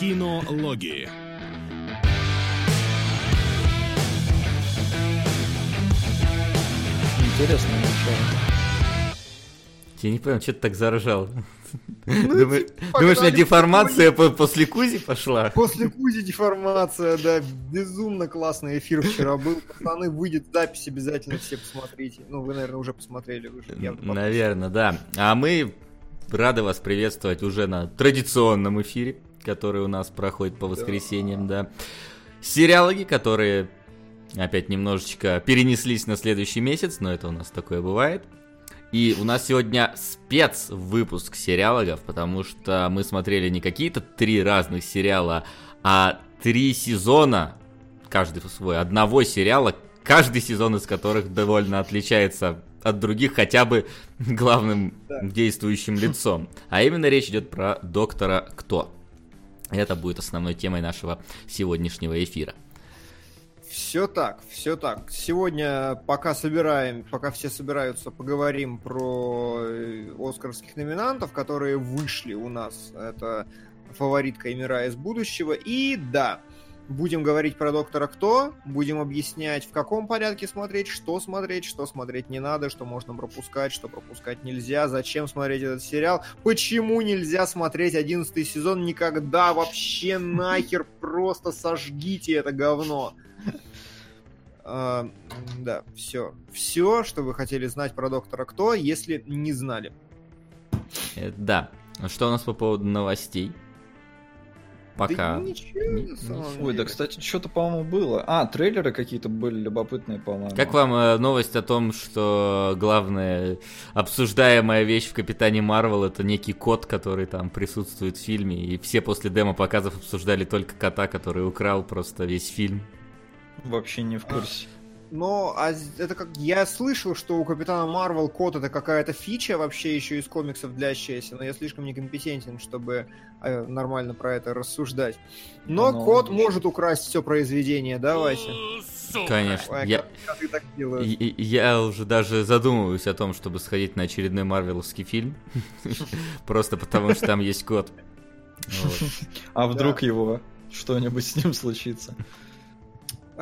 Кинологии. Интересно начало. Я не понял, что ты так заржал. Ну, Думаешь, типа, думаешь, у меня деформация по- после Кузи пошла? После Кузи деформация, да, безумно классный эфир вчера был. Пацаны, выйдет запись, обязательно все посмотрите. Ну, вы, наверное, уже посмотрели. Вы же Наверное, да. А мы рады вас приветствовать уже на традиционном эфире, который у нас проходит по воскресеньям, да. Сериалоги, которые опять немножечко перенеслись на следующий месяц, но это у нас такое бывает. И у нас сегодня спецвыпуск сериалогов, потому что мы смотрели не какие-то три разных сериала, а три сезона, каждый свой, одного сериала, каждый сезон из которых довольно отличается от других хотя бы главным Да. действующим лицом. А именно речь идет про доктора Кто. Это будет основной темой нашего сегодняшнего эфира. Все так, все так. Сегодня, пока собираем, пока все собираются, поговорим про э, оскарских номинантов, которые вышли у нас. Это фаворитка Эмира из будущего. И да, будем говорить про доктора Кто, будем объяснять, в каком порядке смотреть, что смотреть, что смотреть не надо, что можно пропускать, что пропускать нельзя, зачем смотреть этот сериал, почему нельзя смотреть 11 сезон никогда, вообще нахер, просто сожгите это говно. А, да, все. Все, что вы хотели знать про доктора Кто, если не знали. Э, Да. Что у нас по поводу новостей? Пока. Да ничего, на самом Ой, да, кстати, что-то, по-моему, было. А, трейлеры какие-то были любопытные, по-моему. Как вам э, новость о том, что главная обсуждаемая вещь в Капитане Марвел это некий кот, который там присутствует в фильме, и все после демо-показов обсуждали только кота, который украл просто весь фильм. Вообще не в А, курсе. Но а это как я слышал, что у Капитана Марвел кот это какая-то фича вообще еще из комиксов длящаяся, но я слишком некомпетентен, чтобы э, нормально про это рассуждать. Но кот ну. может украсть все произведение, да, Вася? Конечно. Ой, Я, как и- я уже даже задумываюсь о том, чтобы сходить на очередной марвеловский фильм. Просто потому, что там есть кот. Вот. А вдруг его что-нибудь с ним случится?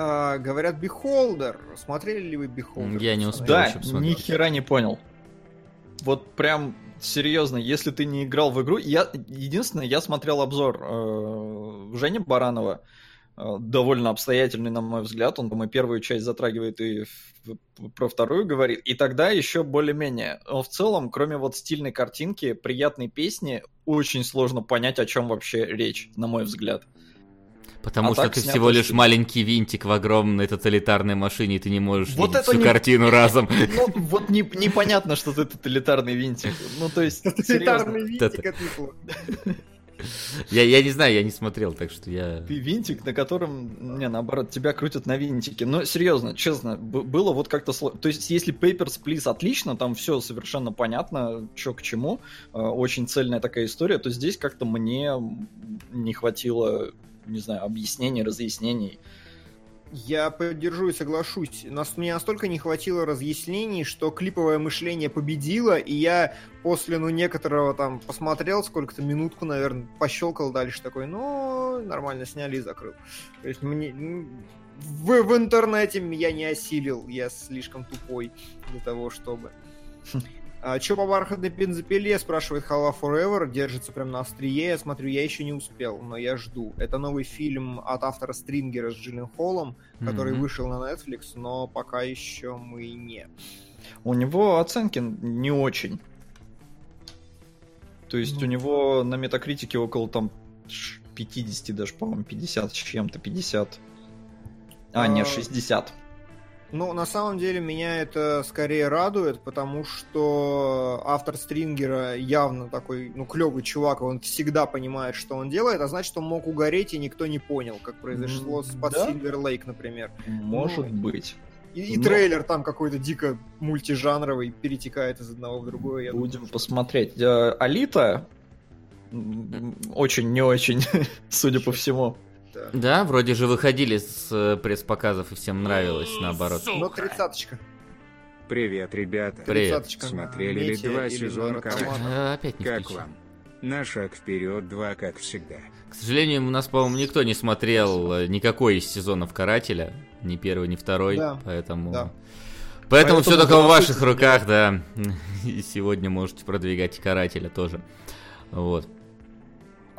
А, говорят, Beholder. Смотрели ли вы Beholder? Я не успел. Да, вообще посмотреть. ни хера не понял. Вот прям серьезно, если ты не играл в игру, я единственное, я смотрел обзор э, Жени Баранова, э, довольно обстоятельный, на мой взгляд, он, по-моему, первую часть затрагивает и в- про вторую говорит, и тогда еще более-менее. Но в целом, кроме вот стильной картинки, приятной песни, очень сложно понять, о чем вообще речь, на мой взгляд. Потому А что ты всего лишь маленький винтик в огромной тоталитарной машине, и ты не можешь Вот видеть это всю не- картину разом. Ну, вот не- непонятно, что ты тоталитарный винтик. Ну, то есть. Тоталитарный винтик Это-. Я, я не знаю, я не смотрел, так что я... Ты винтик, на котором, не, наоборот, тебя крутят на винтике. Но серьезно, честно, было вот как-то сложно. То есть, если Papers, Please отлично, там все совершенно понятно, что к чему, э, очень цельная такая история, то здесь как-то мне не хватило, не знаю, объяснений, разъяснений. Я поддержу и соглашусь. Нас, мне настолько не хватило разъяснений, что клиповое мышление победило, и я после, ну, некоторого там посмотрел, сколько-то минутку, наверное, пощелкал дальше такой, ну, нормально сняли и закрыл. То есть мне... В, в интернете я не осилил, я слишком тупой для того, чтобы... А что по бархатной бензопиле, спрашивает Half Forever, держится прям на острие, я смотрю, я еще не успел, но я жду. Это новый фильм от автора Стрингера с Джиллен Холлом, который Мгм. вышел на Netflix, но пока еще мы не. У него оценки не очень. То есть Ну. у него на метакритике около там ш- 50 даже, по-моему, 50 с чем-то, 50. А, не, А, 60. Ну, на самом деле, меня это скорее радует, потому что автор Стрингера явно такой, ну, клевый чувак, он всегда понимает, что он делает, а значит, он мог угореть, и никто не понял, как произошло с под да? Silver Lake, например. Может быть. И, и Но- трейлер там какой-то дико мультижанровый, перетекает из одного в другое. я Будем думаю, что- посмотреть. Э, Алита очень не очень, судя по всему. Да. Да, вроде же выходили с э, пресс-показов, и всем нравилось, наоборот. Но тридцаточка. Привет, ребята. Привет. Смотрели ли два сезона. Э, Опять не Как включил. вам? На шаг вперед, два, как всегда. К сожалению, у нас, по-моему, никто не смотрел э, никакой из сезонов Карателя. Ни первый, ни второй. Да. Поэтому... Да. Поэтому, Поэтому все только в ваших руках, да. И сегодня можете продвигать Карателя тоже. Вот.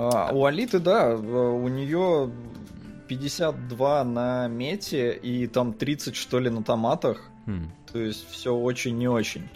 А, у Алиты, да, у нее 52 на мете и там 30, что ли, на томатах. Хм. То есть все очень не очень.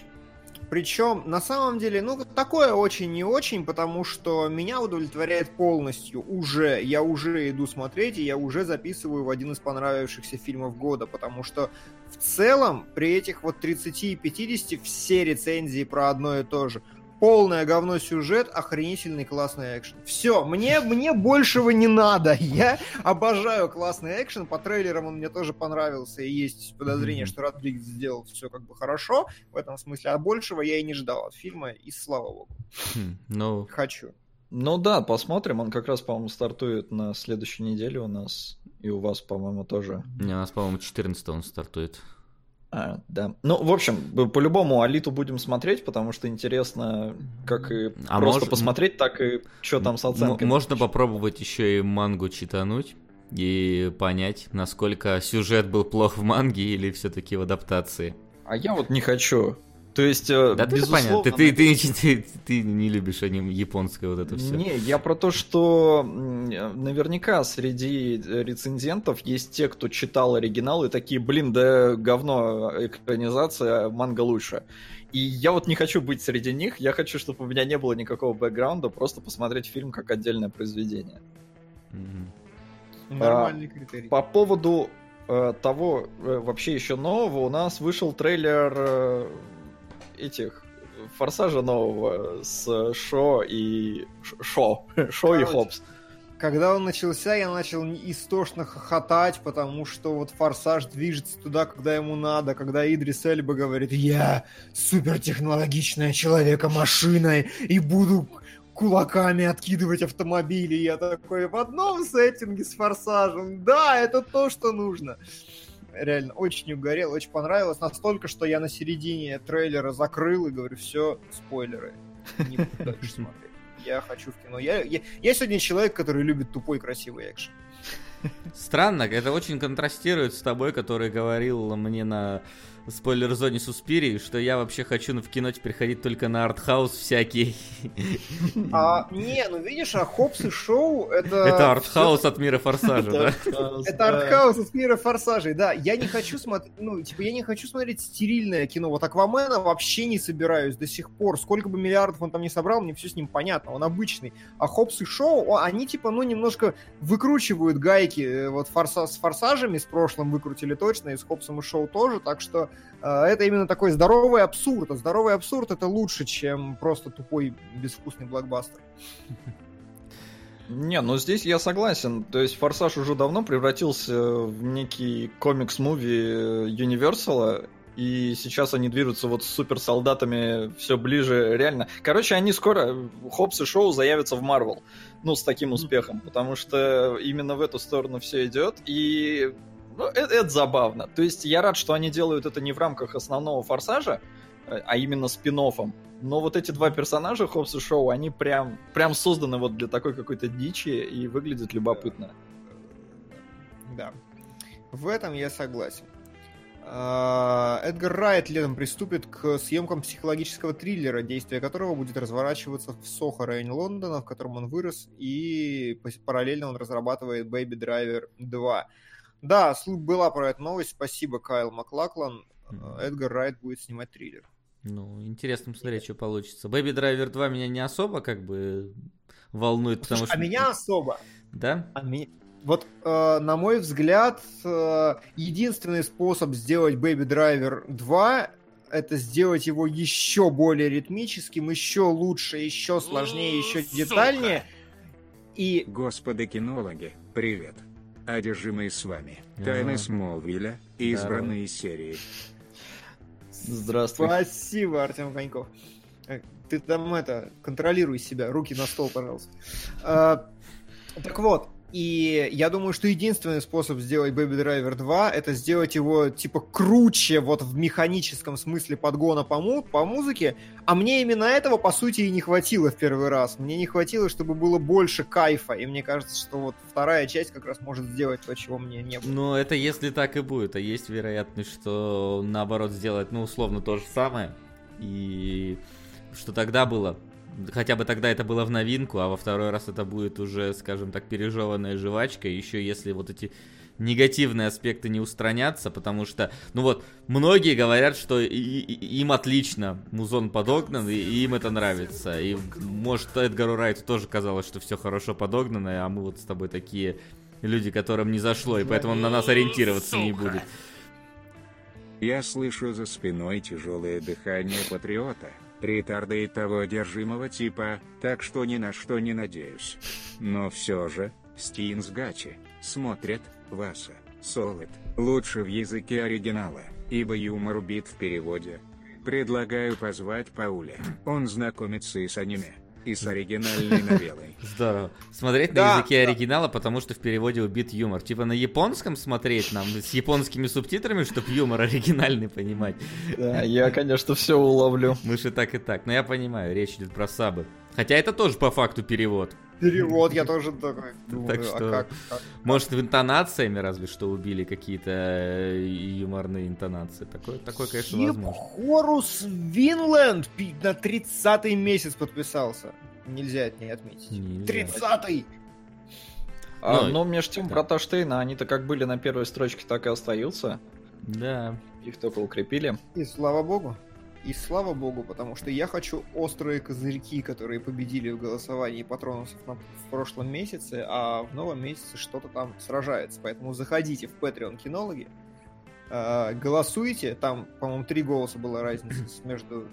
Причем, на самом деле, ну, такое очень не очень, потому что меня удовлетворяет полностью уже. Я уже иду смотреть, и я уже записываю в один из понравившихся фильмов года, потому что в целом при этих вот 30 и 50 все рецензии про одно и то же. Полное говно сюжет, охренительный классный экшен. Все, мне, мне большего не надо. Я обожаю классный экшен. По трейлерам он мне тоже понравился. И есть подозрение, что Родригес сделал все как бы хорошо в этом смысле. А большего я и не ждал от фильма. И слава богу. Хм. Ну, Хочу. Ну да, посмотрим. Он как раз, по-моему, стартует на следующей неделе у нас. И у вас, по-моему, тоже. у нас, по-моему, 14 он стартует. А, да. Ну, в общем, по-любому Алиту будем смотреть, потому что интересно, как и А просто мож- посмотреть, так и что там с оценкой. Можно попробовать еще и мангу читануть и понять, насколько сюжет был плох в манге или все-таки в адаптации. А я вот не хочу. То есть, э, Да, ты безусловно... Ты, ты, ты, ты- ты не любишь аним японское вот это все. Не, я про то, что наверняка среди рецензентов есть те, кто читал оригинал и такие, блин, да говно экранизация, манга лучше. И я вот не хочу быть среди них, я хочу, чтобы у меня не было никакого бэкграунда, просто посмотреть фильм как отдельное произведение. Нормальный критерий. По поводу э, того, э, вообще еще нового, у нас вышел трейлер э, этих Форсажа нового с Шо и Шо, Шо и Короче, Хопс. Когда он начался, я начал истошно хохотать, потому что вот Форсаж движется туда, когда ему надо, когда Идрис Эльба говорит «Я супертехнологичная человека-машина и буду кулаками откидывать автомобили». Я такой в одном сеттинге с Форсажем. Да, это то, что нужно. Реально, очень угорел, очень понравилось. Настолько, что я на середине трейлера закрыл и говорю, все, спойлеры. Не буду дальше смотреть. Я хочу в кино. Я, я, я сегодня человек, который любит тупой красивый экшен. Странно, это очень контрастирует с тобой, который говорил мне на спойлер-зоне Суспирии, что я вообще хочу в кино теперь ходить только на артхаус всякий. А, не, ну видишь, а Хоббс и Шоу это... Это артхаус от мира Форсажа, да? Это артхаус из мира форсажей, да. Я не хочу смотреть, ну, типа, я не хочу смотреть стерильное кино. Вот Аквамена вообще не собираюсь до сих пор. Сколько бы миллиардов он там не собрал, мне все с ним понятно, он обычный. А Хоббс и Шоу, они, типа, ну, немножко выкручивают гайки. Э, Вот форса с форсажами с прошлым выкрутили точно, и с Хоббсом и Шоу тоже, так что это именно такой здоровый абсурд. А здоровый абсурд это лучше, чем просто тупой безвкусный блокбастер. Не, ну здесь я согласен. То есть Форсаж уже давно превратился в некий комикс-муви Universal, и сейчас они движутся вот с суперсолдатами все ближе, реально. Короче, они скоро, Хопс и Шоу заявятся в Марвел. Ну, с таким успехом, потому что именно в эту сторону все идет, и ну, это, это забавно. То есть я рад, что они делают это не в рамках основного Форсажа, э, а именно спин -оффом. Но вот эти два персонажа, Хопс и Шоу, они прям, прям созданы вот для такой какой-то дичи и выглядят любопытно. Да. В этом я согласен. А, Эдгар Райт летом приступит к съемкам психологического триллера, действие которого будет разворачиваться в Сохо районе Лондона, в котором он вырос, и параллельно он разрабатывает Baby Driver 2. Да, была про эту новость. Спасибо, Кайл Маклаклан. Мгм. Эдгар Райт будет снимать триллер. Ну, интересно посмотреть, что получится. Baby Driver 2 меня не особо как бы волнует, потому Слушай, что... а меня особо. Да? А ми- Вот, э, на мой взгляд, э, единственный способ сделать Baby Driver 2 это сделать его еще более ритмическим, еще лучше, еще сложнее, еще детальнее. И Господи кинологи, привет. Одержимые с вами. Ага. Тайны Смолвиля, избранные серии. Здравствуй. спасибо, Артем Коньков. Э, Ты там это, контролируй себя, руки на стол, пожалуйста. Э, Так вот, И я думаю, что единственный способ сделать Baby Driver 2 это сделать его типа круче вот в механическом смысле подгона по, му по музыке. А мне именно этого, по сути, и не хватило в первый раз. Мне не хватило, чтобы было больше кайфа. И мне кажется, что вот вторая часть как раз может сделать то, чего мне не было. Ну, это если так и будет. А есть вероятность, что наоборот сделать, ну, условно, то же самое. И что тогда было хотя бы тогда это было в новинку, а во второй раз это будет уже, скажем так, пережеванная жвачка, еще если вот эти негативные аспекты не устранятся, потому что, ну вот, многие говорят, что и, и, им отлично музон подогнан, и, и им это нравится. И, может, Эдгару Райту тоже казалось, что все хорошо подогнано, а мы вот с тобой такие люди, которым не зашло, и поэтому он на нас ориентироваться не будет. Я слышу за спиной тяжелое дыхание патриота. Ретарда и того одержимого типа, так что ни на что не надеюсь. Но все же, Стинс Гачи, смотрят, Васа, Солид, лучше в языке оригинала, ибо юмор убит в переводе. Предлагаю позвать Пауля, он знакомится и с аниме и с оригинальной новеллой. Здорово. Смотреть да, на языке да. оригинала, потому что в переводе убит юмор. Типа на японском смотреть нам с японскими субтитрами, чтобы юмор оригинальный понимать. Да, я, конечно, все уловлю. Мы же так и так. Но я понимаю, речь идет про сабы. Хотя это тоже по факту перевод. Перевод, я тоже такой думаю, так а что, а как, как, Может, в интонациями разве что убили какие-то э, юморные интонации. Такое, такое конечно, Хип возможно. Хорус Винленд на 30 месяц подписался. Нельзя это не отметить. 30-й! А, ну, но между тем, да. про Таштейна, они-то как были на первой строчке, так и остаются. Да. Их только укрепили. И слава богу. И слава богу, потому что я хочу острые козырьки, которые победили в голосовании патронусов на, в прошлом месяце, а в новом месяце что-то там сражается. Поэтому заходите в Patreon кинологи, э, голосуйте. Там, по-моему, три голоса была разница между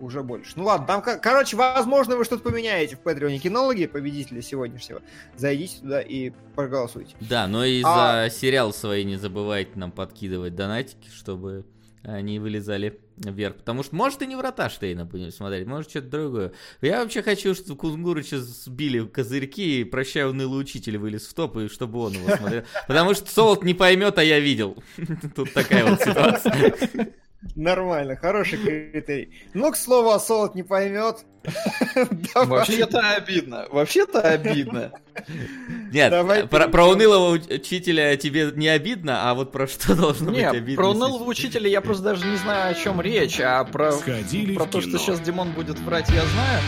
уже больше. Ну ладно, там, короче, возможно, вы что-то поменяете в Патреоне кинологи, победителя сегодняшнего. Зайдите туда и проголосуйте. Да, но и а... за сериал свои не забывайте нам подкидывать донатики, чтобы они вылезали вверх. Потому что, может, и не врата Штейна будем смотреть, может, что-то другое. Я вообще хочу, чтобы Кунгурыча сбили козырьки, и прощай, унылый учитель вылез в топ, и чтобы он его смотрел. Потому что Солод не поймет, а я видел. Тут такая вот ситуация. Нормально, хороший критерий. Ну, к слову, а Солод не поймет. Вообще-то обидно. Вообще-то обидно. Нет, Давай про, про унылого учителя тебе не обидно, а вот про что должно Нет, быть обидно? про унылого учителя я просто даже не знаю, о чем речь, а про, про то, что сейчас Димон будет врать, я знаю.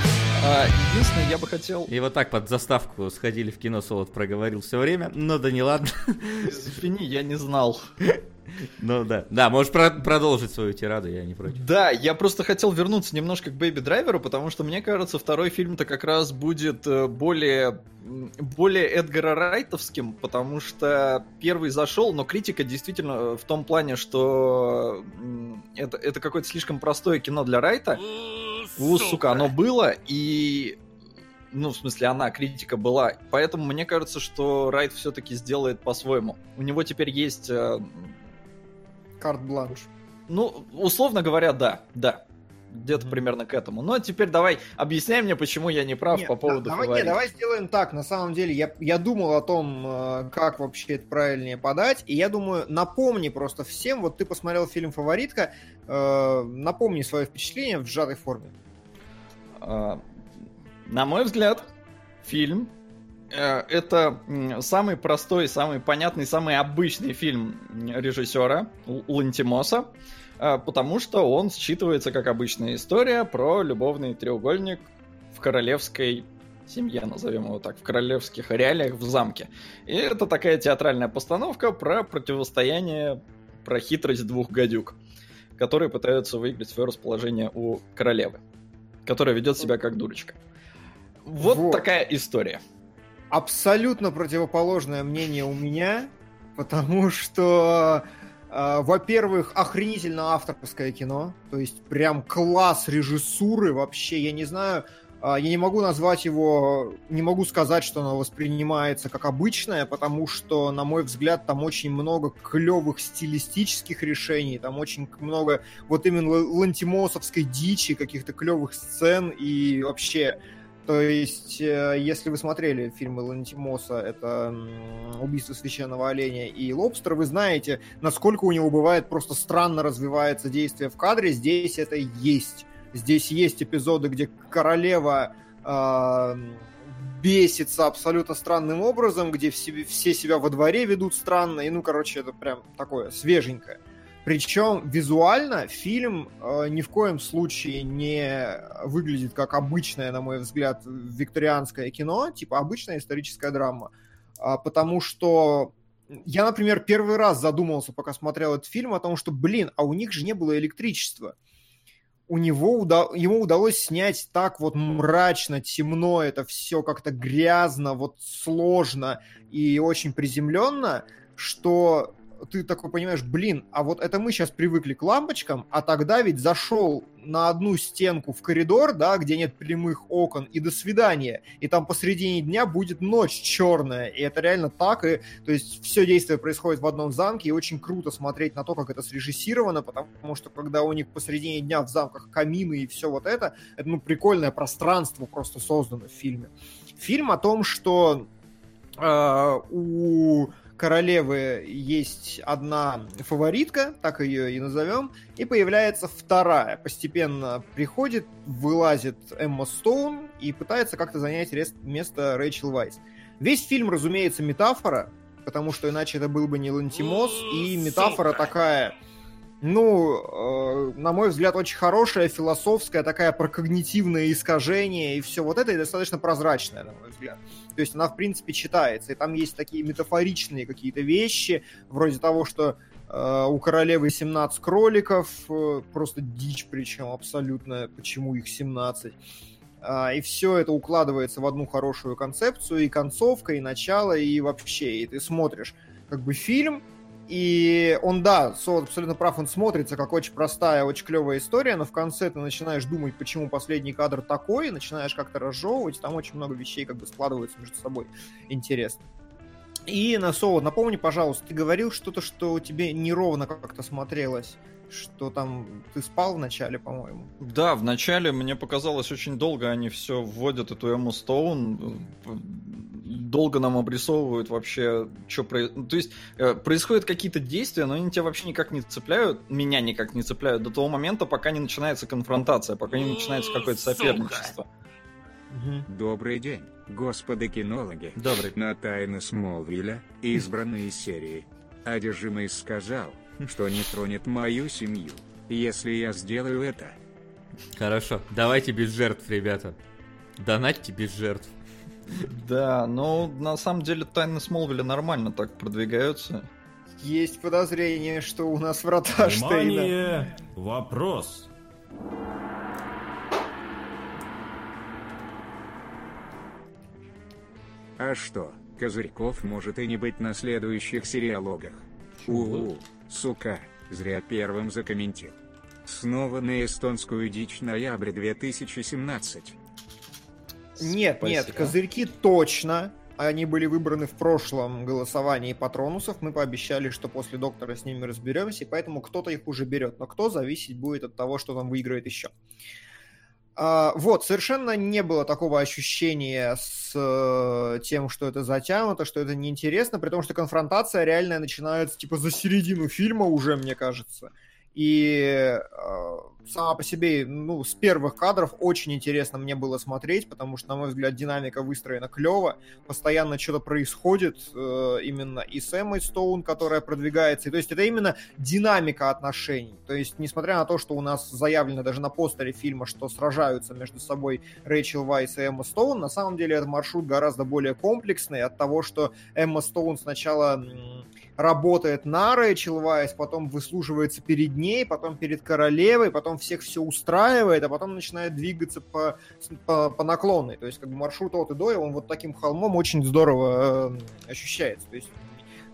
А, единственное, я бы хотел... И вот так под заставку сходили в кино, Солод проговорил все время, но да не ладно. Извини, я не знал. Ну да. Да, можешь про- продолжить свою тираду, я не против. Да, я просто хотел вернуться немножко к Бэйби Драйверу, потому что мне кажется, второй фильм-то как раз будет э, более, более Эдгара Райтовским, потому что первый зашел, но критика действительно э, в том плане, что это, это какое-то слишком простое кино для Райта. У, сука, оно было, и ну, в смысле, она, критика была. Поэтому мне кажется, что Райт все-таки сделает по-своему. У него теперь есть э, карт-бланш. Ну, условно говоря, да, да. Где-то mm-hmm. примерно к этому. Но теперь давай объясняй мне, почему я не прав нет, по поводу давай, нет, давай сделаем так. На самом деле, я, я думал о том, э, как вообще это правильнее подать. И я думаю, напомни просто всем, вот ты посмотрел фильм «Фаворитка», э, напомни свое впечатление в сжатой форме. А, на мой взгляд, фильм Э, это самый простой, самый понятный, самый обычный фильм режиссера Лантимоса, э, потому что он считывается как обычная история про любовный треугольник в королевской семье, назовем его так, в королевских реалиях в замке. И это такая театральная постановка про противостояние, про хитрость двух гадюк, которые пытаются выиграть свое расположение у королевы, которая ведет себя как дурочка. Вот, вот. такая история абсолютно противоположное мнение у меня, потому что, э, во-первых, охренительно авторское кино, то есть прям класс режиссуры вообще, я не знаю, э, я не могу назвать его, не могу сказать, что оно воспринимается как обычное, потому что, на мой взгляд, там очень много клевых стилистических решений, там очень много вот именно лантимосовской дичи, каких-то клевых сцен и вообще То есть, э, если вы смотрели фильмы Лантимоса, это «Убийство священного оленя» и «Лобстер», вы знаете, насколько у него бывает просто странно развивается действие в кадре. Здесь это есть. Здесь есть эпизоды, где королева э, бесится абсолютно странным образом, где все, все себя во дворе ведут странно, и ну, короче, это прям такое свеженькое. Причем визуально фильм э, ни в коем случае не выглядит как обычное, на мой взгляд, викторианское кино, типа обычная историческая драма. А, потому что я, например, первый раз задумался, пока смотрел этот фильм, о том, что, блин, а у них же не было электричества. У него уда- ему удалось снять так вот мрачно, темно, это все как-то грязно, вот сложно и очень приземленно, что ты такой понимаешь, блин, а вот это мы сейчас привыкли к лампочкам, а тогда ведь зашел на одну стенку в коридор, да, где нет прямых окон, и до свидания. И там посредине дня будет ночь черная. И это реально так. И, то есть все действие происходит в одном замке, и очень круто смотреть на то, как это срежиссировано, потому что когда у них посредине дня в замках камины и все вот это, это ну прикольное пространство просто создано в фильме. Фильм о том, что э, у королевы есть одна фаворитка, так ее и назовем, и появляется вторая. Постепенно приходит, вылазит Эмма Стоун и пытается как-то занять место Рэйчел Вайс. Весь фильм, разумеется, метафора, потому что иначе это был бы не Лантимос, и метафора такая ну, э, на мой взгляд, очень хорошая, философская, такая про когнитивное искажение и все вот это, и достаточно прозрачная, на мой взгляд. То есть она, в принципе, читается, и там есть такие метафоричные какие-то вещи, вроде того, что э, у королевы 17 кроликов, э, просто дичь причем абсолютно, почему их 17. Uh, и все это укладывается в одну хорошую концепцию, и концовка, и начало, и вообще. И ты смотришь как бы фильм, и он, да, Солод абсолютно прав, он смотрится как очень простая, очень клевая история, но в конце ты начинаешь думать, почему последний кадр такой, начинаешь как-то разжевывать, там очень много вещей как бы складываются между собой. Интересно. И на Солод, напомни, пожалуйста, ты говорил что-то, что тебе неровно как-то смотрелось что там ты спал в начале, по-моему. Да, в начале мне показалось очень долго они все вводят эту Эму Стоун, долго нам обрисовывают вообще, что происходит. То есть э, происходят какие-то действия, но они тебя вообще никак не цепляют, меня никак не цепляют до того момента, пока не начинается конфронтация, пока не начинается какое-то соперничество. Добрый день, господа кинологи. Добрый. На тайны Смолвиля, избранные серии. Одержимый сказал, что не тронет мою семью, если я сделаю это. Хорошо, давайте без жертв, ребята. Донатьте без жертв. Да, но на самом деле тайны Смолвиля нормально так продвигаются. Есть подозрение, что у нас врата Внимание! Штейна. Вопрос. А что, Козырьков может и не быть на следующих сериалогах. У-у, сука, зря первым закомментил. Снова на эстонскую дичь ноябрь 2017. Нет, Спасибо. нет, козырьки точно. Они были выбраны в прошлом голосовании патронусов. Мы пообещали, что после доктора с ними разберемся, и поэтому кто-то их уже берет. Но кто зависеть будет от того, что там выиграет еще. А, вот, совершенно не было такого ощущения с э, тем, что это затянуто, что это неинтересно, при том, что конфронтация реальная начинается типа за середину фильма уже, мне кажется. И э, сама по себе, ну, с первых кадров очень интересно мне было смотреть, потому что, на мой взгляд, динамика выстроена клево, постоянно что-то происходит э, именно и с Эммой Стоун, которая продвигается, и, то есть это именно динамика отношений, то есть несмотря на то, что у нас заявлено даже на постере фильма, что сражаются между собой Рэйчел Вайс и Эмма Стоун, на самом деле этот маршрут гораздо более комплексный от того, что Эмма Стоун сначала работает на Рэйчел Вайс, потом выслуживается перед ней, потом перед королевой, потом всех все устраивает, а потом начинает двигаться по, по, по наклонной. То есть как бы маршрут от и до, и он вот таким холмом очень здорово э, ощущается. То есть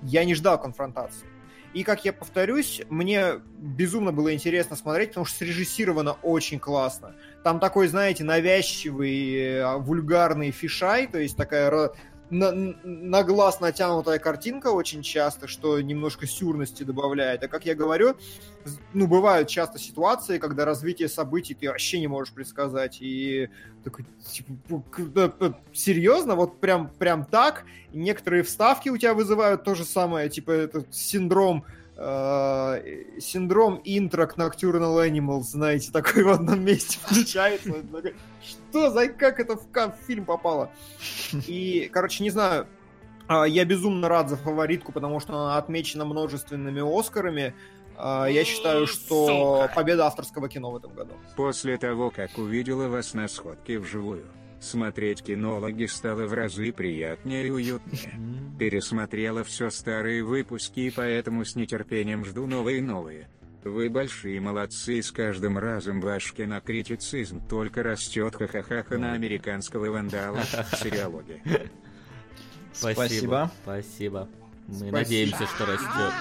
я не ждал конфронтации. И, как я повторюсь, мне безумно было интересно смотреть, потому что срежиссировано очень классно. Там такой, знаете, навязчивый, э, вульгарный фишай, то есть такая на, на глаз натянутая картинка очень часто, что немножко сюрности добавляет. А как я говорю, ну, бывают часто ситуации, когда развитие событий ты вообще не можешь предсказать. И такой, типа, серьезно, вот прям, прям так. Некоторые вставки у тебя вызывают то же самое, типа этот синдром синдром интро к Nocturnal Animals, знаете, такой в одном месте включается. Что за, как это в, фильм попало? И, короче, не знаю, а, я безумно рад за фаворитку, потому что она отмечена множественными Оскарами. А, я считаю, что победа авторского кино в этом году. После того, как увидела вас на сходке вживую, смотреть кинологи стало в разы приятнее и уютнее. Пересмотрела все старые выпуски и поэтому с нетерпением жду новые и новые. Вы большие молодцы, с каждым разом ваш кинокритицизм только растет ха-ха-ха на американского вандала в сериалоге. Спасибо. Спасибо. Мы Спасибо. надеемся, что растет.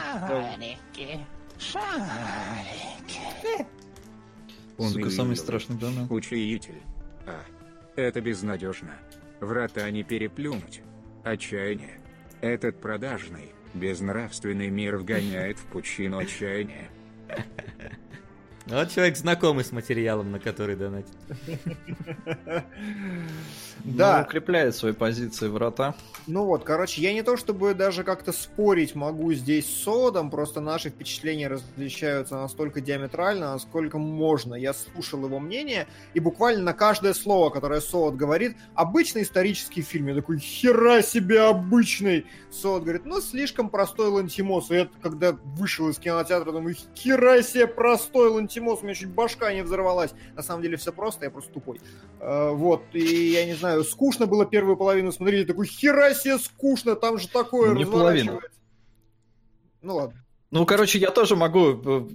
Сука, самый страшный донат. Учитель. А, это безнадежно. Врата не переплюнуть. Отчаяние. Этот продажный, безнравственный мир вгоняет в пучину отчаяния. Вот человек знакомый с материалом, на который донатит. Да. Ну, укрепляет свои позиции врата. Ну вот, короче, я не то чтобы даже как-то спорить могу здесь с Содом, просто наши впечатления различаются настолько диаметрально, насколько можно. Я слушал его мнение, и буквально на каждое слово, которое Сод говорит, обычный исторический фильм. Я такой, хера себе обычный! Сод говорит, ну, слишком простой Лантимос. И я, когда вышел из кинотеатра, думаю, хера себе простой Лантимос, у меня чуть башка не взорвалась. На самом деле все просто, я просто тупой. Uh, вот, и я не знаю, скучно было первую половину смотреть, такой, хера себе скучно, там же такое Не половину. Ну ладно. Ну, короче, я тоже могу э,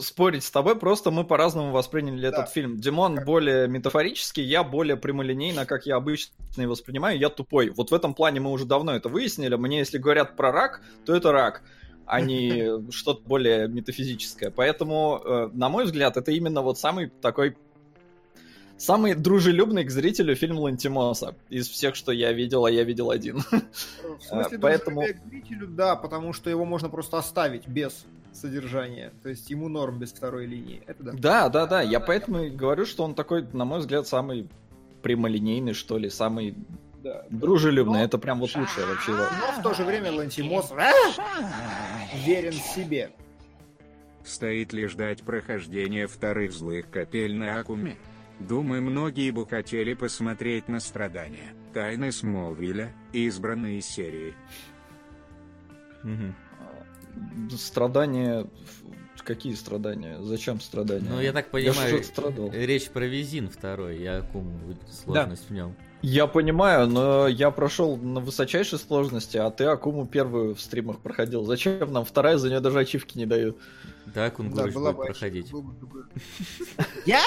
спорить с тобой, просто мы по-разному восприняли да. этот фильм. Димон как? более метафорический, я более прямолинейно, как я обычно его воспринимаю, я тупой. Вот в этом плане мы уже давно это выяснили. Мне, если говорят про рак, то это рак, а не что-то более метафизическое. Поэтому, э, на мой взгляд, это именно вот самый такой Самый дружелюбный к зрителю фильм Лантимоса. Из всех, что я видел, а я видел один. В смысле, Поэтому... к зрителю, да, потому что его можно просто оставить без содержания. То есть ему норм без второй линии. Это да. Да, да, да. Я поэтому и говорю, что он такой, на мой взгляд, самый прямолинейный, что ли, самый да. дружелюбный. Но... Это прям вот лучшее вообще. Но в то же время Лантимос верен себе. Стоит ли ждать прохождения вторых злых капель на Акуме? Думаю, многие бы хотели посмотреть на страдания, тайны Смолвиля и избранные серии. Угу. Страдания... Какие страдания? Зачем страдания? Ну, я так понимаю, я страдал. речь про Визин второй, я кум сложность да. в нем. Я понимаю, но я прошел на высочайшей сложности, а ты Акуму первую в стримах проходил. Зачем нам вторая, за нее даже ачивки не дают? Да, Кунгурыч да, будет проходить. Я?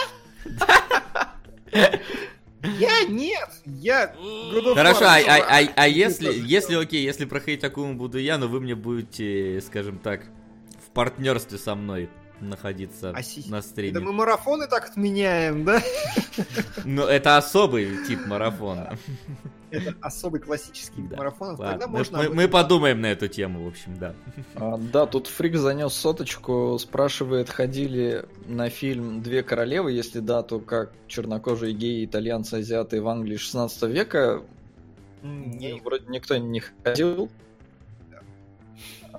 Я нет, я Хорошо, а, а, а, а если, если окей, если проходить такому буду я, но вы мне будете, скажем так, в партнерстве со мной находиться а на стриме. Да мы марафоны так отменяем, да? Ну, это особый тип марафона. Это особый классический да. марафон. Тогда можно мы, мы подумаем на эту тему, в общем, да. А, да, тут Фрик занес соточку, спрашивает, ходили на фильм «Две королевы», если да, то как чернокожие геи, итальянцы, азиаты в Англии 16 века? Не, вроде никто не ходил.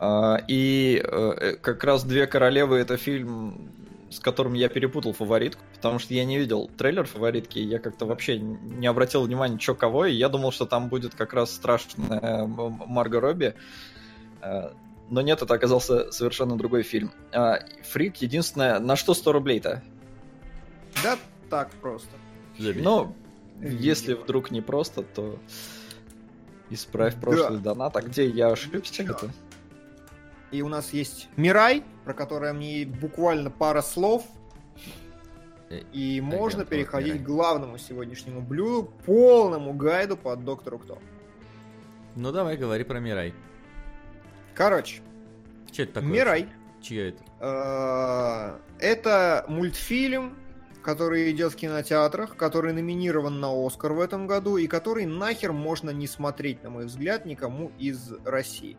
А, и э, как раз «Две королевы» — это фильм с которым я перепутал фаворитку, потому что я не видел трейлер фаворитки, я как-то вообще не обратил внимания, что кого, и я думал, что там будет как раз страшная Марго Робби. Э, но нет, это оказался совершенно другой фильм. А, Фрик, единственное, на что 100 рублей-то? Да так просто. Ну, если вдруг не просто, то исправь прошлый да. донат. А где я ошибся где-то? И у нас есть Мирай, про которое мне буквально пара слов. Э, И можно переходить к главному сегодняшнему блюду, полному гайду по доктору Кто. Ну давай, говори про Мирай. Короче. Что это такое? Мирай. Чье это? Э, это мультфильм который идет в кинотеатрах, который номинирован на Оскар в этом году и который нахер можно не смотреть, на мой взгляд, никому из России.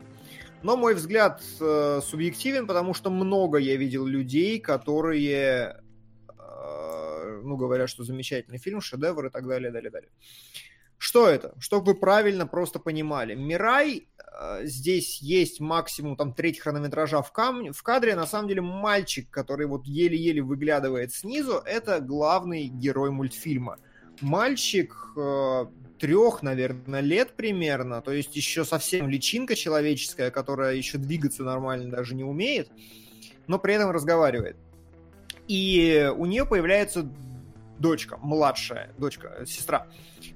Но мой взгляд э, субъективен, потому что много я видел людей, которые, э, ну, говорят, что замечательный фильм, шедевр и так далее, далее, далее. Что это? Чтобы вы правильно просто понимали. Мирай, э, здесь есть максимум там треть хронометража в, кам... в кадре. На самом деле мальчик, который вот еле-еле выглядывает снизу, это главный герой мультфильма. Мальчик э, трех, наверное, лет примерно, то есть еще совсем личинка человеческая, которая еще двигаться нормально даже не умеет, но при этом разговаривает. И у нее появляется дочка, младшая дочка, сестра.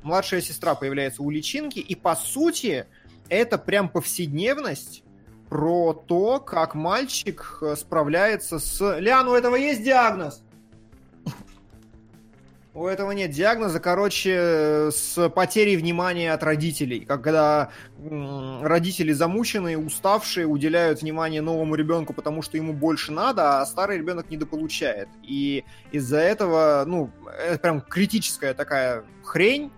Младшая сестра появляется у личинки, и по сути это прям повседневность про то, как мальчик э, справляется с... Лян, у этого есть диагноз? У этого нет диагноза, короче, с потерей внимания от родителей. Когда родители замученные, уставшие, уделяют внимание новому ребенку, потому что ему больше надо, а старый ребенок недополучает. И из-за этого, ну, это прям критическая такая хрень,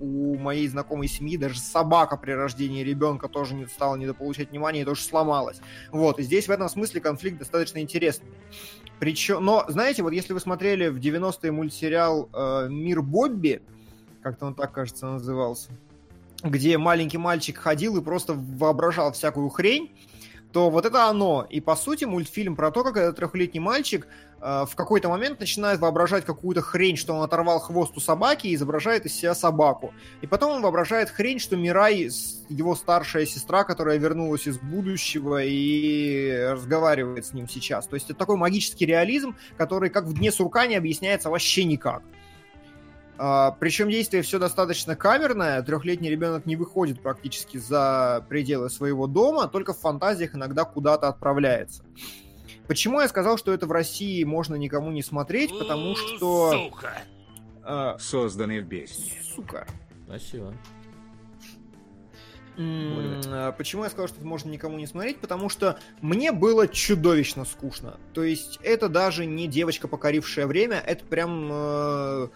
у моей знакомой семьи даже собака при рождении ребенка тоже не стала недополучать внимания и тоже сломалась. Вот, и здесь в этом смысле конфликт достаточно интересный. Причем, но, знаете, вот если вы смотрели в 90-е мультсериал э, «Мир Бобби», как-то он так, кажется, назывался, где маленький мальчик ходил и просто воображал всякую хрень, то вот это оно. И по сути мультфильм про то, как этот трехлетний мальчик в какой-то момент начинает воображать какую-то хрень, что он оторвал хвост у собаки и изображает из себя собаку. И потом он воображает хрень, что Мирай, его старшая сестра, которая вернулась из будущего и разговаривает с ним сейчас. То есть это такой магический реализм, который как в Дне сурка не объясняется вообще никак. А, причем действие все достаточно камерное. Трехлетний ребенок не выходит практически за пределы своего дома, только в фантазиях иногда куда-то отправляется. Почему я сказал, что это в России можно никому не смотреть? Потому что... Сука! А, Созданный в бездне. Сука. Спасибо. А, почему я сказал, что это можно никому не смотреть? Потому что мне было чудовищно скучно. То есть это даже не девочка, покорившая время, это прям... Э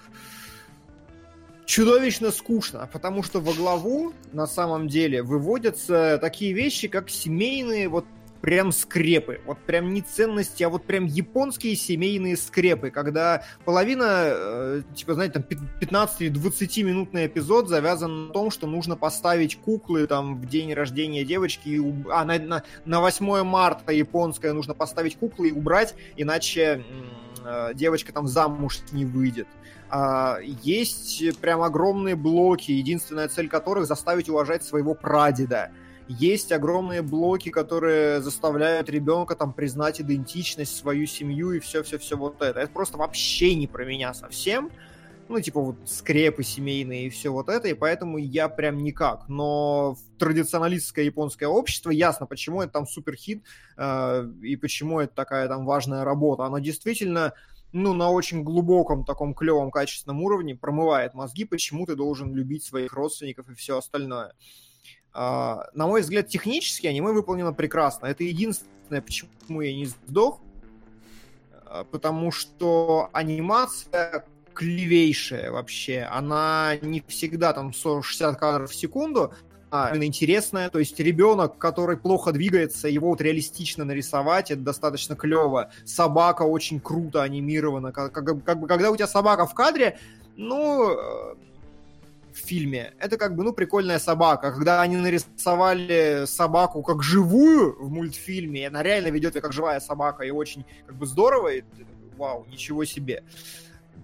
чудовищно скучно, потому что во главу на самом деле выводятся такие вещи, как семейные вот прям скрепы. Вот прям не ценности, а вот прям японские семейные скрепы, когда половина, э, типа, знаете, там 15-20 минутный эпизод завязан на том, что нужно поставить куклы там в день рождения девочки, и, а на, на, на 8 марта японское нужно поставить куклы и убрать, иначе э, девочка там замуж не выйдет. А, есть прям огромные блоки, единственная цель которых заставить уважать своего прадеда. Есть огромные блоки, которые заставляют ребенка там признать идентичность, свою семью и все-все-все вот это. Это просто вообще не про меня совсем. Ну, типа вот скрепы семейные и все вот это, и поэтому я прям никак. Но традиционалистское японское общество ясно, почему это там суперхит э, и почему это такая там важная работа. Оно действительно ну, на очень глубоком таком клевом качественном уровне промывает мозги, почему ты должен любить своих родственников и все остальное. А, на мой взгляд, технически аниме выполнено прекрасно. Это единственное, почему я не сдох, а, потому что анимация клевейшая вообще. Она не всегда там 60 кадров в секунду, а, именно интересная. То есть ребенок, который плохо двигается, его вот реалистично нарисовать, это достаточно клево. Собака очень круто анимирована. Как, как, как когда у тебя собака в кадре, ну, э, в фильме, это как бы, ну, прикольная собака. Когда они нарисовали собаку как живую в мультфильме, она реально ведет ее как живая собака, и очень как бы здорово, и, вау, ничего себе.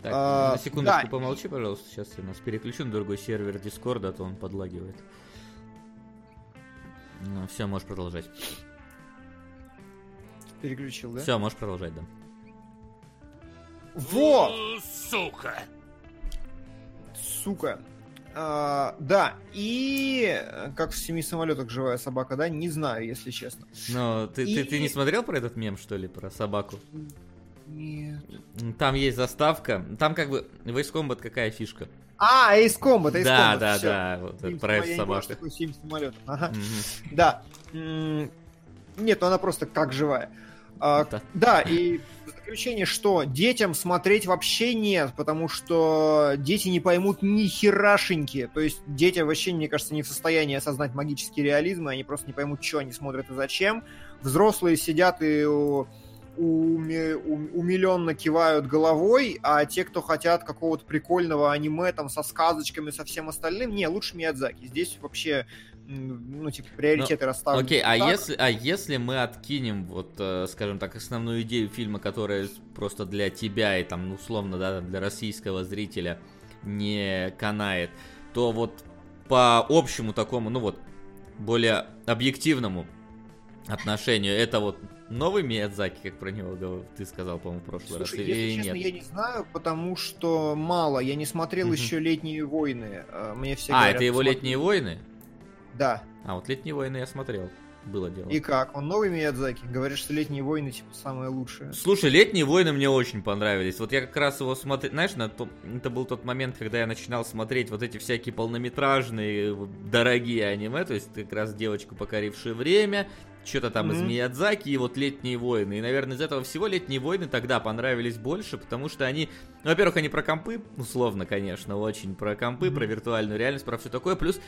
Так, а, на секундочку да. помолчи, пожалуйста, сейчас я нас переключу на другой сервер Дискорда, а то он подлагивает. Ну, все, можешь продолжать. Переключил, да? Все, можешь продолжать, да. Вот! Сука! Сука. А, да, и как в семи самолетах живая собака, да? Не знаю, если честно. Но ты, и... ты, ты не смотрел про этот мем, что ли, про собаку? Нет. Там есть заставка. Там как бы в Ace Combat какая фишка? А, Ace Combat, Ace да, Combat. Да, все. да, вот это про эту собаку. Такой 7 самолетов. Ага. Да. Нет, ну она просто как живая. А, Да. да, и в заключение, что детям смотреть вообще нет, потому что дети не поймут ни херашеньки. То есть дети вообще, мне кажется, не в состоянии осознать магический реализм, и они просто не поймут, что они смотрят и зачем. Взрослые сидят и уме- ум- умиленно кивают головой, а те, кто хотят какого-то прикольного аниме там со сказочками, со всем остальным, не, лучше Миядзаки. Здесь вообще, ну, типа, приоритеты расставлены. Окей, а так. если, а если мы откинем, вот, э, скажем так, основную идею фильма, которая просто для тебя и там, ну, условно, да, для российского зрителя не канает, то вот по общему такому, ну вот, более объективному отношению, это вот новый Миядзаки, как про него ты сказал, по-моему, в прошлый Слушай, раз, если или честно, нет? я не знаю, потому что мало. Я не смотрел Мгм. еще «Летние войны». А, Мне все А, говорят, это его посмотри. «Летние войны»? Да. А, вот «Летние войны» я смотрел, было дело. И как? Он новый Миядзаки? Говорят, что «Летние войны» типа самое лучшее. Слушай, летние войны мне очень понравились. Вот я как раз его смотрел, знаешь, на то- это был тот момент, когда я начинал смотреть вот эти всякие полнометражные, дорогие аниме, то есть как раз девочку, покорившее время, что-то там из Мгм. Миядзаки и вот летние войны. И, наверное, из этого всего летние войны тогда понравились больше, потому что они, ну, во-первых, они про компы, условно, конечно, очень про компы, про виртуальную реальность, про все такое, плюс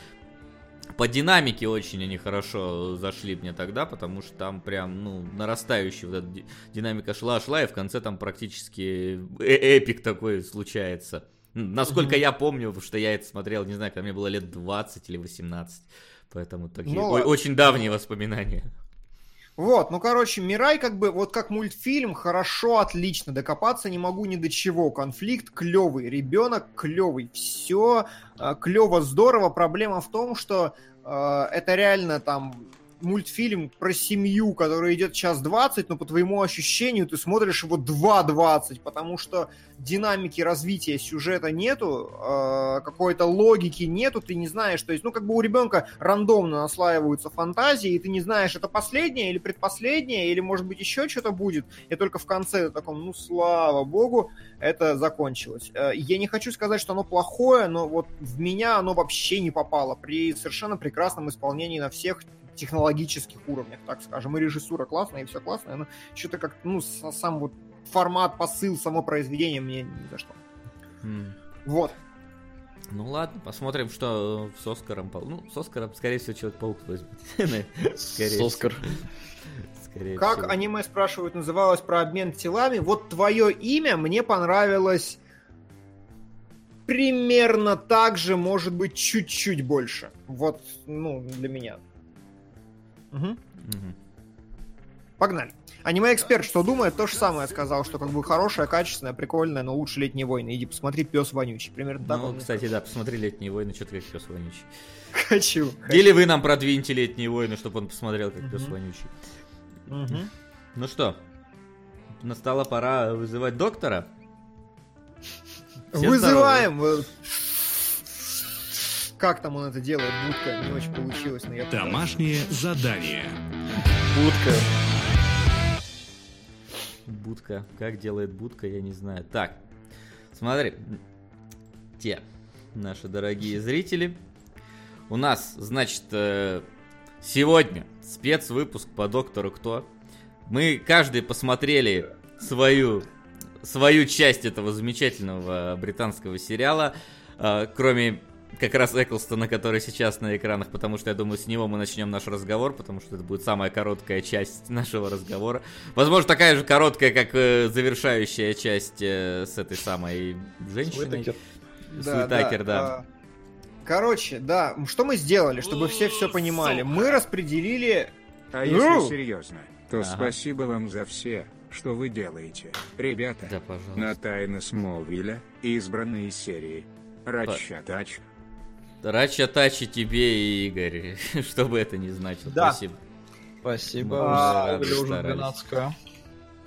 по динамике очень они хорошо зашли мне тогда, потому что там прям, ну, нарастающая вот эта ди- динамика шла-шла, и в конце там практически э- эпик такой случается. Насколько я помню, потому что я это смотрел, не знаю, когда мне было лет 20 или 18. Поэтому такие Ну о- ладно. очень давние воспоминания. Вот, ну, короче, Мирай как бы, вот как мультфильм, хорошо, отлично, докопаться не могу ни до чего. Конфликт клевый, ребенок клевый, все клево, здорово. Проблема в том, что э, это реально там мультфильм про семью, который идет час 20, но по твоему ощущению ты смотришь его 2.20, потому что динамики развития сюжета нету, э, какой-то логики нету, ты не знаешь, то есть, ну, как бы у ребенка рандомно наслаиваются фантазии, и ты не знаешь, это последнее или предпоследнее, или, может быть, еще что-то будет, и только в конце ты таком, ну, слава богу, это закончилось. Э, Я не хочу сказать, что оно плохое, но вот в меня оно вообще не попало при совершенно прекрасном исполнении на всех технологических уровнях, так скажем. И режиссура классная, и все классное, но что-то как ну, с- сам вот формат, посыл, само произведение мне не зашло. М. Вот. Ну ладно, посмотрим, что с Оскаром. пол- Ну, с Оскаром, скорее всего, Человек-паук возьмет. Скорее Оскар. Как всего. аниме, спрашивают, называлось про обмен телами? Вот твое имя мне понравилось примерно так же, может быть, чуть-чуть больше. Вот, ну, для меня. Погнали. Аниме-эксперт, что думает, то же самое сказал, что как бы хорошая, качественная, прикольная, но лучше летние войны. Иди посмотри пес вонючий. Примерно так Ну, кстати, да, посмотри «Летние войны», что-то как пес вонючий. Хочу. Или вы нам продвиньте «Летние войны», чтобы он посмотрел, как пес Мгм. вонючий. Ну что, настала пора вызывать доктора. Вызываем! Как там он это делает, будка? Не очень получилось, но я пытаюсь. Домашнее задание. Будка. Будка. Как делает будка, я не знаю. Так, смотри. Те, наши дорогие зрители. У нас, значит, э, сегодня спецвыпуск по Доктору Кто. Мы каждый посмотрели свою, свою часть этого замечательного британского сериала. э, Кроме как раз Эклстона, который сейчас на экранах, потому что я думаю, с него мы начнем наш разговор, потому что это будет самая короткая часть нашего разговора. Возможно, такая же короткая, как э, завершающая часть э, с этой самой женщиной. Уитакер. Суетакер, да. а, Короче, да, что мы сделали, чтобы все все понимали? Мы распределили... А Ну! если серьезно, то Ага. спасибо вам за все, что вы делаете. Ребята, Да, пожалуйста. на тайны Смолвиля избранные серии. Рачатач, Рача Тачи тебе и Игорь, что бы это ни значило. Да. Спасибо. Спасибо. А, уже старались. 12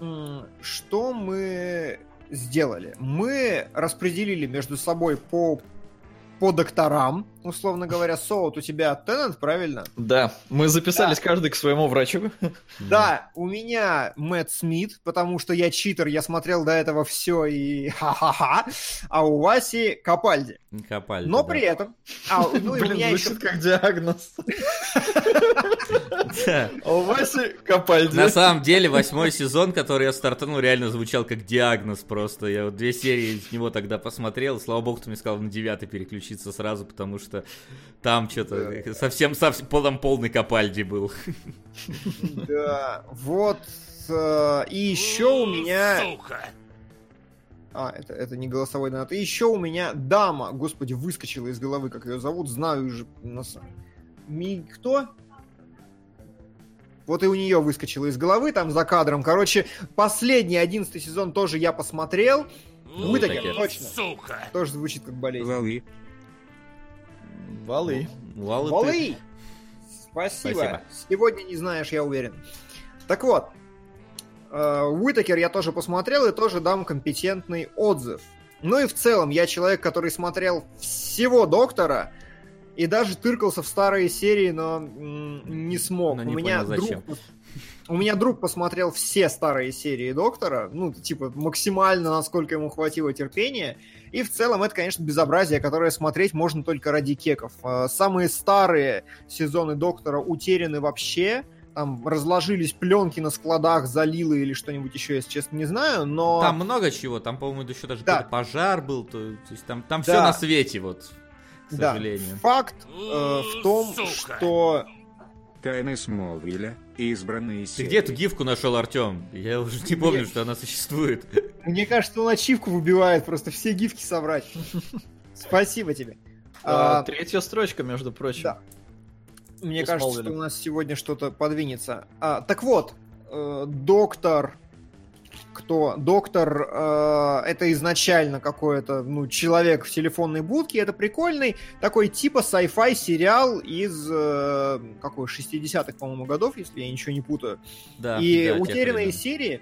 м, Что мы сделали? Мы распределили между собой по, по докторам, условно говоря, Соут, у тебя Теннант, правильно? Да, мы записались Да. каждый к своему врачу. Да, у меня Мэтт Смит, потому что я читер, я смотрел до этого все и ха-ха-ха, а у Васи Капальди. Копали. Но да. при этом... А, ну и у Блин, меня еще... звучит как диагноз. А у Васи Капальди. На самом деле, восьмой сезон, который я стартанул, реально звучал как диагноз просто. Я вот две серии с него тогда посмотрел. Слава богу, ты мне сказал на девятый переключиться сразу, потому что там что-то совсем, совсем там полный копальди был. Да, вот... э, И еще у меня... А, это, это не голосовой донат. И еще у меня дама, господи, выскочила из головы, как ее зовут, знаю уже. на самом- Ми... Кто? Вот и у нее выскочила из головы, там за кадром. Короче, последний, одиннадцатый сезон тоже я посмотрел. Ну, Вы такие, точно. Тоже звучит как болезнь. Валы. Валы. Валы ты-! Спасибо. Спасибо. Сегодня не знаешь, я уверен. Так вот, э, Уитакер я тоже посмотрел и тоже дам компетентный отзыв. Ну и в целом, я человек, который смотрел всего Доктора и даже тыркался в старые серии, но не смог. Но у не меня понял, зачем. друг... У меня друг посмотрел все старые серии Доктора, ну, типа, максимально, насколько ему хватило терпения. И в целом это, конечно, безобразие, которое смотреть можно только ради кеков. Э, Самые старые сезоны Доктора утеряны вообще. Там разложились пленки на складах, залило или что-нибудь еще, если честно, не знаю, но... Там много чего, там, по-моему, еще даже Да. какой-то пожар был, то, то есть там, там Да. все на свете, вот, к Да. сожалению. Факт э, в том, что... Тайны Смолвиля. Избранные Ты серии. где эту гифку нашел, Артем? Я уже не помню, что она существует. Мне кажется, он ачивку выбивает, просто все гифки собрать. Спасибо тебе. А, А, Третья строчка, между прочим. Да. Мне кажется, что у нас сегодня что-то подвинется. А, так вот, э, доктор... Кто? Доктор э, это изначально какой-то ну, человек в телефонной будке. Это прикольный такой типа sci-fi сериал из э, какой 60-х, по-моему, годов, если я ничего не путаю. Да, И да, утерянные серии,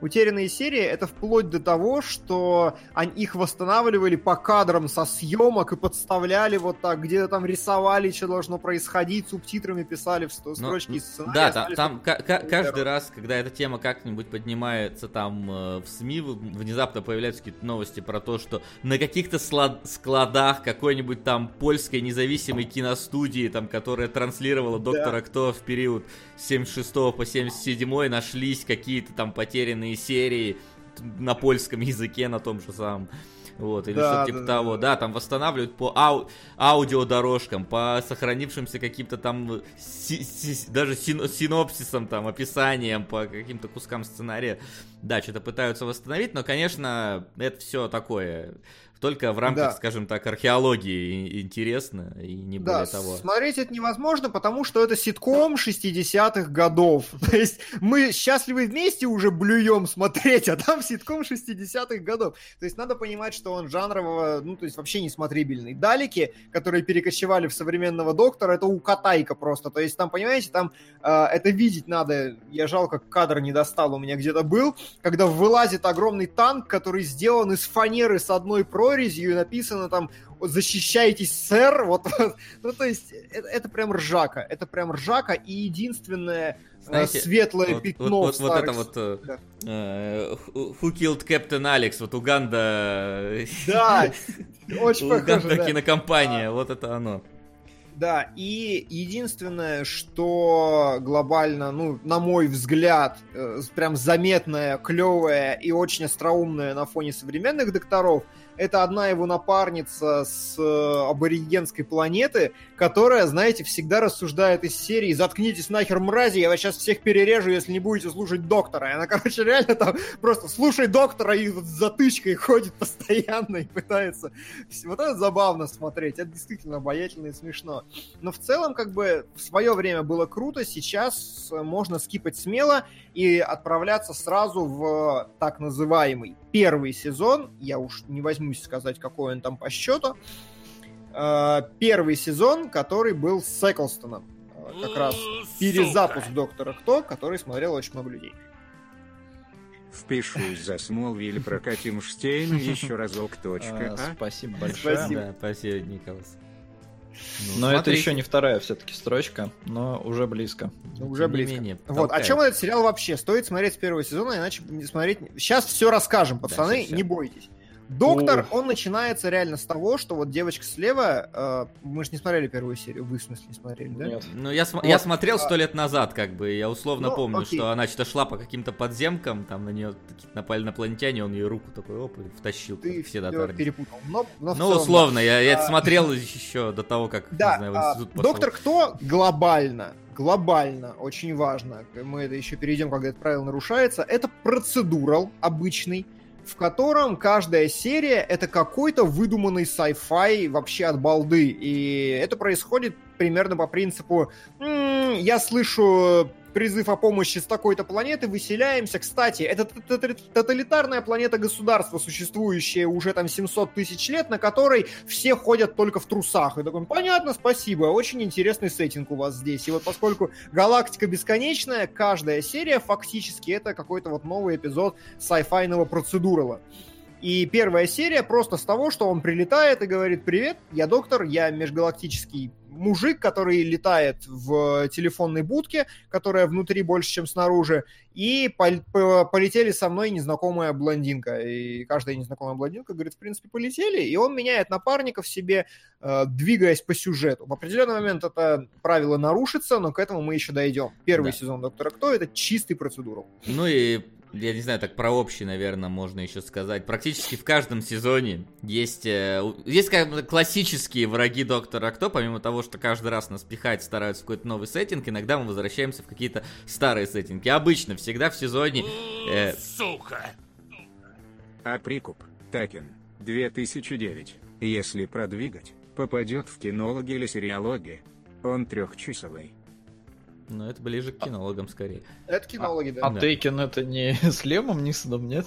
утерянные серии это вплоть до того, что они, их восстанавливали по кадрам со съемок и подставляли вот так, где-то там рисовали, что должно происходить, субтитрами писали в сто- Ну, строчки из сценария. Да, там, остались там Ну, каждый раз, когда эта тема как-нибудь поднимается там э, в СМИ, внезапно появляются какие-то новости про то, что на каких-то складах какой-нибудь там польской независимой киностудии, там, которая транслировала Доктора Кто в период с 76 по 77 нашлись какие-то там потерянные серии т- на польском языке, на том же самом. Вот, или Да, что-то типа да, того. да. Да, там восстанавливают по ау- аудиодорожкам, по сохранившимся каким-то там си- си- даже син- синопсисам, там, описаниям, по каким-то кускам сценария. Да, что-то пытаются восстановить, но, конечно, это все такое. Только в рамках, Да. скажем так, археологии интересно, и не Да, более того. смотреть это невозможно, потому что это ситком 60-х годов. То есть мы счастливы вместе уже блюем смотреть, а там ситком 60-х годов. То есть надо понимать, что он жанрового, ну, то есть вообще не смотрибельный. Далики, которые перекочевали в современного доктора, это укатайка просто. То есть там, понимаете, там э, это видеть надо. Я жалко, кадр не достал, у меня где-то был, когда вылазит огромный танк, который сделан из фанеры с одной прорезью, и написано там «Защищайтесь, сэр!» Вот, ну, то есть, это, это прям ржака. Это прям ржака, и единственное э, Знаете, светлое Вот, пятно вот- вот- вот это вот э, Да. э, Who Killed Captain Alex, вот Уганда... Да, очень похоже, Уганда да. кинокомпания, вот это оно. Да, и единственное, что глобально, ну, на мой взгляд, э, прям заметное, клевое и очень остроумное на фоне современных докторов, это одна его напарница с э, аборигенской планеты, которая, знаете, всегда рассуждает из серии «Заткнитесь нахер, мрази, я вас сейчас всех перережу, если не будете слушать доктора». И она, короче, реально там просто «слушай доктора» и вот с затычкой ходит постоянно и пытается... Вот это забавно смотреть, это действительно обаятельно и смешно. Но в целом, как бы, в свое время было круто, сейчас э, можно скипать смело и отправляться сразу в так называемый первый сезон. Я уж не возьмусь сказать, какой он там по счету. Э, Первый сезон, который был с Эклстоном. Э, Как раз перезапуск Доктора Кто, который смотрел очень много людей. Впишусь за Смолвиль, прокатим Штейн еще разок, точка, А, а? Спасибо большое. Спасибо. Да, спасибо, Николас. Ну, Но это смотрите. еще не вторая все-таки строчка, но уже близко. Ну, Уже Тем близко. менее, вот, о толкает. чем этот сериал вообще? Стоит смотреть с первого сезона, иначе не смотреть... Сейчас все расскажем, пацаны, щас, щас. не бойтесь. Доктор, О. он начинается реально с того, что вот девочка слева, э, мы же не смотрели первую серию, вы в смысле не смотрели, да? Нет. Ну, я, см- Вот. я смотрел сто лет назад, как бы, я условно Ну, помню, окей. что она что-то шла по каким-то подземкам, там на нее напали инопланетяне, он ее руку такой, оп, и втащил, Ты как все перепутал. Но, но Ну, целом, условно, я, я это А, смотрел еще до того, как, Да, не знаю, в а, институт пошел. доктор кто глобально, глобально, очень важно, мы это еще перейдем, когда это правило нарушается, это процедурал обычный, в котором каждая серия это какой-то выдуманный sci-fi вообще от балды. И это происходит примерно по принципу «М, я слышу призыв о помощи с такой-то планеты, выселяемся. Кстати, это тоталитарная планета государства, существующая уже там 700 тысяч лет, на которой все ходят только в трусах. И такой, понятно, спасибо, очень интересный сеттинг у вас здесь. И вот поскольку галактика бесконечная, каждая серия фактически это какой-то вот новый эпизод sci-fi процедурала. И первая серия просто с того, что он прилетает и говорит, привет, я доктор, я межгалактический мужик, который летает в телефонной будке, которая внутри больше, чем снаружи, и пол- по- полетели со мной незнакомая блондинка. И каждая незнакомая блондинка говорит, в принципе, полетели, и он меняет напарников себе, э, двигаясь по сюжету. В определенный момент это правило нарушится, но к этому мы еще дойдем. Первый Да. сезон Доктора Кто это чистый процедурал. Ну и, я не знаю, так про общий, наверное, можно еще сказать. Практически в каждом сезоне есть, э, есть как бы классические враги Доктора Кто, помимо того, что каждый раз нас пихать стараются в какой-то новый сеттинг, иногда мы возвращаемся в какие-то старые сеттинги. Обычно, всегда в сезоне... э, А прикуп, Такен, 2009, если продвигать, попадет в кинологи или сериалоги. Он трехчасовый. Ну, это ближе к кинологам скорее. Это кинологи, да. А Да. Тейкен это не с Лемом Нисоном, нет?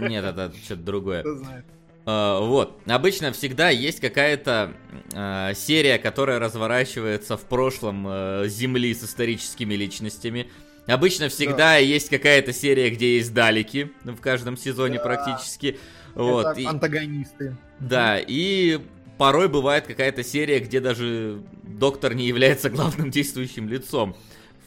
Нет, это что-то другое. Кто знает. А, Вот. Обычно всегда есть какая-то а, серия, которая разворачивается в прошлом э, Земли с историческими личностями. Обычно всегда есть какая-то серия, где есть далеки в каждом сезоне Да. практически. Вот. это и- антагонисты. да, и порой бывает какая-то серия, где даже доктор не является главным действующим лицом.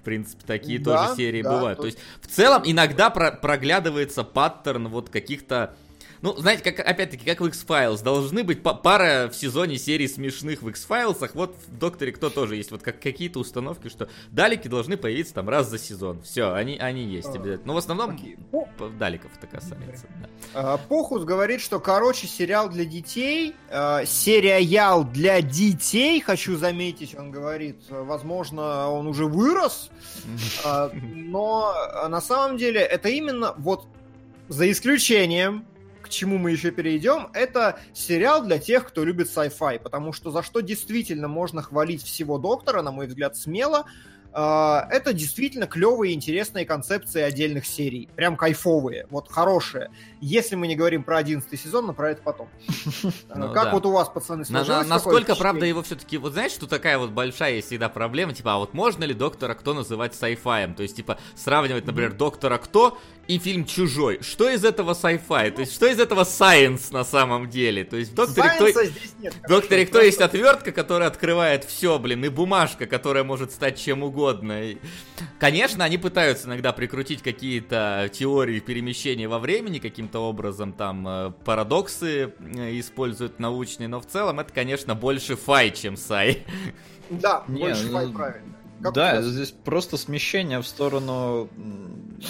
В принципе, такие Да, тоже серии да, бывают. То есть, в целом, иногда про- проглядывается паттерн вот каких-то... Ну, знаете, как, опять-таки, как в X-Files. Должны быть па- пара в сезоне серий смешных в X-Files. Вот в Докторе Кто тоже есть вот как, какие-то установки, что далеки должны появиться там раз за сезон. Все, они, они есть А, обязательно. Но в основном п- далеков это касается. да. А, Похус говорит, что, короче, сериал для детей, э, сериал для детей, хочу заметить, он говорит, возможно, он уже вырос, но на самом деле это именно вот за исключением, к чему мы еще перейдем, это сериал для тех, кто любит sci-fi, потому что за что действительно можно хвалить всего Доктора, на мой взгляд, смело, а, это действительно клевые, интересные концепции отдельных серий. Прям кайфовые, вот хорошие. Если мы не говорим про 11 сезон, но про это потом. А, Ну как вот у вас, пацаны, сложилось насколько, правда, его все-таки, вот знаешь, что такая вот большая есть всегда проблема, типа, а вот можно ли Доктора Кто называть sci-fi? То есть, типа, сравнивать, например, Доктора Кто и фильм Чужой. Что из этого sci-fi? То есть, что из этого science на самом деле? То есть, в Докторе Кто... Здесь нет. В Докторе Кто есть отвертка, которая открывает все, блин, и бумажка, которая может стать чем угодно. И, Конечно, они пытаются иногда прикрутить какие-то теории перемещения во времени, каким-то образом там э, парадоксы э, используют научные, но в целом это, конечно, больше фай, чем сай. Да, больше ну, фай, правильно. Как да, здесь просто смещение в сторону,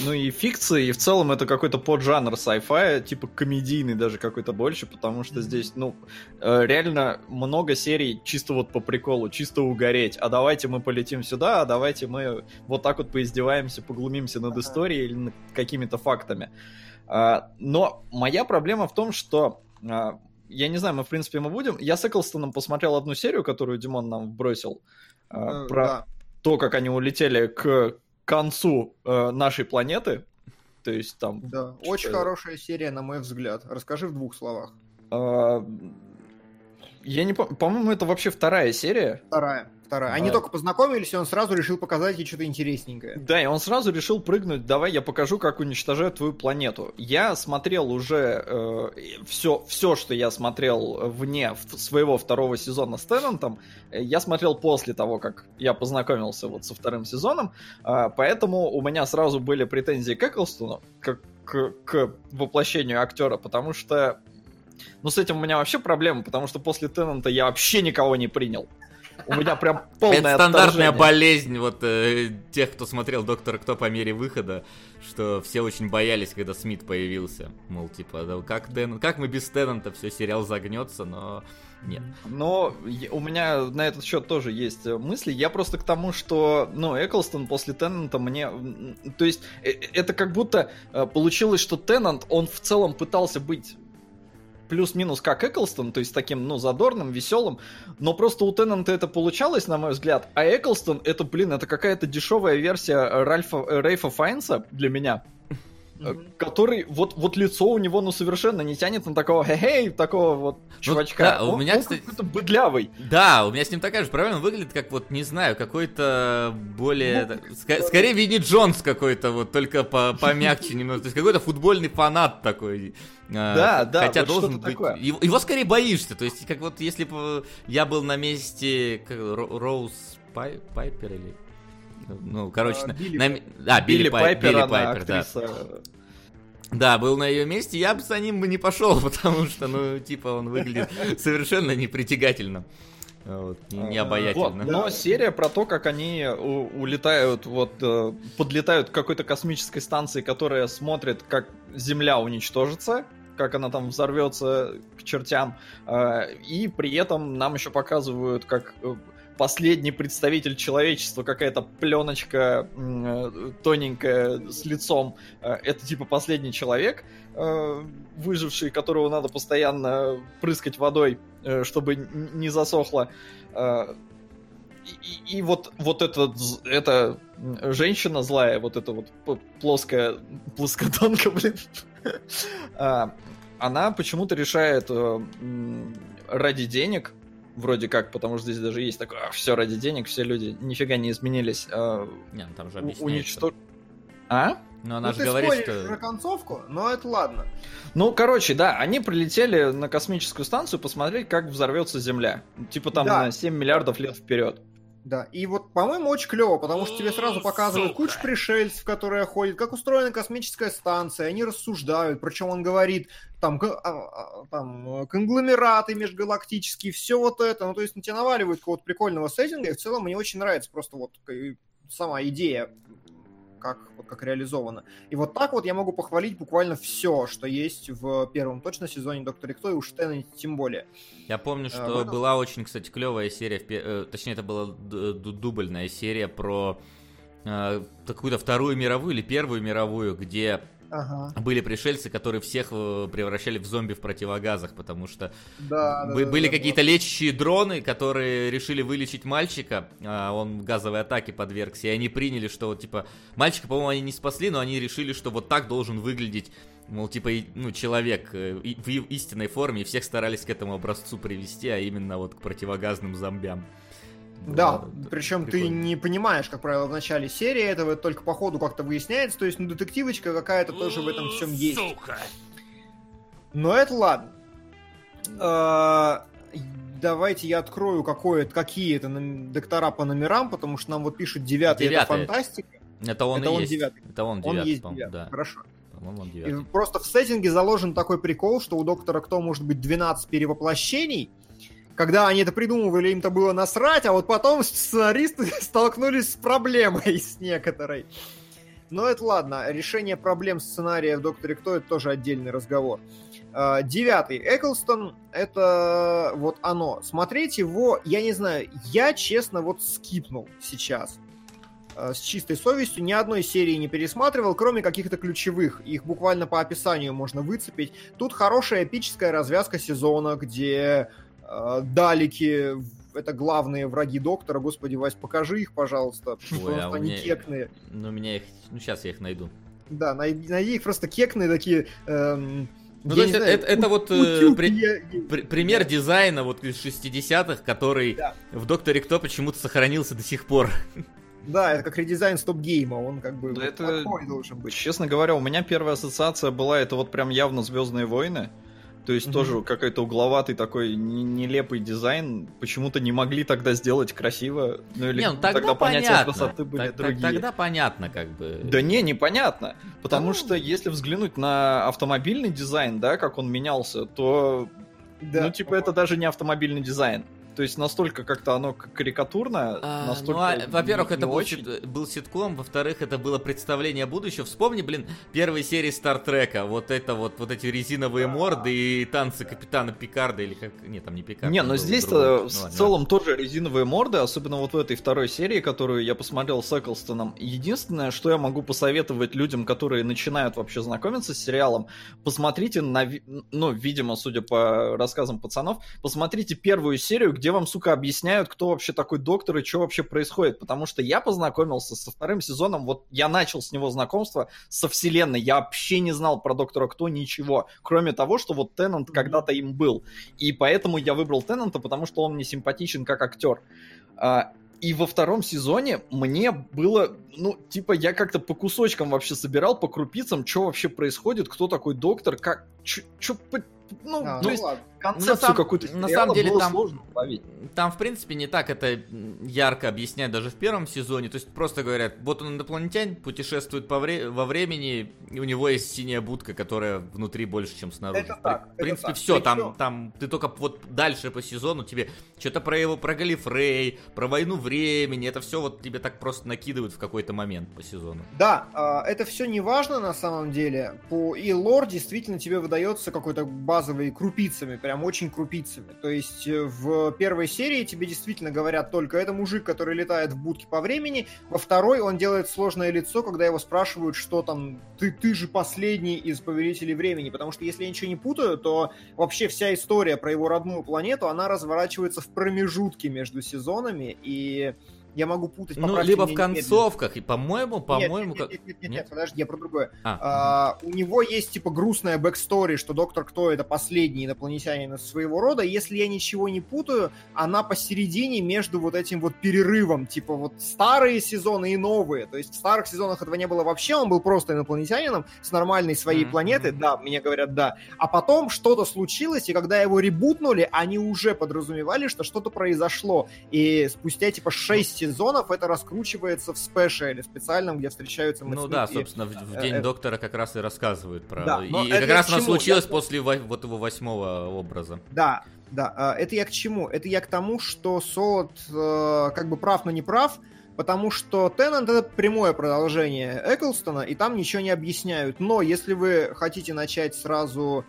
ну и фикции, и в целом это какой-то поджанр sci-fi, типа комедийный даже какой-то больше, потому что здесь, ну, э, реально много серий чисто вот по приколу, чисто угореть. А давайте мы полетим сюда, а давайте мы вот так вот поиздеваемся, поглумимся над Ага. историей или над какими-то фактами. А, Но моя проблема в том, что а, я не знаю, мы в принципе мы будем. Я с Эклстоном посмотрел одну серию, которую Димон нам бросил. а, Э, про да. То, как они улетели к концу э, нашей планеты. То есть там... Да, очень хорошая серия, на мой взгляд. Расскажи в двух словах. э, Я не помню, по-моему, это вообще вторая серия. Вторая. Вторая. Они Да. только познакомились, и он сразу решил показать ей что-то интересненькое. Да, и он сразу решил прыгнуть, давай я покажу, как уничтожают твою планету. Я смотрел уже все, все, что я смотрел вне своего второго сезона с Теннантом, э, я смотрел после того, как я познакомился вот со вторым сезоном, а, поэтому у меня сразу были претензии к Эклстону, к, к, к воплощению актера, потому что ну, с этим у меня вообще проблема, потому что после Теннанта я вообще никого не принял. У меня прям полное Это стандартная отторжение. болезнь вот э, тех, кто смотрел Доктора Кто по мере выхода, что все очень боялись, когда Смит появился. Мол, типа, да, как, Теннант, как мы без Теннанта, все, сериал загнется, но нет. Но у меня на этот счет тоже есть э, мысли. Я просто к тому, что, ну, Эклстон после Теннанта мне... То есть, э, э, это как будто получилось, что Теннант, он в целом пытался быть плюс-минус как Эклстон, то есть таким, ну, задорным, веселым, но просто у Теннанта это получалось, на мой взгляд, а Эклстон, это, блин, это какая-то дешевая версия Ральфа, э, Рейфа Файнса для меня, э, который, вот, вот лицо у него, ну, совершенно не тянет на такого хе-хей, такого вот чувачка. да, у Он- меня, он кстати- какой-то быдлявый. Да, у меня с ним такая же проблема, выглядит как вот, не знаю, какой-то более... Ну, ска- скорее Винни Джонс какой-то, вот только по помягче немного. То есть какой-то футбольный фанат такой. А, Да, да, Хотя вот должен быть... такое. Его, его скорее боишься, то есть как вот если бы я был на месте Роуз Пай- Пайпер или... Ну, короче, А, на- Билли на да, Билли, Билли Пай- Пайпер, Билли Пайпер, да. актриса. Да, был на ее месте, я бы за ним бы не пошел, потому что, ну, типа, он выглядит совершенно непритягательно. Вот, не, Вот, обаятельно. но серия про то, как они улетают, вот, э, подлетают к какой-то космической станции, которая смотрит, как Земля уничтожится, как она там взорвется к чертям, э, и при этом нам еще показывают, как э, последний представитель человечества, какая-то пленочка э, тоненькая с лицом, э, это типа последний человек, э, выживший, которого надо постоянно прыскать водой, чтобы не засохло. И, и- и вот, вот эта, эта женщина злая, вот эта вот плоская плоскодонка, блин, она почему-то решает ради денег, вроде как, потому что здесь даже есть такое, все ради денег, все люди нифига не изменились, а, Не, ну там же объясняется. уничтож... А? Но она ну, же ты говорит, что... про концовку, но это ладно. Ну, короче, да, они прилетели на космическую станцию посмотреть, как взорвется Земля. Типа там Да. на 7 миллиардов лет вперед. Да, и вот, по-моему, очень клево, потому что тебе сразу показывают Сука. кучу пришельцев, которые ходят, как устроена космическая станция, они рассуждают, причем он говорит, там, а, а, там конгломераты межгалактические, все вот это, ну, то есть на тебя наваливают какого-то прикольного сеттинга, и в целом мне очень нравится просто вот э, сама идея, как, вот как реализована. И вот так вот я могу похвалить буквально все, что есть в первом точно сезоне Доктора Кто, и уж Теннанте тем более. Я помню, А, что в этом- была очень, кстати, клевая серия, в э, точнее, это была дубльная серия про э, какую-то вторую мировую или первую мировую, где Ага. были пришельцы, которые всех э, превращали в зомби в противогазах, потому что Да, да, бы- да, были да, какие-то лечащие дроны, которые решили вылечить мальчика, а он газовой атаке подвергся, и они приняли, что вот, типа, мальчика, по-моему, они не спасли, но они решили, что вот так должен выглядеть, мол, типа, ну, человек э, в истинной форме, и всех старались к этому образцу привести, а именно вот к противогазным зомбям. Да, Было причем ты прикольно. не понимаешь, как правило, в начале серии этого, это только по ходу как-то выясняется, то есть, ну, детективочка какая-то тоже в этом всем есть. Но это ладно. А, Давайте я открою какое какие это доктора по номерам, потому что нам вот пишут девятый, это Девятый. фантастика. Это он Это и он есть. девятый. Это он Он девятый, есть по-моему, девятый, да. хорошо. Он И девятый. просто в сеттинге заложен такой прикол, что у доктора кто может быть 12 перевоплощений. Когда они это придумывали, им-то было насрать, а вот потом сценаристы столкнулись с проблемой с некоторой. Но это ладно, решение проблем сценария в «Докторе Кто» — это тоже отдельный разговор. А, Девятый. Эклстон — это вот оно. Смотреть его, я не знаю, я, честно, вот скипнул сейчас э, с чистой совестью, ни одной серии не пересматривал, кроме каких-то ключевых. Их буквально по описанию можно выцепить. Тут хорошая эпическая развязка сезона, где Далики — это главные враги Доктора. Господи, Вась, покажи их, пожалуйста. Ой, потому а они меня- кекные. Ну, меня их... Ну, сейчас я их найду. Да, найди, найди их просто кекные такие... эм, Ну, Я то есть знаю, это, это вот э, утюг при- я- при- пример дизайна вот из 60-х, который Да. в Докторе Кто почему-то сохранился до сих пор. Да, это как редизайн стоп-гейма, он как бы Да вот это- такой должен быть. Честно говоря, у меня первая ассоциация была, это вот прям явно Звездные войны. То есть Мгм. тоже какой-то угловатый такой не- нелепый дизайн. Почему-то не могли тогда сделать красиво. Ну или Не, ну тогда, понятия понятно. красоты были Так- так- другие. Тогда понятно, как бы. Да не, непонятно. Потому ну. что если взглянуть на автомобильный дизайн, да, как он менялся, то, Да. ну, типа, это даже не автомобильный дизайн. То есть настолько как-то оно к- карикатурно, А, настолько... ну, а, во-первых, это был, очень. сит- был ситком, во-вторых, это было представление будущего. Вспомни, блин, первые серии Стартрека, вот это вот, вот эти резиновые морды и танцы капитана Пикарда или как... Не, там не Пикарда. Не, но был здесь-то. Ну в ладно, целом тоже резиновые морды, особенно вот в этой второй серии, которую я посмотрел с Эклстоном. Единственное, что я могу посоветовать людям, которые начинают вообще знакомиться с сериалом, посмотрите на, ну, видимо, судя по рассказам пацанов, посмотрите первую серию, где вам, сука, объясняют, кто вообще такой доктор и что вообще происходит. Потому что я познакомился со вторым сезоном, вот я начал с него знакомство со вселенной, я вообще не знал про доктора кто ничего, кроме того, что вот Теннант когда-то им был. И поэтому я выбрал Теннанта, потому что он мне симпатичен как актер. А, И во втором сезоне мне было, ну, типа, я как-то по кусочкам вообще собирал, по крупицам, что вообще происходит, кто такой доктор, как, что, ну, А, то ну есть ладно. Концепцию самом- какую-то на самом деле там- сложно уловить. Там, в принципе, не так это ярко объяснять даже в первом сезоне. То есть просто говорят, вот он инопланетянин, путешествует по вре- во времени, и у него есть синяя будка, которая внутри больше, чем снаружи. Это В так, В принципе, так. все. Там, Причем- там ты только вот дальше по сезону тебе что-то про его, про Галифрей, про войну времени. Это все вот тебе так просто накидывают в какой-то момент по сезону. Да, а, это все не важно на самом деле. По... И лор действительно тебе выдается какой-то базовый крупицами, прям очень крупицами. То есть э, в первой серии тебе действительно говорят только это мужик, который летает в будке по времени. Во второй он делает сложное лицо, когда его спрашивают, что там, ты, ты же последний из повелителей времени. Потому что если я ничего не путаю, то вообще вся история про его родную планету, она разворачивается в промежутке между сезонами. И я могу путать. Ну, либо в концовках. И, по-моему, по-моему... Нет, нет, нет, нет, нет, Нет? подожди, я про другое. А, А, у него есть типа грустная backstory, что доктор Кто это последний инопланетянин из своего рода. Если я ничего не путаю, она посередине между вот этим вот перерывом, типа вот старые сезоны и новые. То есть в старых сезонах этого не было вообще, он был просто инопланетянином с нормальной своей Мгм, планеты, да, мне говорят, да. А потом что-то случилось, и когда его ребутнули, они уже подразумевали, что что-то произошло. И спустя типа 6 сезонов это раскручивается в спешиале специальном, где встречаются Мэтт Ну Смит да, и- собственно, в, в э, День э, доктора как раз и рассказывают про... Да, и как раз оно случилось Я- после во- вот его восьмого образа. Да, да. а, Это я к чему? Это я к тому, что Солод э, как бы прав, но не прав, потому что Теннант это прямое продолжение Эклстона, и там ничего не объясняют. Но если вы хотите начать сразу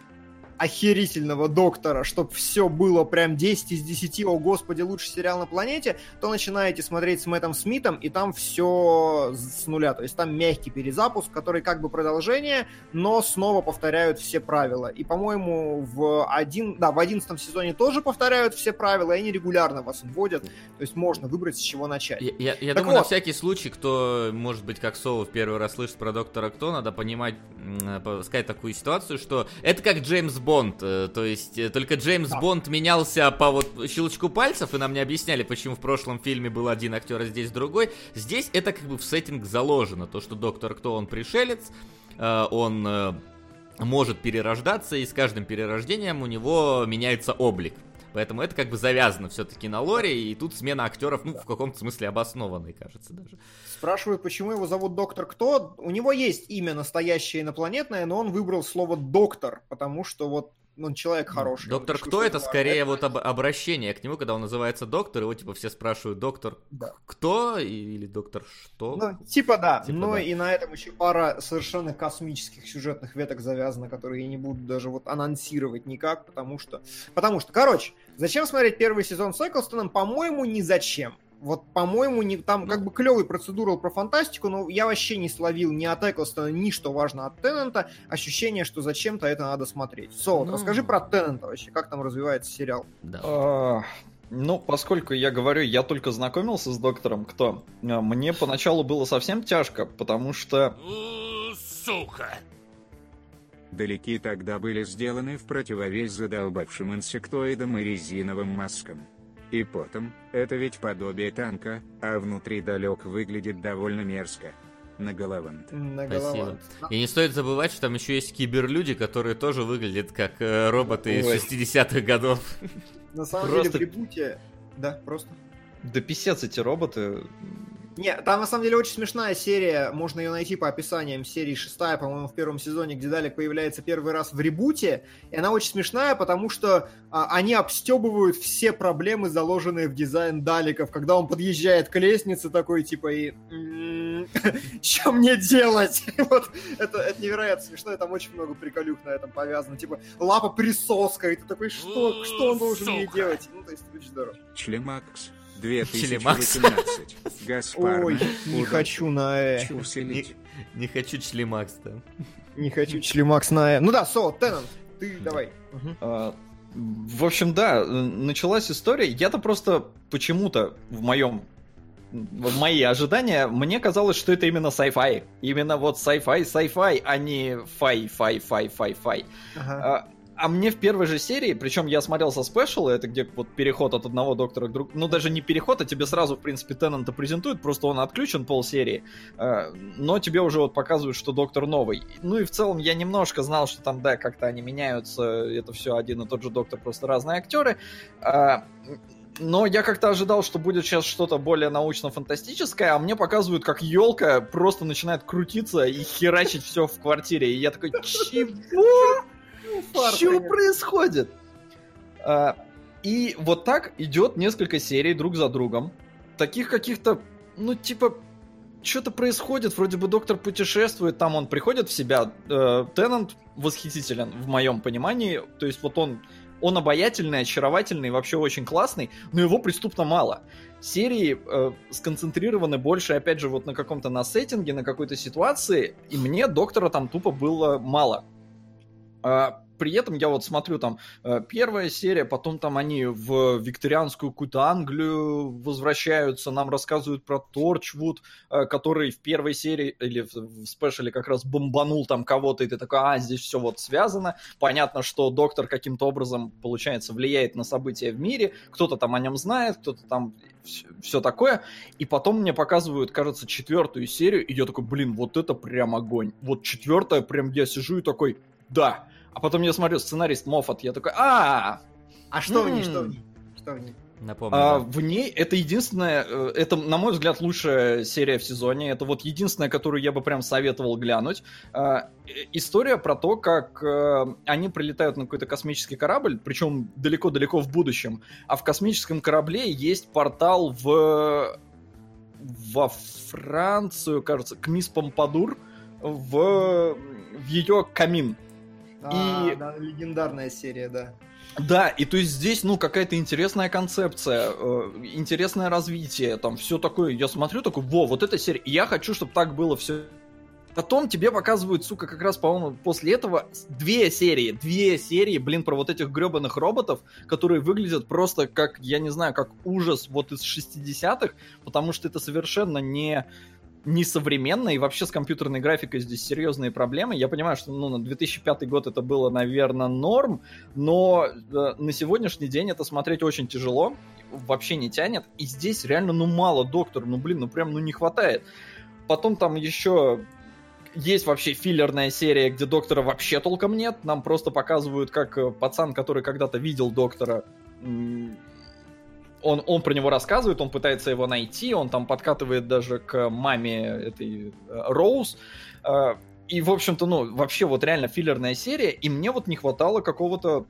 охерительного доктора, чтобы все было прям 10 из 10, о господи, лучший сериал на планете, то начинаете смотреть с Мэттом Смитом, и там все с нуля. То есть там мягкий перезапуск, который как бы продолжение, но снова повторяют все правила. И, по-моему, в один, да, в одиннадцатом сезоне тоже повторяют все правила, и они регулярно вас вводят. То есть можно выбрать, с чего начать. Я, я- я Так думаю, на вот. всякий случай, кто, может быть, как Соло в первый раз слышит про доктора Кто, надо понимать, э, сказать такую ситуацию, что это как Джеймс Бонд, э, то есть э, только Джеймс Да. Бонд менялся по вот щелчку пальцев, и нам не объясняли, почему в прошлом фильме был один актер, а здесь другой. Здесь это как бы в сеттинг заложено, то, что доктор Кто, он пришелец, э, он может перерождаться, и с каждым перерождением у него меняется облик. Поэтому это как бы завязано все-таки на лоре, и тут смена актеров, ну, в каком-то смысле обоснованной, кажется, даже. Спрашивают, почему его зовут доктор кто? У него есть имя настоящее инопланетное, но он выбрал слово доктор, потому что вот он человек хороший. Доктор решил, кто что это скорее вот об- обращение к нему, когда он называется доктор, его типа все спрашивают, доктор Да. кто или доктор что? Ну, типа да. Типа ну да. и на этом еще пара совершенно космических сюжетных веток завязана, которые я не буду даже вот анонсировать никак, потому что... Потому что, короче, зачем смотреть первый сезон с Эклстоном? По-моему, ни зачем. Вот, по-моему, не, там как бы клевый процедурал про фантастику, но я вообще не словил ни от Эклстона, ни что важно от Теннанта. Ощущение, что зачем-то это надо смотреть. Солод, Ну. расскажи про Теннанта вообще, как там развивается сериал. Да. А, Ну, поскольку я говорю, я только знакомился с доктором Кто, а, мне поначалу было совсем тяжко, потому что... Сука! далеки тогда были сделаны в противовес задолбавшим инсектоидам и резиновым маскам. И потом, это ведь подобие танка, а внутри далек выглядит довольно мерзко. На Галавант. На Спасибо. Галавант. И не стоит забывать, что там еще есть киберлюди, которые тоже выглядят как э, роботы из Ой. 60-х годов. На самом Просто- деле в ребуте... Да, просто. Да писец эти роботы. Не, там на самом деле очень смешная серия, можно ее найти по описаниям серии шестая, по-моему, в первом сезоне, где Далек появляется первый раз в ребуте, и она очень смешная, потому что а, они обстебывают все проблемы, заложенные в дизайн Далеков, когда он подъезжает к лестнице такой, типа, и... Что мне делать? Вот, это, это невероятно смешно, и там очень много приколюх на этом повязано, типа, лапа присоска, и ты такой, что, что он должен мне делать? Ну, то есть, очень здорово. Члемакс. Члемакс. 2018. Гаспар. Ой, не хочу на «э». Не хочу члемакс там. Не хочу члемакс на «э». Ну да, Со, Теннант, ты давай. А, В общем, да, началась история. Я-то просто почему-то в моем в мои ожидания, мне казалось, что это именно sci-fi. Именно вот sci-fi, sci-fi, а не фай, фай, фай, фай, фай. Ага. А, мне в первой же серии, причем я смотрел со спешала, это где вот переход от одного доктора к другому, ну даже не переход, а тебе сразу, в принципе, Теннанта презентуют, просто он отключен полсерии, а, но тебе уже вот показывают, что доктор новый. Ну и в целом я немножко знал, что там, да, как-то они меняются, это все один и тот же доктор, просто разные актеры. А, но я как-то ожидал, что будет сейчас что-то более научно-фантастическое, а мне показывают, как елка просто начинает крутиться и херачить все в квартире. И я такой, чего? Фарт, Что конечно. происходит? А, и вот так идет несколько серий друг за другом. Таких каких-то, ну, типа, что-то происходит, вроде бы доктор путешествует, там он приходит в себя. Э, Теннант восхитителен, в моем понимании. То есть вот он, он обаятельный, очаровательный, вообще очень классный, но его преступно мало. Серии э, сконцентрированы больше, опять же, вот на каком-то на сеттинге, на какой-то ситуации, и мне доктора там тупо было мало. А, при этом я вот смотрю там э, первая серия, потом там они в викторианскую какую-то Англию возвращаются, нам рассказывают про Торчвуд, э, который в первой серии или в, спешле как раз бомбанул там кого-то, и ты такой, а, здесь все вот связано. Понятно, что доктор каким-то образом, получается, влияет на события в мире, кто-то там о нем знает, кто-то там все такое. И потом мне показывают, кажется, четвертую серию, и я такой, блин, вот это прям огонь. Вот четвертая, прям я сижу и такой, да. А потом я смотрю, сценарист Моффат, я такой, а, А что в ней, что в ней? Что в ней? Напомню. а, да. в ней это единственная, э, это, на мой взгляд, лучшая серия в сезоне. Это вот единственная, которую я бы прям советовал глянуть. А, э, История про то, как э, они прилетают на какой-то космический корабль, причем далеко-далеко в будущем. А в космическом корабле есть портал в во Францию, кажется, к мисс Помпадур в, в ее камин. А, И- да, легендарная серия, да. Да, и то есть здесь, ну, какая-то интересная концепция, э, интересное развитие, там все такое. Я смотрю такой, во, вот эта серия. Я хочу, чтобы так было все. Потом тебе показывают, сука, как раз, по-моему, после этого две серии, две серии, блин, про вот этих гребаных роботов, которые выглядят просто как, я не знаю, как ужас вот из 60-х, потому что это совершенно не несовременно, и вообще с компьютерной графикой здесь серьезные проблемы. Я понимаю, что ну, на 2005 год это было, наверное, норм, но э, на сегодняшний день это смотреть очень тяжело, вообще не тянет. И здесь реально, ну, мало доктора, ну, блин, ну, прям, ну, не хватает. Потом там еще есть вообще филлерная серия, где доктора вообще толком нет. Нам просто показывают, как э, пацан, который когда-то видел доктора, он, он про него рассказывает, он пытается его найти, он там подкатывает даже к маме этой э, Роуз. Э, И, в общем-то, ну, вообще вот реально филлерная серия, и мне вот не хватало какого-то...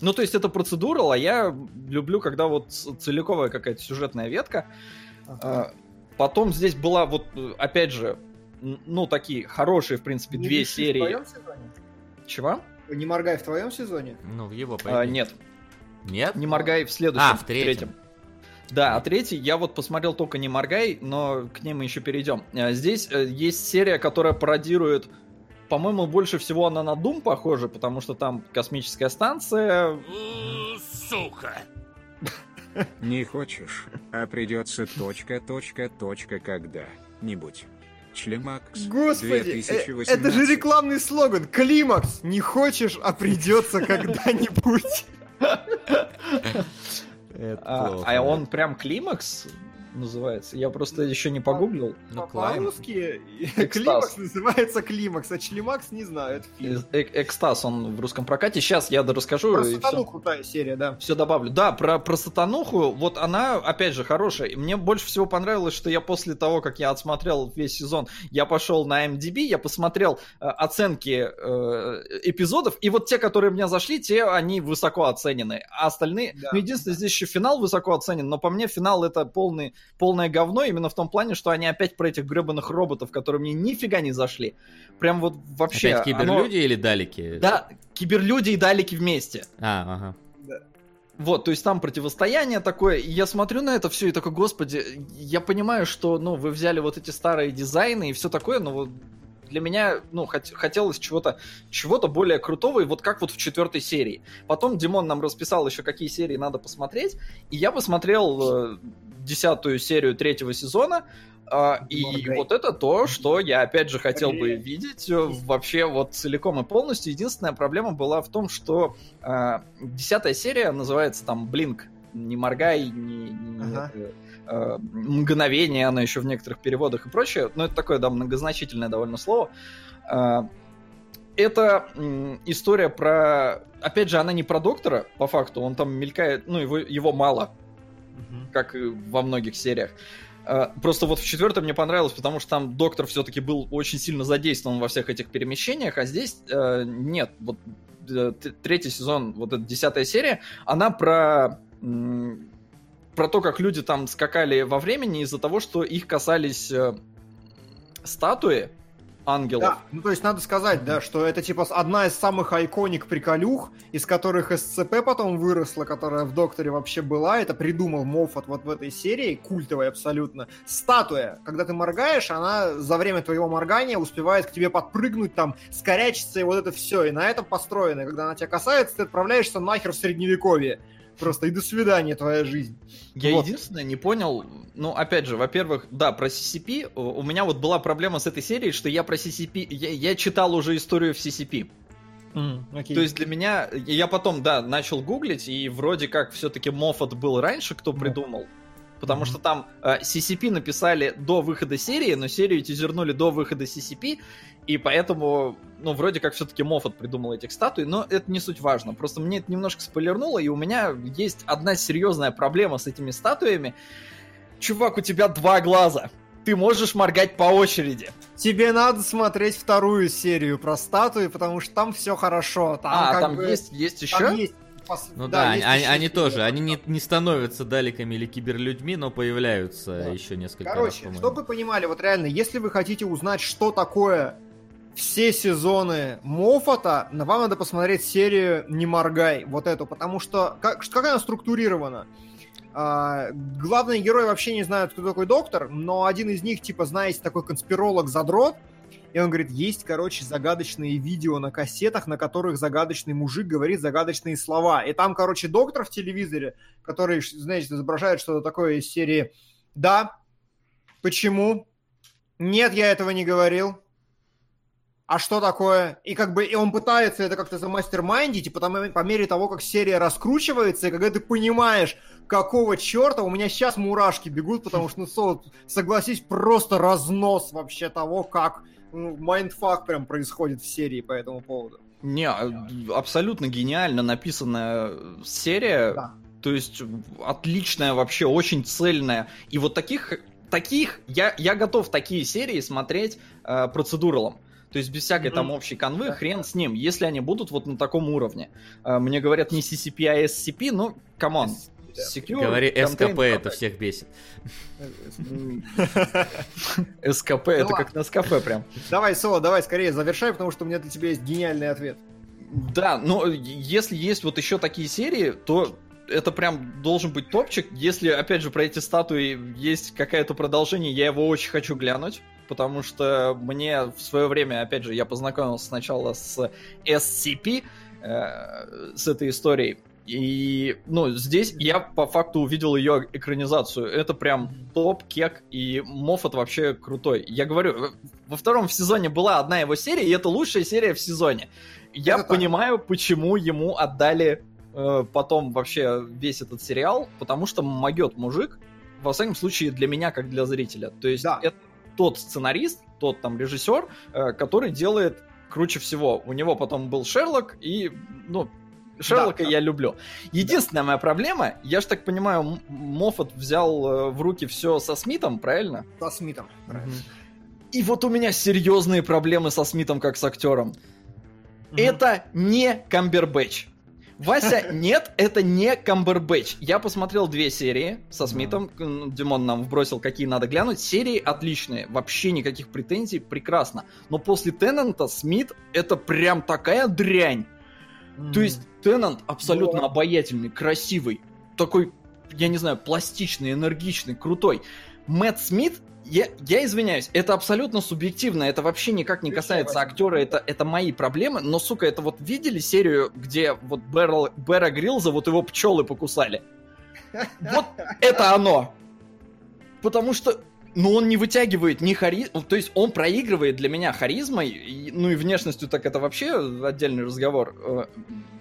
Ну, то есть это процедура, а я люблю, когда вот целиковая какая-то сюжетная ветка. А, Потом здесь была вот, э, опять же, ну, такие хорошие, в принципе, Не две дыши В серии. твоем сезоне? Чего? Не моргай в твоем сезоне? Ну, в его А, нет, Нет? не моргай в следующем. А, в третьем. Да, а третий я вот посмотрел только не моргай, но к ним мы еще перейдем. А, Здесь э, есть серия, которая пародирует, по-моему, больше всего она на Doom похожа, потому что там космическая станция. Сука! Не хочешь, а придется точка, точка, точка когда-нибудь. Члемакс. Господи, э, 2018. это же рекламный слоган. Климакс. Не хочешь, а придется когда-нибудь. А, а он прям климакс называется? Я просто еще не погуглил. Ну. По-русски. Климакс называется Климакс, а Члимакс не знаю, это фильм. Э- Экстаз он в русском прокате. Сейчас я расскажу. Про сатану всё. крутая серия, да. Все добавлю. Да, про, про сатануху, вот она, опять же, хорошая. И мне больше всего понравилось, что я после того, как я отсмотрел весь сезон, я пошел на MDB, я посмотрел э, оценки э, эпизодов, и вот те, которые мне зашли, те, они высоко оценены. А остальные... Да. Ну, единственное, здесь еще финал высоко оценен, но по мне финал это полный, полное говно, именно в том плане, что они опять про этих гребаных роботов, которые мне нифига не зашли. Прям вот вообще... Опять киберлюди или далики? оно- Да, киберлюди и далеки вместе. А, ага. Вот, то есть там противостояние такое, и я смотрю на это все и такой, господи, я понимаю, что, ну, вы взяли вот эти старые дизайны и все такое, но вот для меня, ну, хот- хотелось чего-то чего-то более крутого, и вот как вот в четвертой серии. Потом Димон нам расписал еще, какие серии надо посмотреть, и я посмотрел э, десятую серию третьего сезона, а, и Моргай. вот это то, что я опять же хотел бы видеть э, вообще вот целиком и полностью. Единственная проблема была в том, что а, десятая серия называется там Блинк. Не моргай, не, не- Ага. э, мгновение, она еще в некоторых переводах и прочее. Но это такое, да, многозначительное довольно слово. А, это м, история про... Опять же, она не про доктора, по факту. Он там мелькает, ну, его, его мало как и во многих сериях. А, Просто вот в четвертой мне понравилось, потому что там доктор все-таки был очень сильно задействован во всех этих перемещениях, а здесь э, нет. Вот э, третий сезон, вот эта десятая серия, она про про то, как люди там скакали во времени из-за того, что их касались э, статуи ангелов. Да, ну то есть надо сказать, да, что это типа одна из самых айконик приколюх, из которых СЦП потом выросла, которая в Докторе вообще была, это придумал Моффат вот в этой серии, культовой абсолютно. Статуя, когда ты моргаешь, она за время твоего моргания успевает к тебе подпрыгнуть, там, скорячиться и вот это все, и на этом построено. Когда она тебя касается, ты отправляешься нахер в средневековье. Просто и до свидания твоя жизнь. Я Вот. единственное не понял, ну, опять же, во-первых, да, про CCP, у у меня вот была проблема с этой серией, что я про CCP, я, я читал уже историю в CCP. Окей. То есть для меня, я потом, да, начал гуглить, и вроде как все-таки Моффат был раньше, кто придумал. Потому что там э, CCP написали до выхода серии, но серию тизернули до выхода CCP, и поэтому, ну, вроде как все-таки Моффат придумал этих статуй, но это не суть важно. Просто мне это немножко спойлернуло, и у меня есть одна серьезная проблема с этими статуями. Чувак, у тебя два глаза. Ты можешь моргать по очереди. Тебе надо смотреть вторую серию про статуи, потому что там все хорошо. Там а, там бы- есть, есть еще? Там есть пос- Ну да, есть они, они тоже, они не, не становятся далеками или киберлюдьми, но появляются Да. еще несколько раз, Короче, по-моему. чтобы вы понимали, вот реально, если вы хотите узнать, что такое все сезоны Моффата, вам надо посмотреть серию «Не моргай», вот эту, потому что как, как она структурирована? А, главные герои вообще не знают, кто такой доктор, но один из них, типа, знаете, такой конспиролог-задрот, и он говорит, есть, короче, загадочные видео на кассетах, на которых загадочный мужик говорит загадочные слова. И там, короче, доктор в телевизоре, который, знаете, изображает что-то такое из серии «Да, почему? Нет, я этого не говорил. А что такое? И как бы и он пытается это как-то замастермайндить, и потом по мере того, как серия раскручивается, и когда ты понимаешь, какого черта, у меня сейчас мурашки бегут, потому что, ну, согласись, просто разнос вообще того, как ну, mindfuck прям происходит в серии по этому поводу. Не, а, абсолютно гениально написанная серия. Да. То есть отличная вообще, очень цельная. И вот таких, таких я, я готов такие серии смотреть э, процедуралом. То есть без всякой Мгм. там общей канвы, Да. хрен с ним, если они будут вот на таком уровне. Э, мне говорят не CCP, а SCP, ну, come on. Secure Говори Contained СКП, это всех бесит. СКП, это ладно. как на СКП прям. Давай, Соло, давай скорее завершай, потому что у меня для тебя есть гениальный ответ. Да, но если есть вот еще такие серии, то это прям должен быть топчик. Если, опять же, про эти статуи есть какое-то продолжение, я его очень хочу глянуть. Потому что мне в свое время, опять же, я познакомился сначала с SCP, э, с этой историей. И, ну, здесь я по факту увидел ее экранизацию. Это прям топ, кек, и Моффат вообще крутой. Я говорю, во втором сезоне была одна его серия, и это лучшая серия в сезоне. Я Это так. понимаю, почему ему отдали э, потом вообще весь этот сериал, потому что могет мужик, во всяком случае, для меня, как для зрителя. То есть Да. это тот сценарист, тот там режиссер, э, который делает круче всего. У него потом был Шерлок, и, ну, Шерлока да. я люблю. Единственная моя проблема, я ж так понимаю, Моффат взял э, в руки все со Смитом, правильно? Со Смитом. правильно. И вот у меня серьезные проблемы со Смитом как с актером. Это не Камбербэтч. Вася, нет, это не Камбербэтч. Я посмотрел две серии со Смитом. Димон нам вбросил, какие надо глянуть. Серии отличные, вообще никаких претензий, прекрасно. Но после Теннанта Смит это прям такая дрянь. То есть Теннант абсолютно Да. обаятельный, красивый, такой, я не знаю, пластичный, энергичный, крутой. Мэтт Смит, я, я извиняюсь, это абсолютно субъективно, это вообще никак не касается актера, это, это мои проблемы, но, сука, это вот видели серию, где вот Берл, Бера Грилза, вот его пчелы покусали? Вот это оно. Потому что, ну, он не вытягивает ни хари... То есть он проигрывает для меня харизмой, и- ну и внешностью так это вообще отдельный разговор. э,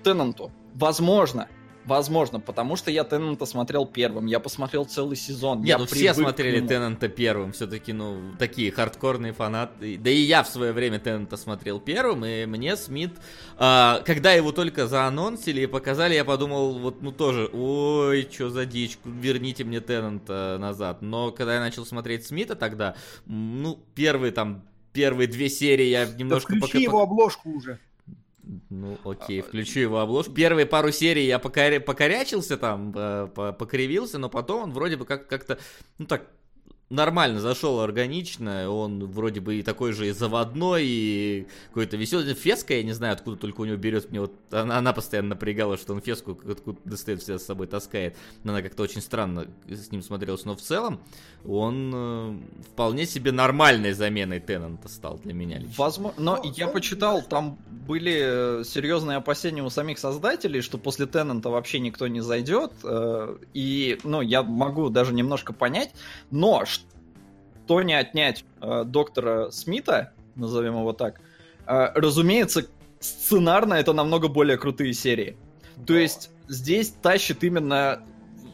Теннанту. Возможно. Возможно, потому что я Теннанта смотрел первым, я посмотрел целый сезон. Нет, я ну все смотрели. Теннанта первым, все-таки, ну, такие хардкорные фанаты. Да и я в свое время Теннанта смотрел первым, и мне Смит, а, когда его только заанонсили и показали, я подумал, вот, ну тоже, ой, что за дичь, верните мне Теннанта назад. Но когда я начал смотреть Смита тогда, ну, первые там, первые две серии я Да немножко... включи пока- его обложку уже. Ну, окей, А, включу его обложку. Первые пару серий я покоря- покорячился там, э, по- покривился, но потом он вроде бы как- как-то, ну так, нормально зашел органично. Он вроде бы и такой же и заводной, и какой-то веселый. Феска, я не знаю, откуда только у него берет. Мне вот она, она постоянно напрягала, что он феску откуда достает, всегда с собой таскает. Она как-то очень странно с ним смотрелась. Но в целом он э, вполне себе нормальной заменой Теннанта стал для меня лично. Возможно, но Ну, я почитал, там были э, серьезные опасения у самих создателей, что после Теннанта вообще никто не зайдет. э, И, ну, я могу даже немножко понять, но что не отнять э, доктора Смита, назовем его так, э, разумеется, сценарно это намного более крутые серии. То есть здесь тащит именно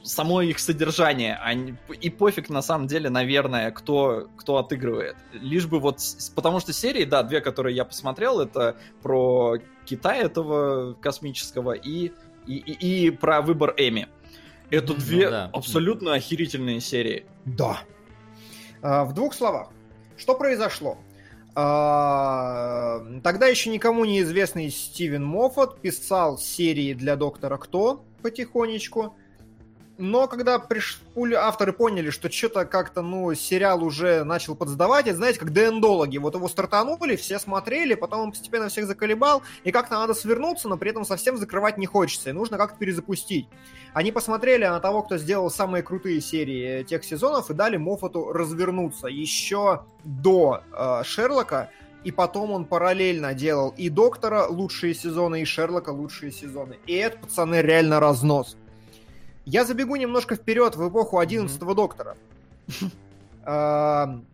само их содержание, а не- и пофиг на самом деле, наверное, кто, кто отыгрывает. Лишь бы вот, потому что серии, да, две, которые я посмотрел, это про Китай этого космического и, и, и, и про выбор Эми. Это Ну две да. абсолютно охерительные серии. Да. А, в двух словах. Что произошло? А, тогда еще никому неизвестный Стивен Моффат писал серии для Доктора Кто потихонечку. Но когда приш... пуль- авторы поняли, что что-то как-то, ну, сериал уже начал подсдавать, это, знаете, как ДНДологи. Вот его стартанули, все смотрели, потом он постепенно всех заколебал, и как-то надо свернуться, но при этом совсем закрывать не хочется, и нужно как-то перезапустить. Они посмотрели на того, кто сделал самые крутые серии тех сезонов, и дали Моффату развернуться еще до э, Шерлока, и потом он параллельно делал и Доктора лучшие сезоны, и Шерлока лучшие сезоны. И это, пацаны, реально разнос. Я забегу немножко вперед в эпоху 11 Доктора. Эм,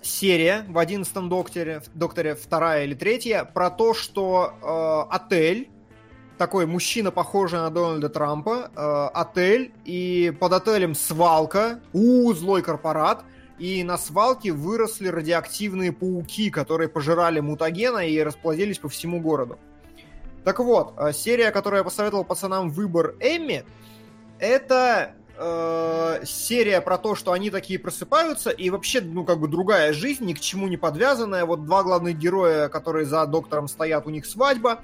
Серия в 11 Докторе, Докторе вторая или третья, про то, что э, отель, такой мужчина, похожий на Дональда Трампа, э, отель, и под отелем свалка, у злой корпорат, и на свалке выросли радиоактивные пауки, которые пожирали мутагена и расплодились по всему городу. Так вот, э, серия, которую я посоветовал пацанам «Выбор Эмми», это э, серия про то, что они такие просыпаются, и вообще, ну, как бы другая жизнь, ни к чему не подвязанная. Вот два главных героя, которые за доктором стоят, у них свадьба.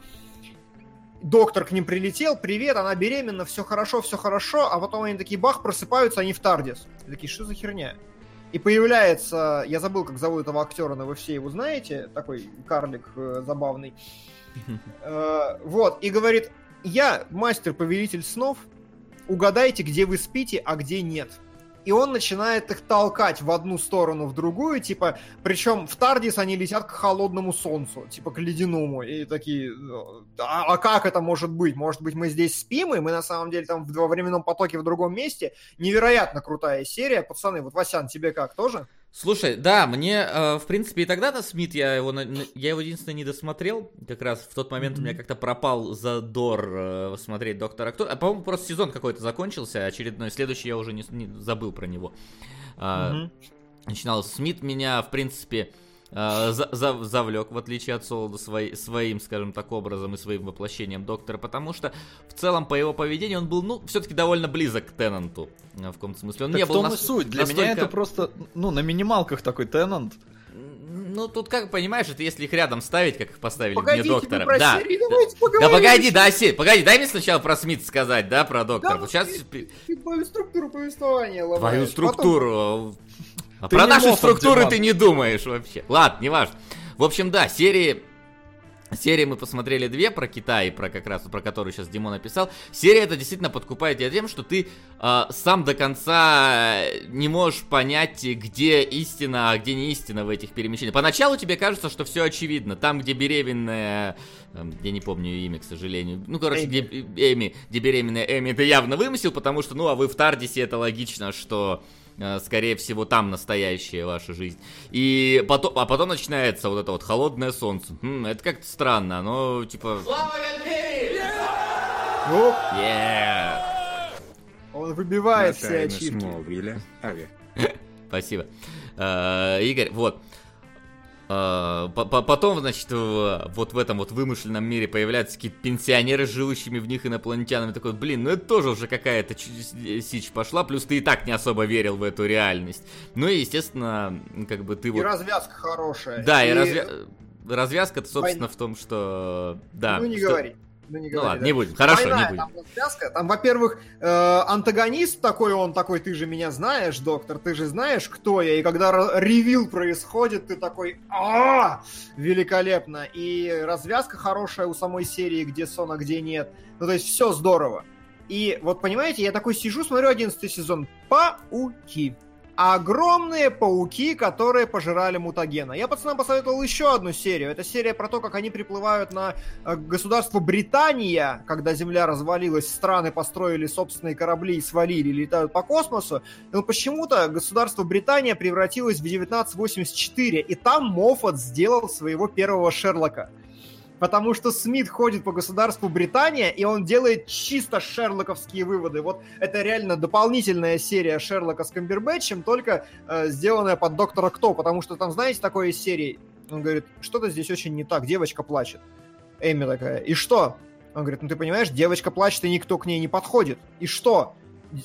Доктор к ним прилетел, привет, она беременна, все хорошо, все хорошо, а потом они такие, бах, просыпаются, они в Тардис. И такие, что за херня? И появляется, я забыл, как зовут этого актера, но вы все его знаете, такой карлик э, забавный. Э, вот, и говорит, я мастер-повелитель снов, угадайте, где вы спите, а где нет. и он начинает их толкать в одну сторону, в другую, типа, причем в Тардис они летят к холодному солнцу, типа к ледяному, и такие, а, а как это может быть? Может быть, мы здесь спим, и мы на самом деле там во временном потоке в другом месте? Невероятно крутая серия, пацаны, вот, Васян, тебе как, тоже? Слушай, да, мне, э, в принципе, и тогда-то Смит, я его, я его единственное не досмотрел, как раз в тот момент mm-hmm. у меня как-то пропал задор э, смотреть Доктора Кто. А, по-моему, просто сезон какой-то закончился, очередной, следующий я уже не, не забыл про него. Mm-hmm. Начинал Смит меня, в принципе, э, за, за, завлек, в отличие от Солода, свой, своим, скажем так, образом и своим воплощением Доктора, потому что в целом по его поведению он был, ну, все-таки довольно близок к Теннанту, э, в каком-то смысле. Он так не в был нас... и суть. Для настолько... меня это просто, ну, на минималках такой Теннант. Ну, тут, как понимаешь, это если их рядом ставить, как их поставили Погодите, мне доктора. Про да. серии, давайте да погоди, да, Си, погоди, дай мне сначала про Смит сказать, да, про доктора. Да, вот сейчас... Твою структуру повествования ломаешь. Твою структуру. Потом... А Ты про наши Моффат, структуры Диман. ты не думаешь вообще. Ладно, не важно. В общем, да, серии... Серии мы посмотрели две про Китай, про как раз про которую сейчас Димон написал. Серия это действительно подкупает тебя тем, что ты э, сам до конца не можешь понять, где истина, а где не истина в этих перемещениях. Поначалу тебе кажется, что все очевидно. Там, где беременная, э, я не помню ее имя, к сожалению. Ну, короче, где Эми, где беременная Эми, это явно вымысел, потому что, ну, а вы в Тардисе, это логично, что э, скорее всего, там настоящая ваша жизнь. И потом, а потом начинается вот это вот холодное солнце. М, это как-то странно, оно типа... Ну, Yeah! он выбивает все Ави. Спасибо. Э, Игорь, вот. Э, по- Потом, значит, вот в этом вот вымышленном мире появляются какие-то пенсионеры, живущими в них инопланетянами. Такой, блин, ну это тоже уже какая-то чу- сичь пошла. Плюс ты и так не особо верил в эту реальность. Ну и, естественно, как бы ты И вот... развязка хорошая. Да, и развя- развязка-то, собственно, Война. в том, что... Да, Ну не что- говори. Ну, не Ну ладно, да. не будем. Хорошо, Двойная не будем. Там. Там, во-первых, э, антагонист такой, он такой, ты же меня знаешь, доктор, ты же знаешь, кто я. И когда ревил происходит, ты такой, а великолепно. И развязка хорошая у самой серии, где сон, а где нет. Ну, то есть все здорово. И вот, понимаете, я такой сижу, смотрю 11 сезон. Пауки. Огромные пауки, которые пожирали мутагена. Я пацанам посоветовал еще одну серию. Это серия про то, как они приплывают на э, государство Британия, когда Земля развалилась, страны построили собственные корабли и свалили, летают по космосу. Но почему-то государство Британия превратилось в 1984, и там Моффат сделал своего первого Шерлока. Потому что Смит ходит по государству Британия, и он делает чисто шерлоковские выводы. Вот это реально дополнительная серия Шерлока с Камбербэтчем, только э, сделанная под Доктора Кто. Потому что там, знаете, такой из серии, он говорит, что-то здесь очень не так, девочка плачет. Эми такая, и что? Он говорит, ну ты понимаешь, девочка плачет, и никто к ней не подходит. И что?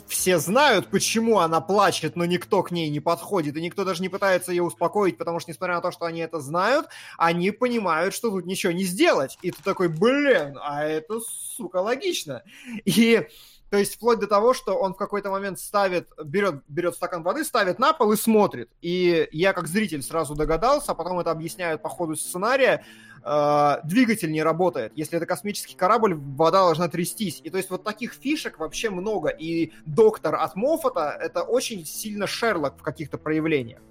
Все знают, почему она плачет, но никто к ней не подходит, и никто даже не пытается ее успокоить, потому что, несмотря на то, что они это знают, они понимают, что тут ничего не сделать. И ты такой, блин, а это, сука, логично. И то есть вплоть до того, что он в какой-то момент ставит, берет, берет стакан воды, ставит на пол и смотрит. И я как зритель сразу догадался, а потом это объясняют по ходу сценария, э, двигатель не работает. Если это космический корабль, вода должна трястись. И то есть вот таких фишек вообще много. И доктор от Моффата это очень сильно Шерлок в каких-то проявлениях.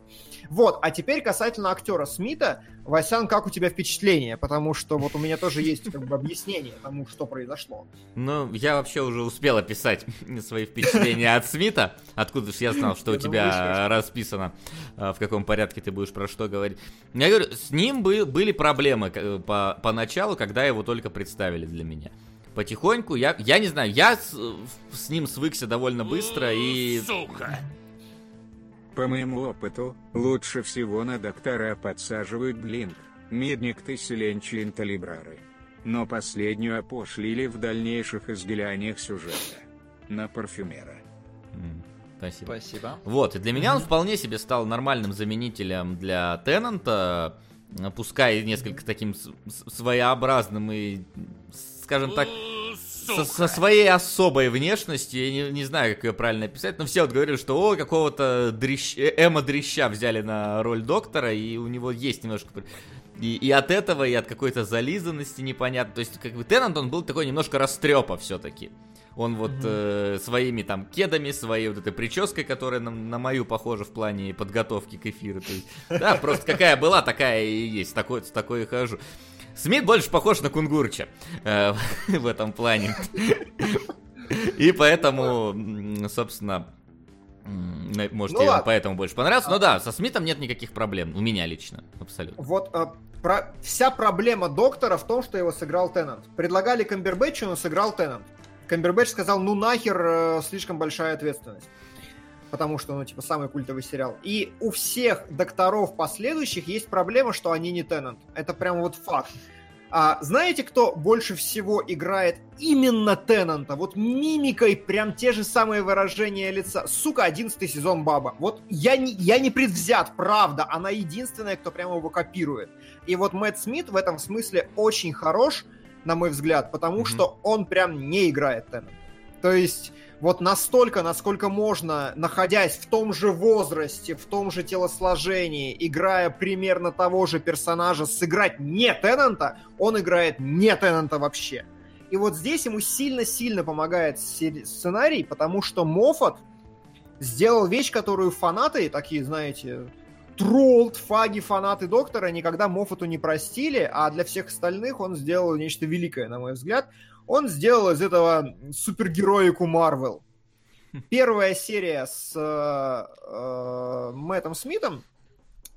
Вот, а теперь касательно актера Смита. Васян, как у тебя впечатление? Потому что вот у меня тоже есть как бы объяснение тому, что произошло. Ну, я вообще уже успел описать свои впечатления от Смита. Откуда же я знал, что у думал, тебя расписано, а, в каком порядке ты будешь про что говорить. Я говорю, с ним бы- были проблемы э, по, поначалу, когда его только представили для меня. Потихоньку, я, я не знаю, я с, с ним свыкся довольно быстро и... По моему опыту, лучше всего на доктора подсаживают блинк, медник Тесселенчи инталибрары. Но последнюю опошлили в дальнейших изгляниях сюжета. На парфюмера. Спасибо. Спасибо. Вот, и для меня он вполне себе стал нормальным заменителем для Теннанта, э, пускай несколько таким своеобразным и, скажем так, со, со своей особой внешностью, я не, не знаю, как ее правильно описать, но все вот говорили, что о, какого-то дрищ... э, Эма Дрища взяли на роль доктора, и у него есть немножко... И, и от этого, и от какой-то зализанности непонятно. То есть, как бы Теннант, он был такой немножко растрепа все-таки. Он вот э, своими там кедами, своей вот этой прической, которая на, на мою похожа в плане подготовки к эфиру. То есть, да, просто какая была, такая и есть. Такой, с такой и хожу. Смит больше похож на Кунгурча э, в этом плане. И поэтому, собственно, может, Ну ладно. поэтому больше понравился. Но да, со Смитом нет никаких проблем. У меня лично, абсолютно. Вот э, про- вся проблема доктора в том, что его сыграл Теннант. Предлагали Камбербэтчу, но сыграл Теннант. Камбербэтч сказал, ну нахер, э, слишком большая ответственность. Потому что, ну, типа, самый культовый сериал. И у всех докторов последующих есть проблема, что они не Теннант. Это прям вот факт. А знаете, кто больше всего играет именно Теннанта? Вот мимикой прям те же самые выражения лица. Сука, одиннадцатый сезон Баба. Вот я не, я не предвзят, правда. Она единственная, кто прямо его копирует. И вот Мэтт Смит в этом смысле очень хорош, на мой взгляд, потому Мгм. что он прям не играет Теннанта. То есть вот настолько, насколько можно, находясь в том же возрасте, в том же телосложении, играя примерно того же персонажа, сыграть не Теннанта, он играет не Теннанта вообще. И вот здесь ему сильно-сильно помогает сценарий, потому что Моффат сделал вещь, которую фанаты, такие, знаете, троллд, фаги, фанаты Доктора никогда Моффату не простили, а для всех остальных он сделал нечто великое, на мой взгляд. Он сделал из этого супергероику Марвел. Первая серия с э, э, Мэттом Смитом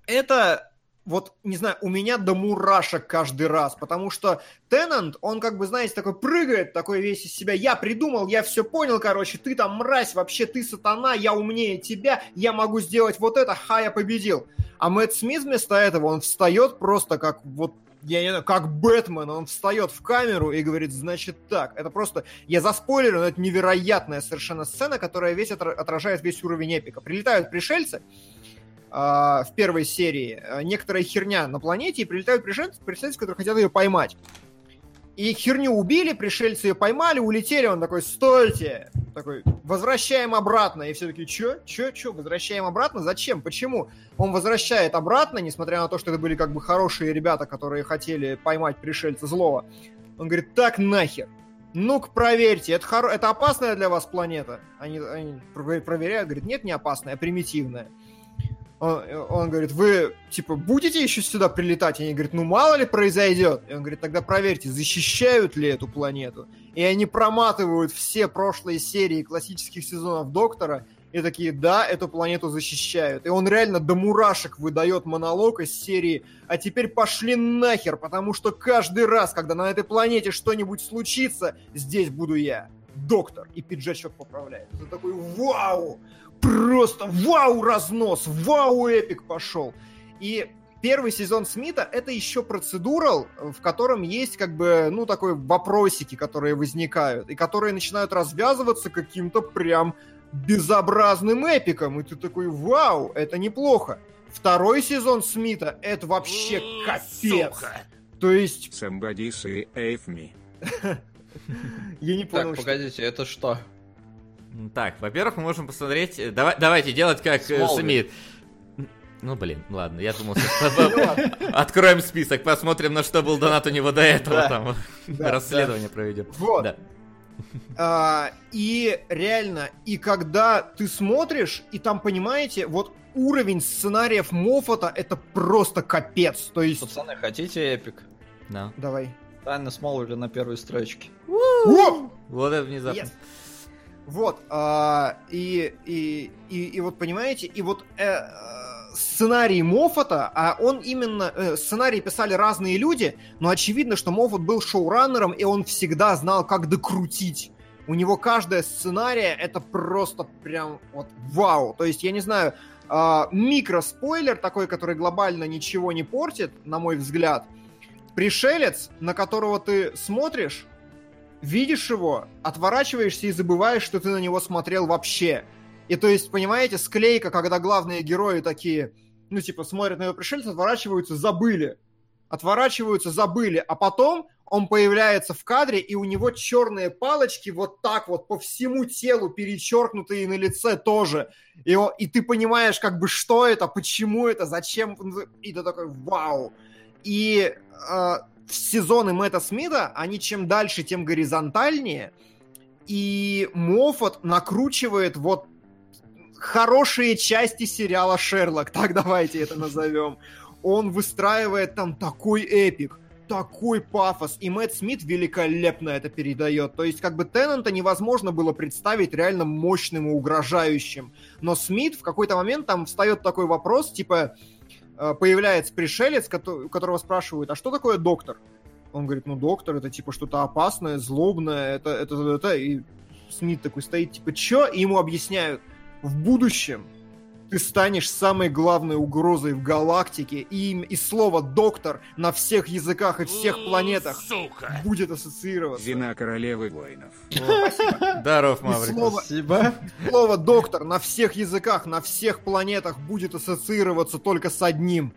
это вот, не знаю, у меня до мурашек каждый раз, потому что Теннант, он как бы, знаете, такой прыгает, такой весь из себя, я придумал, я все понял, короче, ты там мразь, вообще ты сатана, я умнее тебя, я могу сделать вот это, ха, я победил. А Мэтт Смит вместо этого, он встает просто как вот я не знаю, как Бэтмен, он встает в камеру и говорит, значит так, это просто, я заспойлерю, но это невероятная совершенно сцена, которая весь отра- отражает весь уровень эпика. Прилетают пришельцы, в первой серии а, некоторая херня на планете, и прилетают пришельцы, пришельцы, которые хотят ее поймать. И херню убили, пришельцы ее поймали, улетели, он такой, стойте! Такой, возвращаем обратно. И все такие, чё? Чё? Чё? Возвращаем обратно? Зачем? Почему? Он возвращает обратно, несмотря на то, что это были как бы хорошие ребята, которые хотели поймать пришельца злого. Он говорит, так нахер. Ну-ка, проверьте, это, хоро... это опасная для вас планета? Они, они про- проверяют, говорят, нет, не опасная, а примитивная. Он, он говорит, вы, типа, будете еще сюда прилетать? И они говорят, ну, мало ли произойдет. И он говорит, тогда проверьте, защищают ли эту планету. И они проматывают все прошлые серии классических сезонов Доктора, и такие, да, эту планету защищают. И он реально до мурашек выдает монолог из серии «А теперь пошли нахер, потому что каждый раз, когда на этой планете что-нибудь случится, здесь буду я, доктор». И пиджачок поправляет. Это такой «Вау!» Просто вау разнос, вау эпик пошел. И первый сезон Смита это еще процедурал, в котором есть как бы, ну, такой вопросики, которые возникают, и которые начинают развязываться каким-то прям безобразным эпиком. И ты такой, вау, это неплохо. Второй сезон Смита это вообще капец. То есть, Somebody save me. я не понял, Так, погодите, это что? Так, во-первых, мы можем посмотреть... э, Давай, давайте делать как э, Смолвиль. Смит. Ну, блин, ладно, я думал, откроем список, посмотрим, на что был донат у него до этого, там, расследование проведем. Вот. А, и реально, и когда ты смотришь, и там, понимаете, вот уровень сценариев Моффата это просто капец. То есть... Пацаны, хотите эпик? Да. Давай. Тайна Смолвиля на первой строчке. Вот это внезапно. Yes. Вот, а, и, и, и, и вот понимаете, и вот э, э, сценарий Моффата, а он именно, э, сценарий писали разные люди, но очевидно, что Моффат был шоураннером, и он всегда знал, как докрутить. У него каждая сценария это просто прям вот вау. То есть, я не знаю, а, микроспойлер такой, который глобально ничего не портит, на мой взгляд. Пришелец, на которого ты смотришь, видишь его, отворачиваешься и забываешь, что ты на него смотрел вообще. И то есть, понимаете, склейка, когда главные герои такие, ну, типа, смотрят на его пришельца, отворачиваются, забыли. Отворачиваются, забыли. А потом он появляется в кадре, и у него черные палочки вот так вот по всему телу перечеркнутые на лице тоже. И, он- и ты понимаешь, как бы, что это, почему это, зачем. И ты такой, вау. И э, сезоны Мэтта Смита, они чем дальше, тем горизонтальнее. и Моффат накручивает вот хорошие части сериала Шерлок, так давайте это назовем. Он выстраивает там такой эпик, такой пафос, и Мэтт Смит великолепно это передает. То есть, как бы Теннанта невозможно было представить реально мощным и угрожающим. Но Смит в какой-то момент там встает такой вопрос, типа, появляется пришелец, которого спрашивают, а что такое доктор? Он говорит, ну, доктор, это типа что-то опасное, злобное, это, это, это, и Смит такой стоит, типа, чё? И ему объясняют, в будущем ты станешь самой главной угрозой в галактике, и, и слово «доктор» на всех языках и всех планетах Сука. будет ассоциироваться. Вина королевы воинов. Даров, Маврик. Слово, Спасибо. Слово «доктор» на всех языках, на всех планетах будет ассоциироваться только с одним.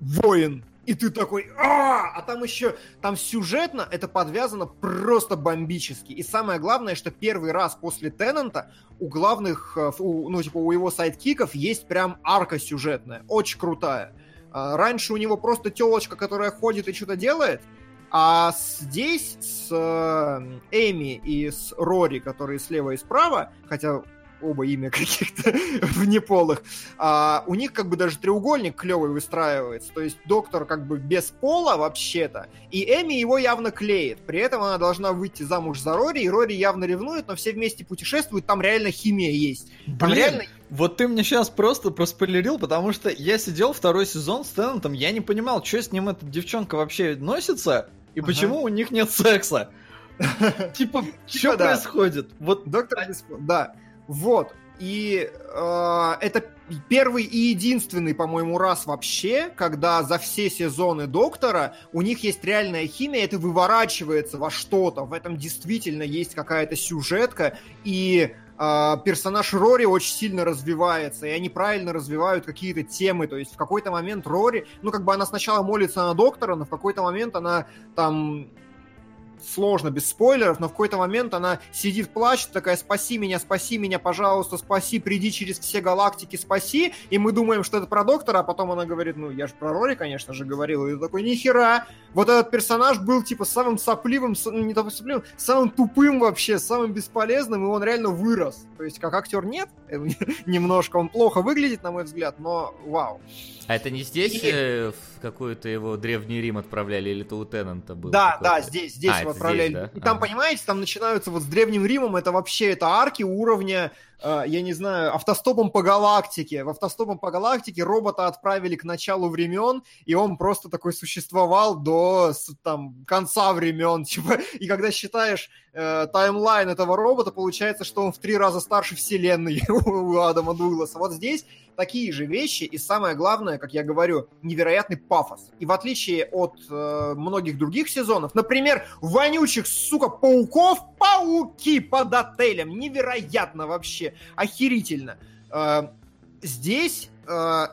Воин. И ты такой, а, а там еще, там сюжетно это подвязано просто бомбически. И самое главное, что первый раз после Теннанта у главных, э, у, ну, типа, у его сайдкиков есть прям арка сюжетная, очень крутая. А, раньше у него просто телочка, которая ходит и что-то делает, а здесь с э, Эми и с Рори, которые слева и справа, хотя оба имя каких-то внеполых, а, у них как бы даже треугольник клевый выстраивается. То есть доктор как бы без пола вообще-то, и Эми его явно клеит. При этом она должна выйти замуж за Рори, и Рори явно ревнует, но все вместе путешествуют, там реально химия есть. Там Блин, реально... вот ты мне сейчас просто проспойлерил, потому что я сидел второй сезон с Теннантом, я не понимал, что с ним эта девчонка вообще носится, и ага. почему у них нет секса. Типа, что типа, происходит? Вот доктор Да. Вот. И э, это первый и единственный, по-моему, раз вообще, когда за все сезоны Доктора у них есть реальная химия, это выворачивается во что-то. В этом действительно есть какая-то сюжетка, и э, персонаж Рори очень сильно развивается, и они правильно развивают какие-то темы. То есть в какой-то момент Рори, ну как бы она сначала молится на Доктора, но в какой-то момент она там сложно, без спойлеров, но в какой-то момент она сидит, плачет, такая, спаси меня, спаси меня, пожалуйста, спаси, приди через все галактики, спаси, и мы думаем, что это про доктора, а потом она говорит, ну, я же про Рори, конечно же, говорил, и такой, нихера, вот этот персонаж был, типа, самым сопливым, ну, не то сопливым, самым тупым вообще, самым бесполезным, и он реально вырос. То есть, как актер нет, немножко он плохо выглядит, на мой взгляд, но вау. А это не здесь и... э, в какой-то его Древний Рим отправляли, или это у Теннанта было? Да, да, здесь, здесь а, его отправляли. Здесь, да? И там, а. понимаете, там начинаются вот с Древним Римом, это вообще, это арки уровня Э, я не знаю, автостопом по галактике. В автостопом по галактике робота отправили к началу времен, и он просто такой существовал до там, конца времен. Типа, и когда считаешь э, таймлайн этого робота, получается, что он в три раза старше Вселенной у Адама Дугласа. Вот здесь такие же вещи, и самое главное, как я говорю, невероятный пафос. И в отличие от э, многих других сезонов, например, вонючих, сука, пауков, пауки под отелем, невероятно вообще, охерительно. Э, здесь э,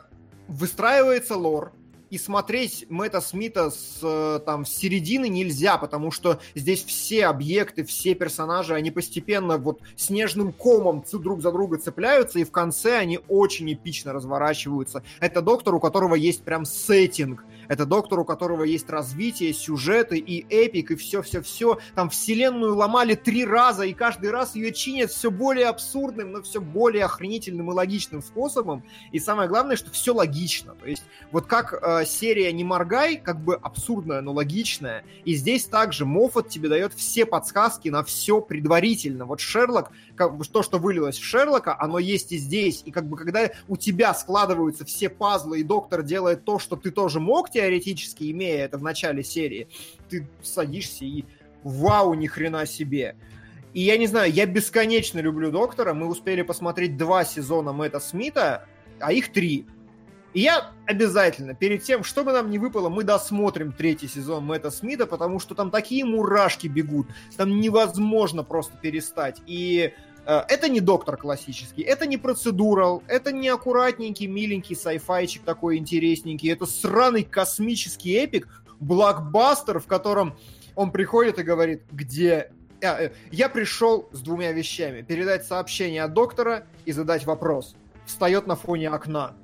выстраивается лор, и смотреть Мэтта Смита с э, там с середины нельзя, потому что здесь все объекты, все персонажи, они постепенно вот снежным комом друг за друга цепляются, и в конце они очень эпично разворачиваются. Это доктор, у которого есть прям сеттинг, это доктор, у которого есть развитие, сюжеты и эпик, и все-все-все. Там вселенную ломали три раза, и каждый раз ее чинят все более абсурдным, но все более охренительным и логичным способом. И самое главное, что все логично. То есть вот как э, серия «Не моргай», как бы абсурдная, но логичная. И здесь также Моффат тебе дает все подсказки на все предварительно. Вот Шерлок, как то, что вылилось в Шерлока, оно есть и здесь. И как бы когда у тебя складываются все пазлы, и доктор делает то, что ты тоже мог теоретически, имея это в начале серии, ты садишься и вау, ни хрена себе. И я не знаю, я бесконечно люблю Доктора. Мы успели посмотреть два сезона Мэтта Смита, а их три. И я обязательно, перед тем, что бы нам не выпало, мы досмотрим третий сезон Мэтта Смита, потому что там такие мурашки бегут, там невозможно просто перестать. И это не доктор классический, это не процедурал, это не аккуратненький, миленький сайфайчик такой интересненький, это сраный космический эпик, блокбастер, в котором он приходит и говорит, где... А, э, я пришел с двумя вещами. Передать сообщение от доктора и задать вопрос. Встает на фоне окна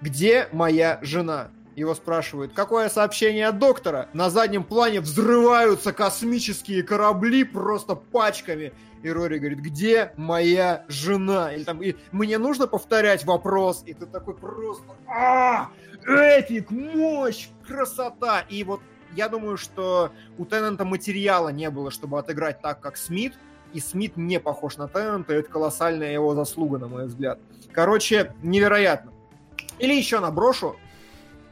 где моя жена? Его спрашивают, какое сообщение от доктора? На заднем плане взрываются космические корабли просто пачками. И Рори говорит, где моя жена? Или там, и мне нужно повторять вопрос. И ты такой просто, а, эпик, мощь, красота. И вот я думаю, что у Теннанта материала не было, чтобы отыграть так, как Смит. И Смит не похож на Теннанта, и это колоссальная его заслуга, на мой взгляд. Короче, невероятно. Или еще наброшу.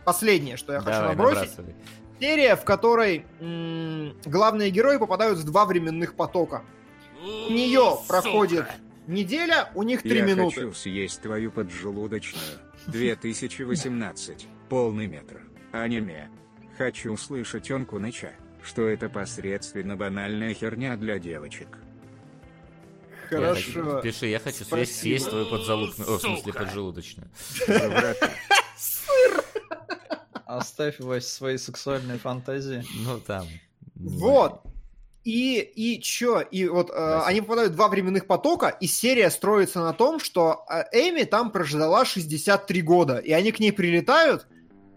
Последнее, что я хочу Давай, набросить. набрасывай. Серия, в которой м, главные герои попадают в два временных потока. У нее проходит неделя, у них три Я минуты. хочу съесть твою поджелудочную. 2018. Полный метр. Аниме. Хочу услышать он Куныча, что это посредственно банальная херня для девочек. Я Хорошо. хочу- Пиши, я хочу съесть, Спасибо. съесть твою подзалупную, о, в смысле Сука. поджелудочную. Оставь Вась свои сексуальные фантазии. Ну там. не Вот. И, и чё? И вот э, они попадают в два временных потока, и серия строится на том, что э, Эми там прождала 63 года, и они к ней прилетают,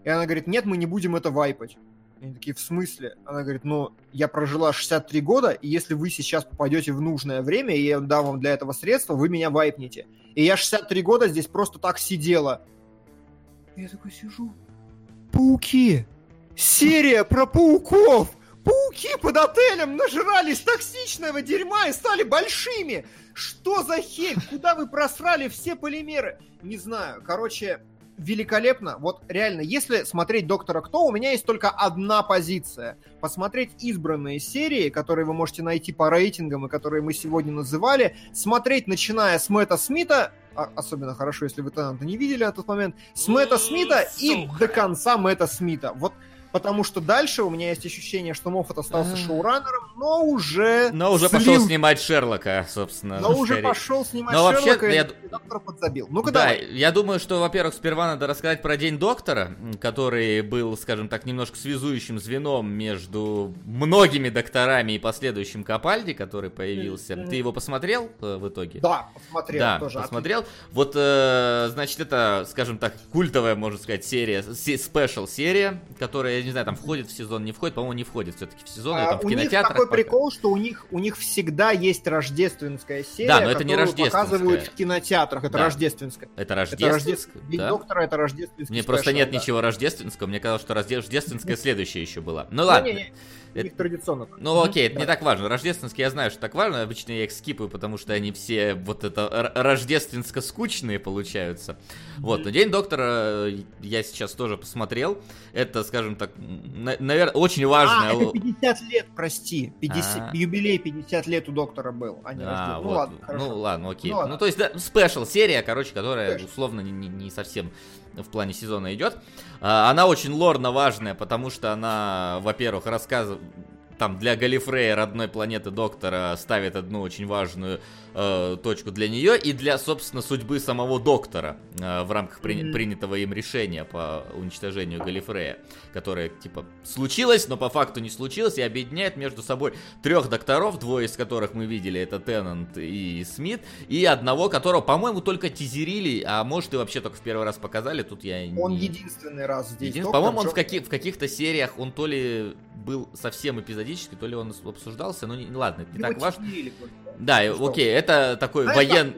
и она говорит, нет, мы не будем это вайпать. И Они такие, в смысле? Она говорит, ну, я прожила 63 года, и если вы сейчас попадете в нужное время, и я дам вам для этого средства, вы меня вайпнете. И я 63 года здесь просто так сидела. И я такой сижу. Пауки! Серия про пауков! Пауки под отелем нажрались токсичного дерьма и стали большими! Что за херь? Куда вы просрали все полимеры? Не знаю. Короче, великолепно. Вот реально, если смотреть Доктора Кто, у меня есть только одна позиция. Посмотреть избранные серии, которые вы можете найти по рейтингам и которые мы сегодня называли. Смотреть, начиная с Мэтта Смита, особенно хорошо, если вы Теннанта не видели на тот момент, с Мэтта Смита и до конца Мэтта Смита. Вот потому что дальше у меня есть ощущение, что Моффат остался А. шоураннером, но уже... Но уже слил- пошел снимать Шерлока, собственно. Но уже скорее. пошел снимать Но вообще, Шерлока, я- и доктора подзабил. Ну-ка да, давай. я думаю, что, во-первых, сперва надо рассказать про День Доктора, который был, скажем так, немножко связующим звеном между многими докторами и последующим Капальди, который появился. Мгм. Ты его посмотрел э, в итоге? Да, посмотрел Да, тоже. посмотрел. Вот, э, значит, это, скажем так, культовая, можно сказать, серия, се- спешл серия, которая, я не знаю, там входит в сезон, не входит, по-моему, не входит все-таки в сезон, А, там в у них такой прикол, что у них, у них всегда есть рождественская серия, Да, но это не рождественская. показывают в кинотеатрах. Это Да. рождественская. Это Это рождественское, рождественская. День да? доктора это рождественский Мне просто нет да. ничего рождественского, мне казалось, что рожде- рождественское следующее еще было. Ну ладно. не-не, у них традиционно. Ну окей, это не Да. так важно. Рождественские я знаю, что так важно. Обычно я их скипаю, потому что они все вот это рождественско скучные получаются. Вот, но День доктора я сейчас тоже посмотрел. Это, скажем так, наверное, очень важное. А, это л- 50 лет, прости. 50, А. Юбилей 50 лет у доктора был, а не А. Ну вот. ладно, хорошо. Ну ладно, окей. Ну Ну, ладно. то есть, да, спешл серия, короче, которая Спешл. условно не, не- не совсем в плане сезона идет. А, Она очень лорно важная, потому что она, во-первых, рассказывает там для Галифрея родной планеты Доктора ставит одну очень важную э, точку для нее и для, собственно, судьбы самого Доктора э, в рамках при- принятого им решения по уничтожению Галифрея, которое, типа, случилось, но по факту не случилось, и объединяет между собой трех докторов, двое из которых мы видели, это Теннант и Смит, и одного, которого, по-моему, только тизерили, а может и вообще только в первый раз показали, тут я Он не... единственный раз здесь. Един- По-моему, он в, каких- в каких-то сериях, он то ли был совсем эпизодически, то ли он обсуждался, ну не, ладно, это не Его так важно. тизерили. Да, Ну что? окей, это такой Знаешь, воен...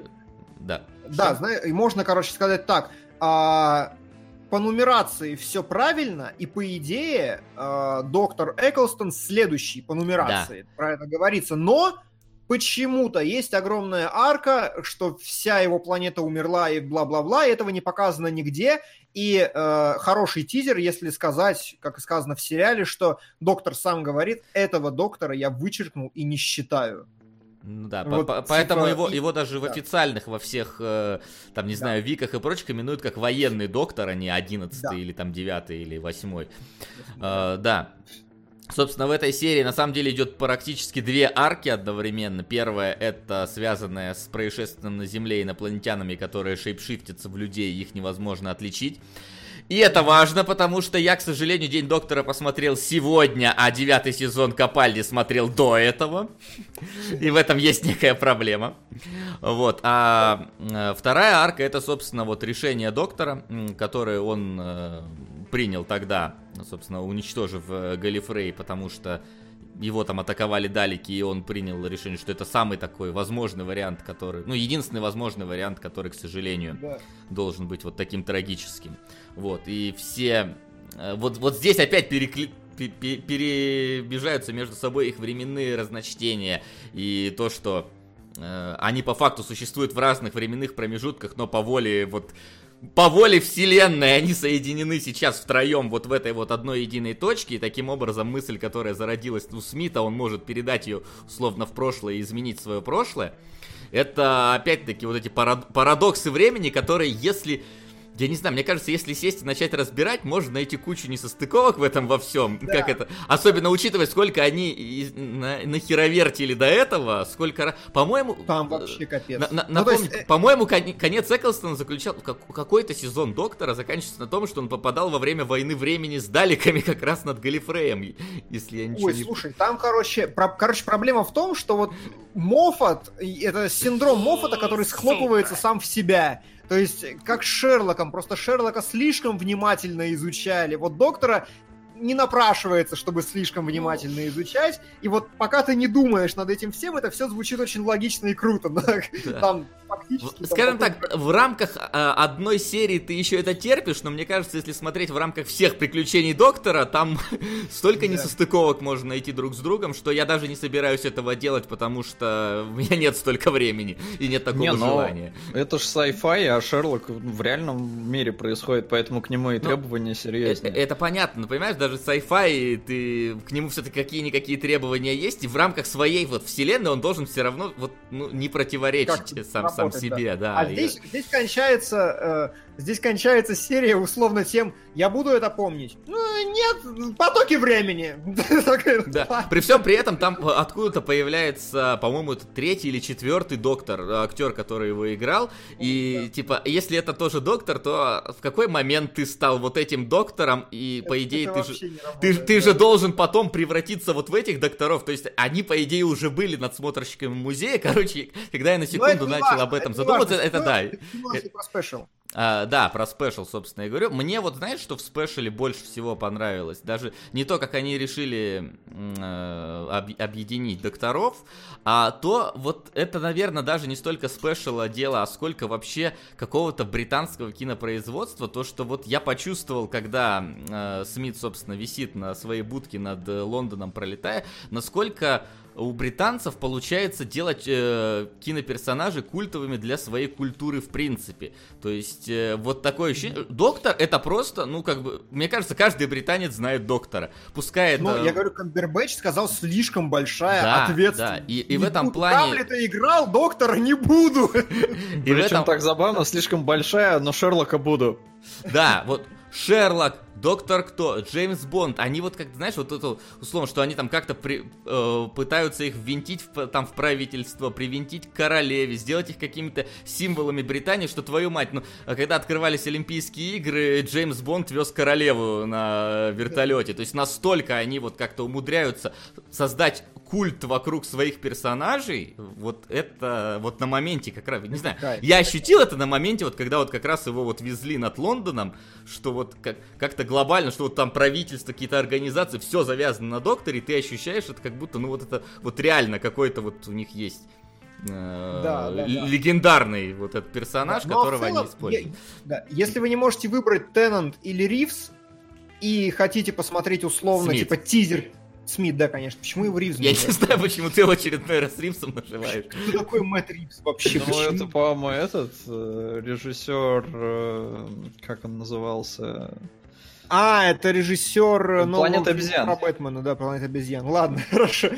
Да. Да, Что? знаешь, и можно, короче, сказать так. а, по нумерации все правильно, и по идее а, доктор Эклстон следующий по нумерации, про это говорится. Но почему-то есть огромная арка, что вся его планета умерла и бла-бла-бла, и этого не показано нигде. И э, хороший тизер, если сказать, как и сказано в сериале, что доктор сам говорит, этого доктора я вычеркнул и не считаю. Ну да, Вот, по- по- поэтому типа, его, и- его даже в да. официальных, во всех, э, там, не Да. знаю, виках и прочих именуют как военный доктор, а не 11 Да. или там 9 или 8 Э, да. Собственно, в этой серии на самом деле идет практически две арки одновременно. Первая это связанная с происшествием на Земле инопланетянами, которые шейпшифтятся в людей, их невозможно отличить. И это важно, потому что я, к сожалению, День Доктора посмотрел сегодня, а девятый сезон Капальди смотрел до этого. И в этом есть некая проблема. Вот. А э, вторая арка это, собственно, вот решение доктора, которое он э, принял тогда, собственно, уничтожив э, Галифрей, потому что его там атаковали далеки, и он принял решение, что это самый такой возможный вариант, который, ну, единственный возможный вариант, который, к сожалению, Да. должен быть вот таким трагическим. Вот, и все... э, Вот, вот здесь опять перекли... пе- пе- перебежаются между собой их временные разночтения и то, что э, они по факту существуют в разных временных промежутках, но по воле вот по воле вселенной они соединены сейчас втроем вот в этой вот одной единой точке, и таким образом мысль, которая зародилась у Смита, он может передать ее условно в прошлое и изменить свое прошлое. Это опять-таки вот эти парад- парадоксы времени, которые, если я не знаю, мне кажется, если сесть и начать разбирать, можно найти кучу несостыковок в этом во всем. Да. Как это? Особенно учитывая, сколько они на, нахеровертили до этого, сколько... ра- По-моему... Там э, вообще капец. на- на- Ну, то есть, напомню, э, По-моему, кон- конец Эклстона заключал... как- какой-то сезон Доктора заканчивается на том, что он попадал во время войны времени с Даликами как раз над Галифреем, если я ничего Ой, не... слушай, там, короче, про- короче, проблема в том, что вот Моффат, это синдром Моффата, который схлопывается сам в себя. То есть, как Шерлоком, просто Шерлока слишком внимательно изучали. Вот доктора не напрашивается, чтобы слишком внимательно изучать. И вот пока ты не думаешь над этим всем, это все звучит очень логично и круто. Но Да. Там фактически... там Скажем такой- так, в рамках а, одной серии ты еще это терпишь, но мне кажется, если смотреть в рамках всех приключений Доктора, там столько Да. несостыковок можно найти друг с другом, что я даже не собираюсь этого делать, потому что у меня нет столько времени и нет такого Не, но желания. Это ж sci-fi, а Шерлок в реальном мире происходит, поэтому к нему и Ну, требования Э- серьезнее. Это понятно, но понимаешь, даже sci-fi, ты к нему все-таки какие-никакие требования есть, и в рамках своей вот вселенной он должен все равно вот ну, не противоречить Как-то сам, сам работать, себе, да. А и- здесь, здесь кончается, э, здесь кончается серия условно тем, я буду это помнить. Ну нет, потоки времени. Да, при всем при этом там откуда-то появляется, по-моему, это третий или четвертый доктор, э, актер, который его играл. И типа, если это тоже доктор, то в какой момент ты стал вот этим доктором, и по идее ты же. Ты, ты же должен потом превратиться вот в этих докторов. То есть они, по идее, уже были надсмотрщиками музея. Короче, когда я на секунду начал об этом важно. это да. А, да, про спешл, собственно, я говорю. Мне вот, знаешь, что в спешле больше всего понравилось? Даже не то, как они решили э, об- объединить докторов, а то, вот это, наверное, даже не столько спешла дело, а сколько вообще какого-то британского кинопроизводства. То, что вот я почувствовал, когда э, Смит, собственно, висит на своей будке над э, Лондоном, пролетая, насколько у британцев получается делать э, киноперсонажей культовыми для своей культуры в принципе. То есть э, вот такое ощущение. Доктор это просто, ну как бы, мне кажется, каждый британец знает доктора. Пускай это. Ну, я говорю, Камбербэтч сказал слишком большая Да, ответственность. да, и- и в этом буду. плане- Гамлета играл, доктора не буду. и в Причем этом- так забавно, слишком большая, но Шерлока буду. Да, вот Шерлок, Доктор Кто, Джеймс Бонд, они вот как, знаешь, вот это условно, что они там как-то при- э, пытаются их ввинтить в, там в правительство, привинтить к королеве, сделать их какими-то символами Британии, что твою мать, ну, а когда открывались Олимпийские игры, Джеймс Бонд вез королеву на вертолете, то есть настолько они вот как-то умудряются создать культ вокруг своих персонажей, вот это вот на моменте как раз, не знаю, я ощутил это на моменте, вот когда вот как раз его вот везли над Лондоном, что вот как, как-то глобально, что вот там правительство, какие-то организации, все завязано на докторе, и ты ощущаешь это как будто, ну вот это вот реально какой-то вот у них есть э, Да, да, да. легендарный вот этот персонаж, Ну, а в которого они целом, используют. е- да, Если вы не можете выбрать Теннант или Ривз, и хотите посмотреть условно, Смит. типа тизер... Смит, да, конечно. Почему его Ривз Я не знаю, почему ты в очередной раз Ривзом называешь. Кто такой Мэтт Ривз вообще? Ну, это, по-моему, этот э, режиссер, э, как он назывался? А, это режиссер э, нового «Планета обезьян». Про Бэтмена, да, Планета обезьян. Ладно, хорошо.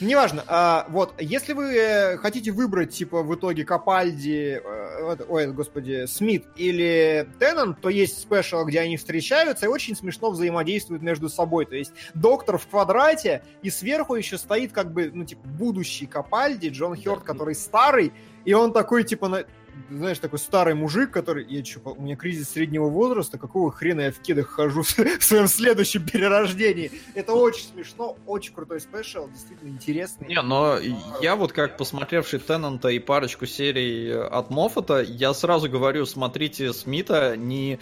Неважно. А, вот, если вы э, хотите выбрать, типа, в итоге Капальди, э, ой, господи, Смит или Теннант, то есть спешл, где они встречаются и очень смешно взаимодействуют между собой. То есть доктор в квадрате, и сверху еще стоит, как бы, ну, типа, будущий Капальди, Джон Хёрд, который старый, и он такой, типа, на- знаешь, такой старый мужик, который, я что, у меня кризис среднего возраста, какого хрена я в кедах хожу в своем следующем перерождении? Это очень смешно, очень крутой спешл, действительно интересный. Не, но я вот как посмотревший Теннанта и парочку серий от Моффата, я сразу говорю, смотрите Смита, не,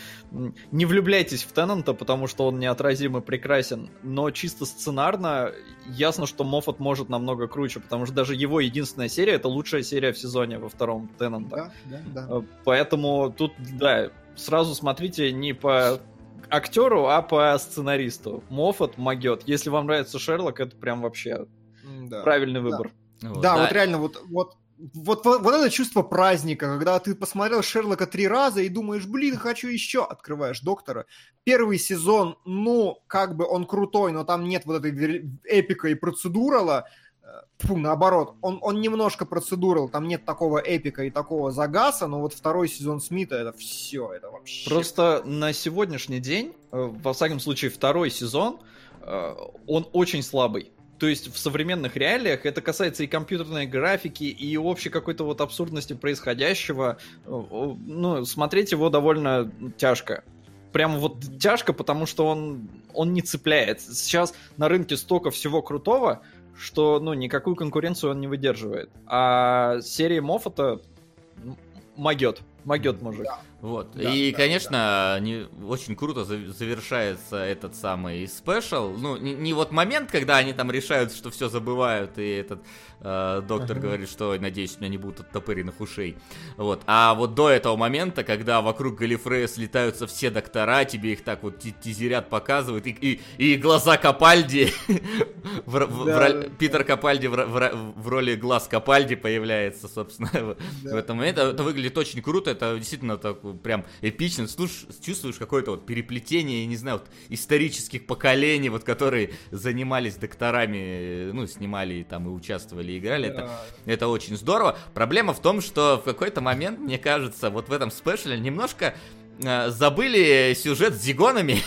не влюбляйтесь в Теннанта, потому что он неотразим и прекрасен, но чисто сценарно ясно, что Моффат может намного круче, потому что даже его единственная серия это лучшая серия в сезоне во втором Теннанта. Да, да, да. Э, Поэтому тут, да, сразу смотрите не по актеру, а по сценаристу. Моффат могет. Если вам нравится Шерлок, это прям вообще да. правильный выбор. Вот, Да, вот реально, вот, вот, вот, вот, вот это чувство праздника, когда ты посмотрел Шерлока три раза и думаешь, блин, хочу еще, открываешь доктора. Первый сезон, ну, как бы он крутой, но там нет вот этой эпика и процедурала. Фу, наоборот, он, он немножко процедурал, там нет такого эпика и такого загаса, но вот второй сезон Смита это все, это вообще... Просто на сегодняшний день, э, во всяком случае, второй сезон, э, он очень слабый. То есть в современных реалиях это касается и компьютерной графики, и общей какой-то вот абсурдности происходящего. Э, Ну, смотреть его довольно тяжко. Прям вот тяжко, потому что он, он не цепляет. Сейчас на рынке столько всего крутого, что ну, никакую конкуренцию он не выдерживает. А серия Моффата могет. Могет мужик. Вот. Да, и, да, конечно, не, очень круто за- завершается этот самый спешл. Ну, не, не вот момент, когда они там решают, что все забывают, и этот э, доктор Ага. говорит, что надеюсь, у меня не будут оттопыренных ушей. Вот. А вот до этого момента, когда вокруг Галифрея слетаются все доктора, тебе их так вот ти- тизерят, показывают, и, и, и глаза Капальди, Да, да. Питер Капальди в ро- в ро- в роли глаз Капальди появляется, собственно, в- Да. этом моменте. Это выглядит очень круто, это действительно так прям эпично. Слуш- чувствуешь какое-то вот переплетение, я не знаю, вот исторических поколений, вот которые занимались докторами, ну, снимали и там и участвовали, и играли. Это, Да. это очень здорово. Проблема в том, что в какой-то момент, мне кажется, вот в этом спешле немножко э, забыли сюжет с зигонами.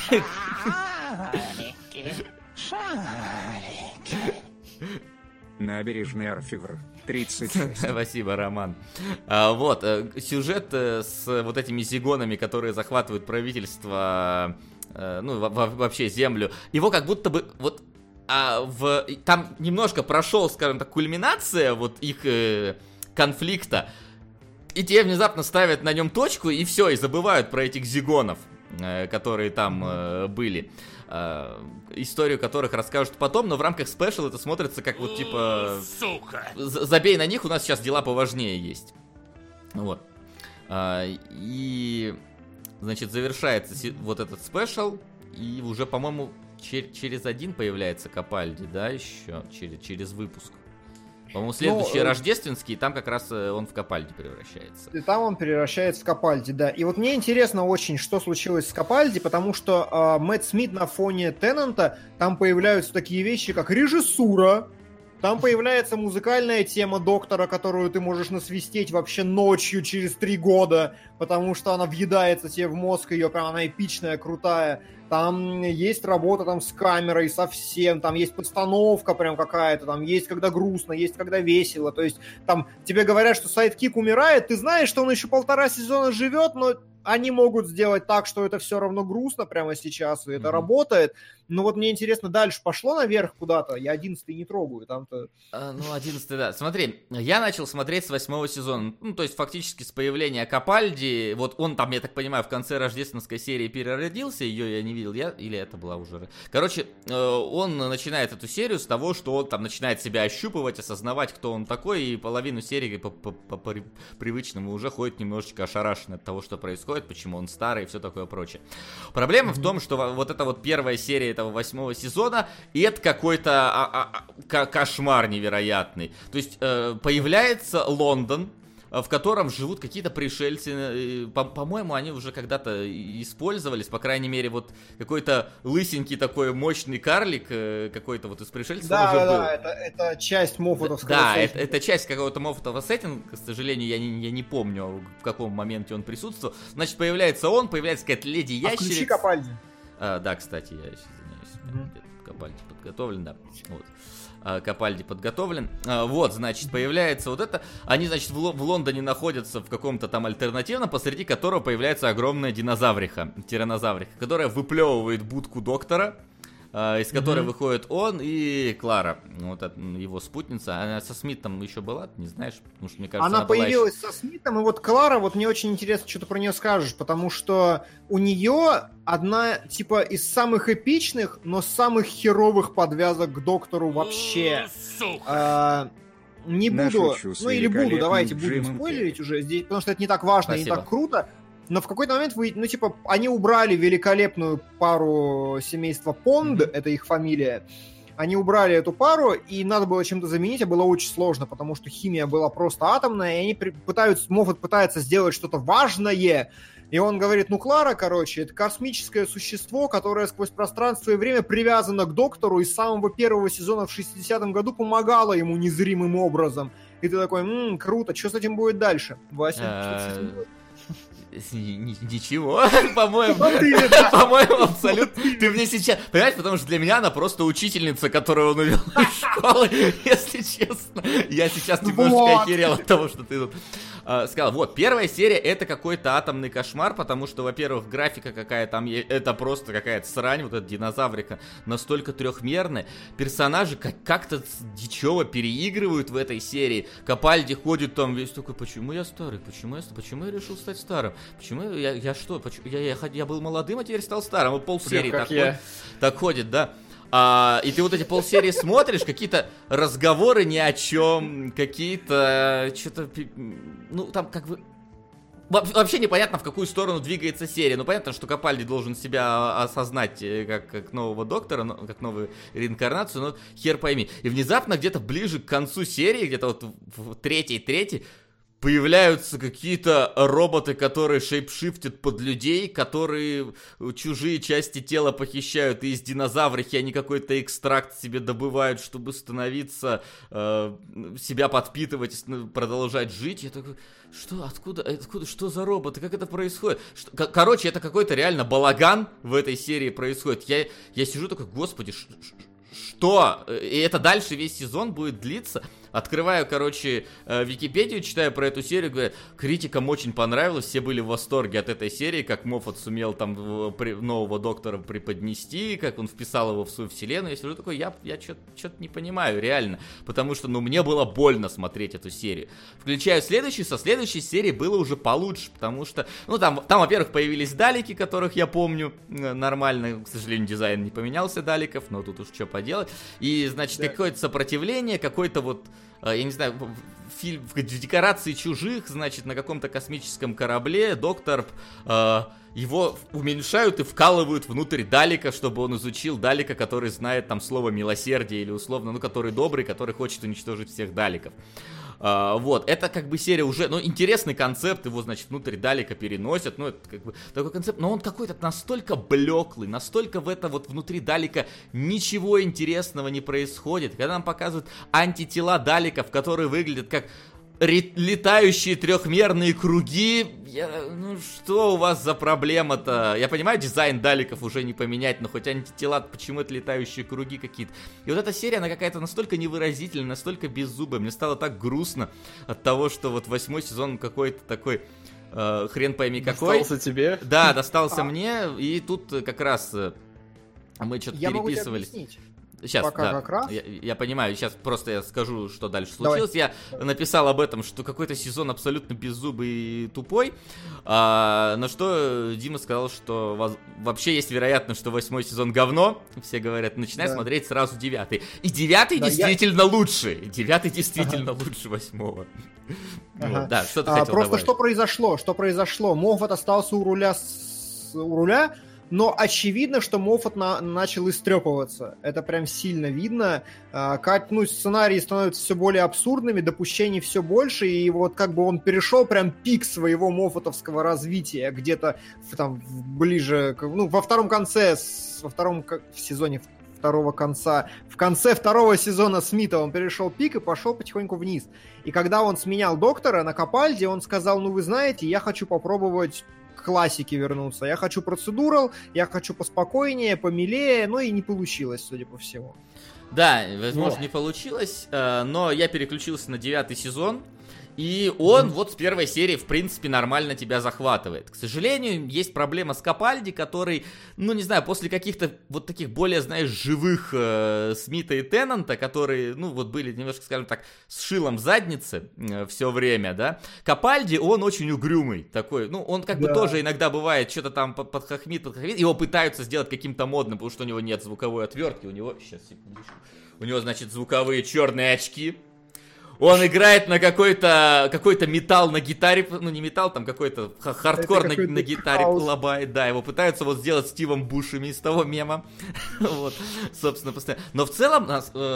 Набережный Арфивр, 36. Спасибо, Роман. А, вот, э, сюжет э, с вот этими зигонами, которые захватывают правительство, э, ну, во- во- вообще землю, его как будто бы вот а, в, там немножко прошел, скажем так, кульминация вот их конфликта, и тебе внезапно ставят на нем точку, и все, и забывают про этих зигонов, которые там были. Э, историю которых расскажут потом, но в рамках special это смотрится как вот типа... Сука! Забей на них, у нас сейчас дела поважнее есть. Вот. А, и, значит, завершается вот этот special, и уже, по-моему, чер- через один появляется Капальди, да, еще, через, через выпуск. По-моему, следующий э, рождественский, там как раз э, он в Капальди превращается. И там он превращается в Капальди, да. И вот мне интересно очень, что случилось с Капальди, потому что э, Мэтт Смит на фоне Теннанта, там появляются такие вещи, как режиссура, там появляется музыкальная тема доктора, которую ты можешь насвистеть вообще ночью через три года, потому что она въедается тебе в мозг, ее прям она эпичная, крутая. Там есть работа там с камерой совсем, там есть постановка прям какая-то, там есть когда грустно, есть когда весело. То есть там тебе говорят, что sidekick умирает, ты знаешь, что он еще полтора сезона живет, но они могут сделать так, что это все равно грустно прямо сейчас, и это Мгм. работает. Но вот мне интересно, дальше пошло наверх куда-то, я одиннадцатый не трогаю, там-то... А, ну, 11 да. Смотри, я начал смотреть с восьмого сезона. Ну, то есть, фактически, с появления Капальди. Вот он там, я так понимаю, в конце рождественской серии переродился. Ее я не видел. Я... Или это была уже... Короче, э, он начинает эту серию с того, что он там начинает себя ощупывать, осознавать, кто он такой. И половину серии по, по- по при- привычному уже ходит немножечко ошарашен от того, что происходит, почему он старый и все такое прочее. Проблема в том, что во- вот эта вот первая серия этого восьмого сезона, и это какой-то а, а, а, кошмар невероятный. То есть э, появляется Лондон, э, в котором живут какие-то пришельцы. э, По- По-моему, они уже когда-то использовались, по крайней мере, вот какой-то лысенький такой мощный карлик, э, какой-то вот из пришельцев Да, уже да, был. да, это, это часть Моффатовского Да, сеттинга. это, это часть какого-то Моффатова сеттинга, к сожалению, я не, я не помню, в каком моменте он присутствовал. Значит, появляется он, появляется какая-то леди А включи ящерица. Капальди. А, да, кстати, я извиняюсь. Капальди подготовлен, да. Вот. А, Капальди подготовлен. А, вот, значит, появляется вот это. Они, значит, в, в Лондоне находятся в каком-то там альтернативном, посреди которого появляется огромная динозавриха, тиранозавриха, которая выплевывает будку доктора из которой mm-hmm. выходит он и Клара, вот это, его спутница. Она со Смитом еще была, не знаешь? Потому что, мне кажется, она, она появилась еще... со Смитом, и вот Клара, вот мне очень интересно, что ты про нее скажешь, потому что у нее одна, типа, из самых эпичных, но самых херовых подвязок к доктору вообще. А, не буду, ну или буду, давайте будем спойлерить уже здесь, потому что это не так важно Спасибо. и не так круто но в какой-то момент вы, ну, типа, они убрали великолепную пару семейства Понд, mm-hmm. это их фамилия, они убрали эту пару, и надо было чем-то заменить, а было очень сложно, потому что химия была просто атомная, и они пытаются, Моффат пытается сделать что-то важное, и он говорит, ну, Клара, короче, это космическое существо, которое сквозь пространство и время привязано к доктору, и с самого первого сезона в 60-м году помогало ему незримым образом. И ты такой, ммм, круто, что с этим будет дальше? Вася, что с этим будет? Ничего, по-моему, по-моему, абсолютно. Ты мне сейчас, понимаешь, потому что для меня она просто учительница, которую он увел из школы, если честно. Я сейчас немножечко охерел от того, что ты тут э, сказал. Вот, первая серия это какой-то атомный кошмар, потому что, во-первых, графика какая там, это просто какая-то срань, вот эта динозаврика настолько трехмерная. Персонажи как- как-то дичево переигрывают в этой серии. Капальди ходит там весь такой, почему я старый, почему я, почему я решил стать старым? Почему я, я что, почему, я, я, я был молодым, а теперь стал старым. Вот полсерии так, я. так ходит, да. А, и ты вот эти полсерии смотришь, какие-то разговоры ни о чем, какие-то что-то, ну там как бы Вообще непонятно, в какую сторону двигается серия. Ну, понятно, что Капальди должен себя осознать э, как, как нового доктора, как новую реинкарнацию, но хер пойми. И внезапно где-то ближе к концу серии, где-то вот в третьей, третьей, появляются какие-то роботы, которые шейпшифтят под людей, которые чужие части тела похищают и из динозаврихи они какой-то экстракт себе добывают, чтобы становиться, э, себя подпитывать, продолжать жить. Я такой, что, откуда, откуда, что за роботы, как это происходит? Что, короче, это какой-то реально балаган в этой серии происходит. Я, я сижу такой, господи, что? И это дальше весь сезон будет длиться? Открываю, короче, э, Википедию, читаю про эту серию, говорят, критикам очень понравилось, все были в восторге от этой серии, как Моффат сумел там нового доктора преподнести, как он вписал его в свою вселенную. Я сижу такой, я, я что-то не понимаю, реально. Потому что, ну, мне было больно смотреть эту серию. Включаю следующую, со следующей серии было уже получше, потому что, ну, там, там во-первых, появились далики, которых я помню э, нормально. К сожалению, дизайн не поменялся даликов, но тут уж что поделать. И, значит, да. какое-то сопротивление, какой-то вот Э, я не знаю, фильм в декорации чужих, значит, на каком-то космическом корабле доктор э, его уменьшают и вкалывают внутрь Далика, чтобы он изучил Далика, который знает там слово милосердие или условно, ну, который добрый, который хочет уничтожить всех Даликов. А, вот, это как бы серия уже, ну, интересный концепт, его, значит, внутрь Далика переносят, ну, это как бы такой концепт, но он какой-то настолько блеклый, настолько в это вот внутри Далика ничего интересного не происходит. Когда нам показывают антитела Даликов, которые выглядят как летающие трехмерные круги. Я, ну что у вас за проблема-то? Я понимаю, дизайн даликов уже не поменять, но хоть антитела, почему это летающие круги какие-то? И вот эта серия, она какая-то настолько невыразительная, настолько беззубая. Мне стало так грустно от того, что вот восьмой сезон какой-то такой... Э, хрен пойми какой. Достался тебе? Да, достался а. мне, и тут как раз э, мы что-то переписывались. Сейчас, Пока да. как раз. Я, я понимаю, сейчас просто я скажу, что дальше случилось. Давай. Я написал об этом, что какой-то сезон абсолютно беззубый и тупой. А, на что Дима сказал, что воз... вообще есть вероятность, что восьмой сезон говно. Все говорят, начинай да. смотреть сразу девятый. И девятый да, действительно я... лучше. Девятый действительно ага. лучше восьмого. Ага. Вот, да, что ты а, хотел Просто добавить? что произошло? Что произошло? Моффат остался у руля с... у руля но очевидно, что Моффат на, начал истрепываться. Это прям сильно видно. А, как, ну, сценарии становятся все более абсурдными, допущений все больше, и вот как бы он перешел прям пик своего моффатовского развития где-то там ближе, ну, во втором конце, во втором в сезоне второго конца. В конце второго сезона Смита он перешел пик и пошел потихоньку вниз. И когда он сменял доктора на Капальде, он сказал, ну вы знаете, я хочу попробовать классике вернуться. Я хочу процедурал, я хочу поспокойнее, помилее, но и не получилось, судя по всему. Да, возможно, Вот. не получилось, э, но я переключился на девятый сезон. И он вот с первой серии, в принципе, нормально тебя захватывает. К сожалению, есть проблема с Капальди, который, ну, не знаю, после каких-то вот таких более, знаешь, живых э, Смита и Теннанта, которые, ну, вот были немножко, скажем так, с шилом в заднице все время, да. Капальди, он очень угрюмый такой. Ну, он как бы Да. тоже иногда бывает что-то там под- подхохмит, подхохмит. Его пытаются сделать каким-то модным, потому что у него нет звуковой отвертки. У него, сейчас, секундочку. У него, значит, звуковые черные очки. Он играет на какой-то какой-то металл на гитаре, ну не металл, там какой-то ха- хардкор на, какой-то на гитаре хаус. лабает, да, его пытаются вот сделать Стивом Бушеми из того мема, вот, собственно, постоянно. Но в целом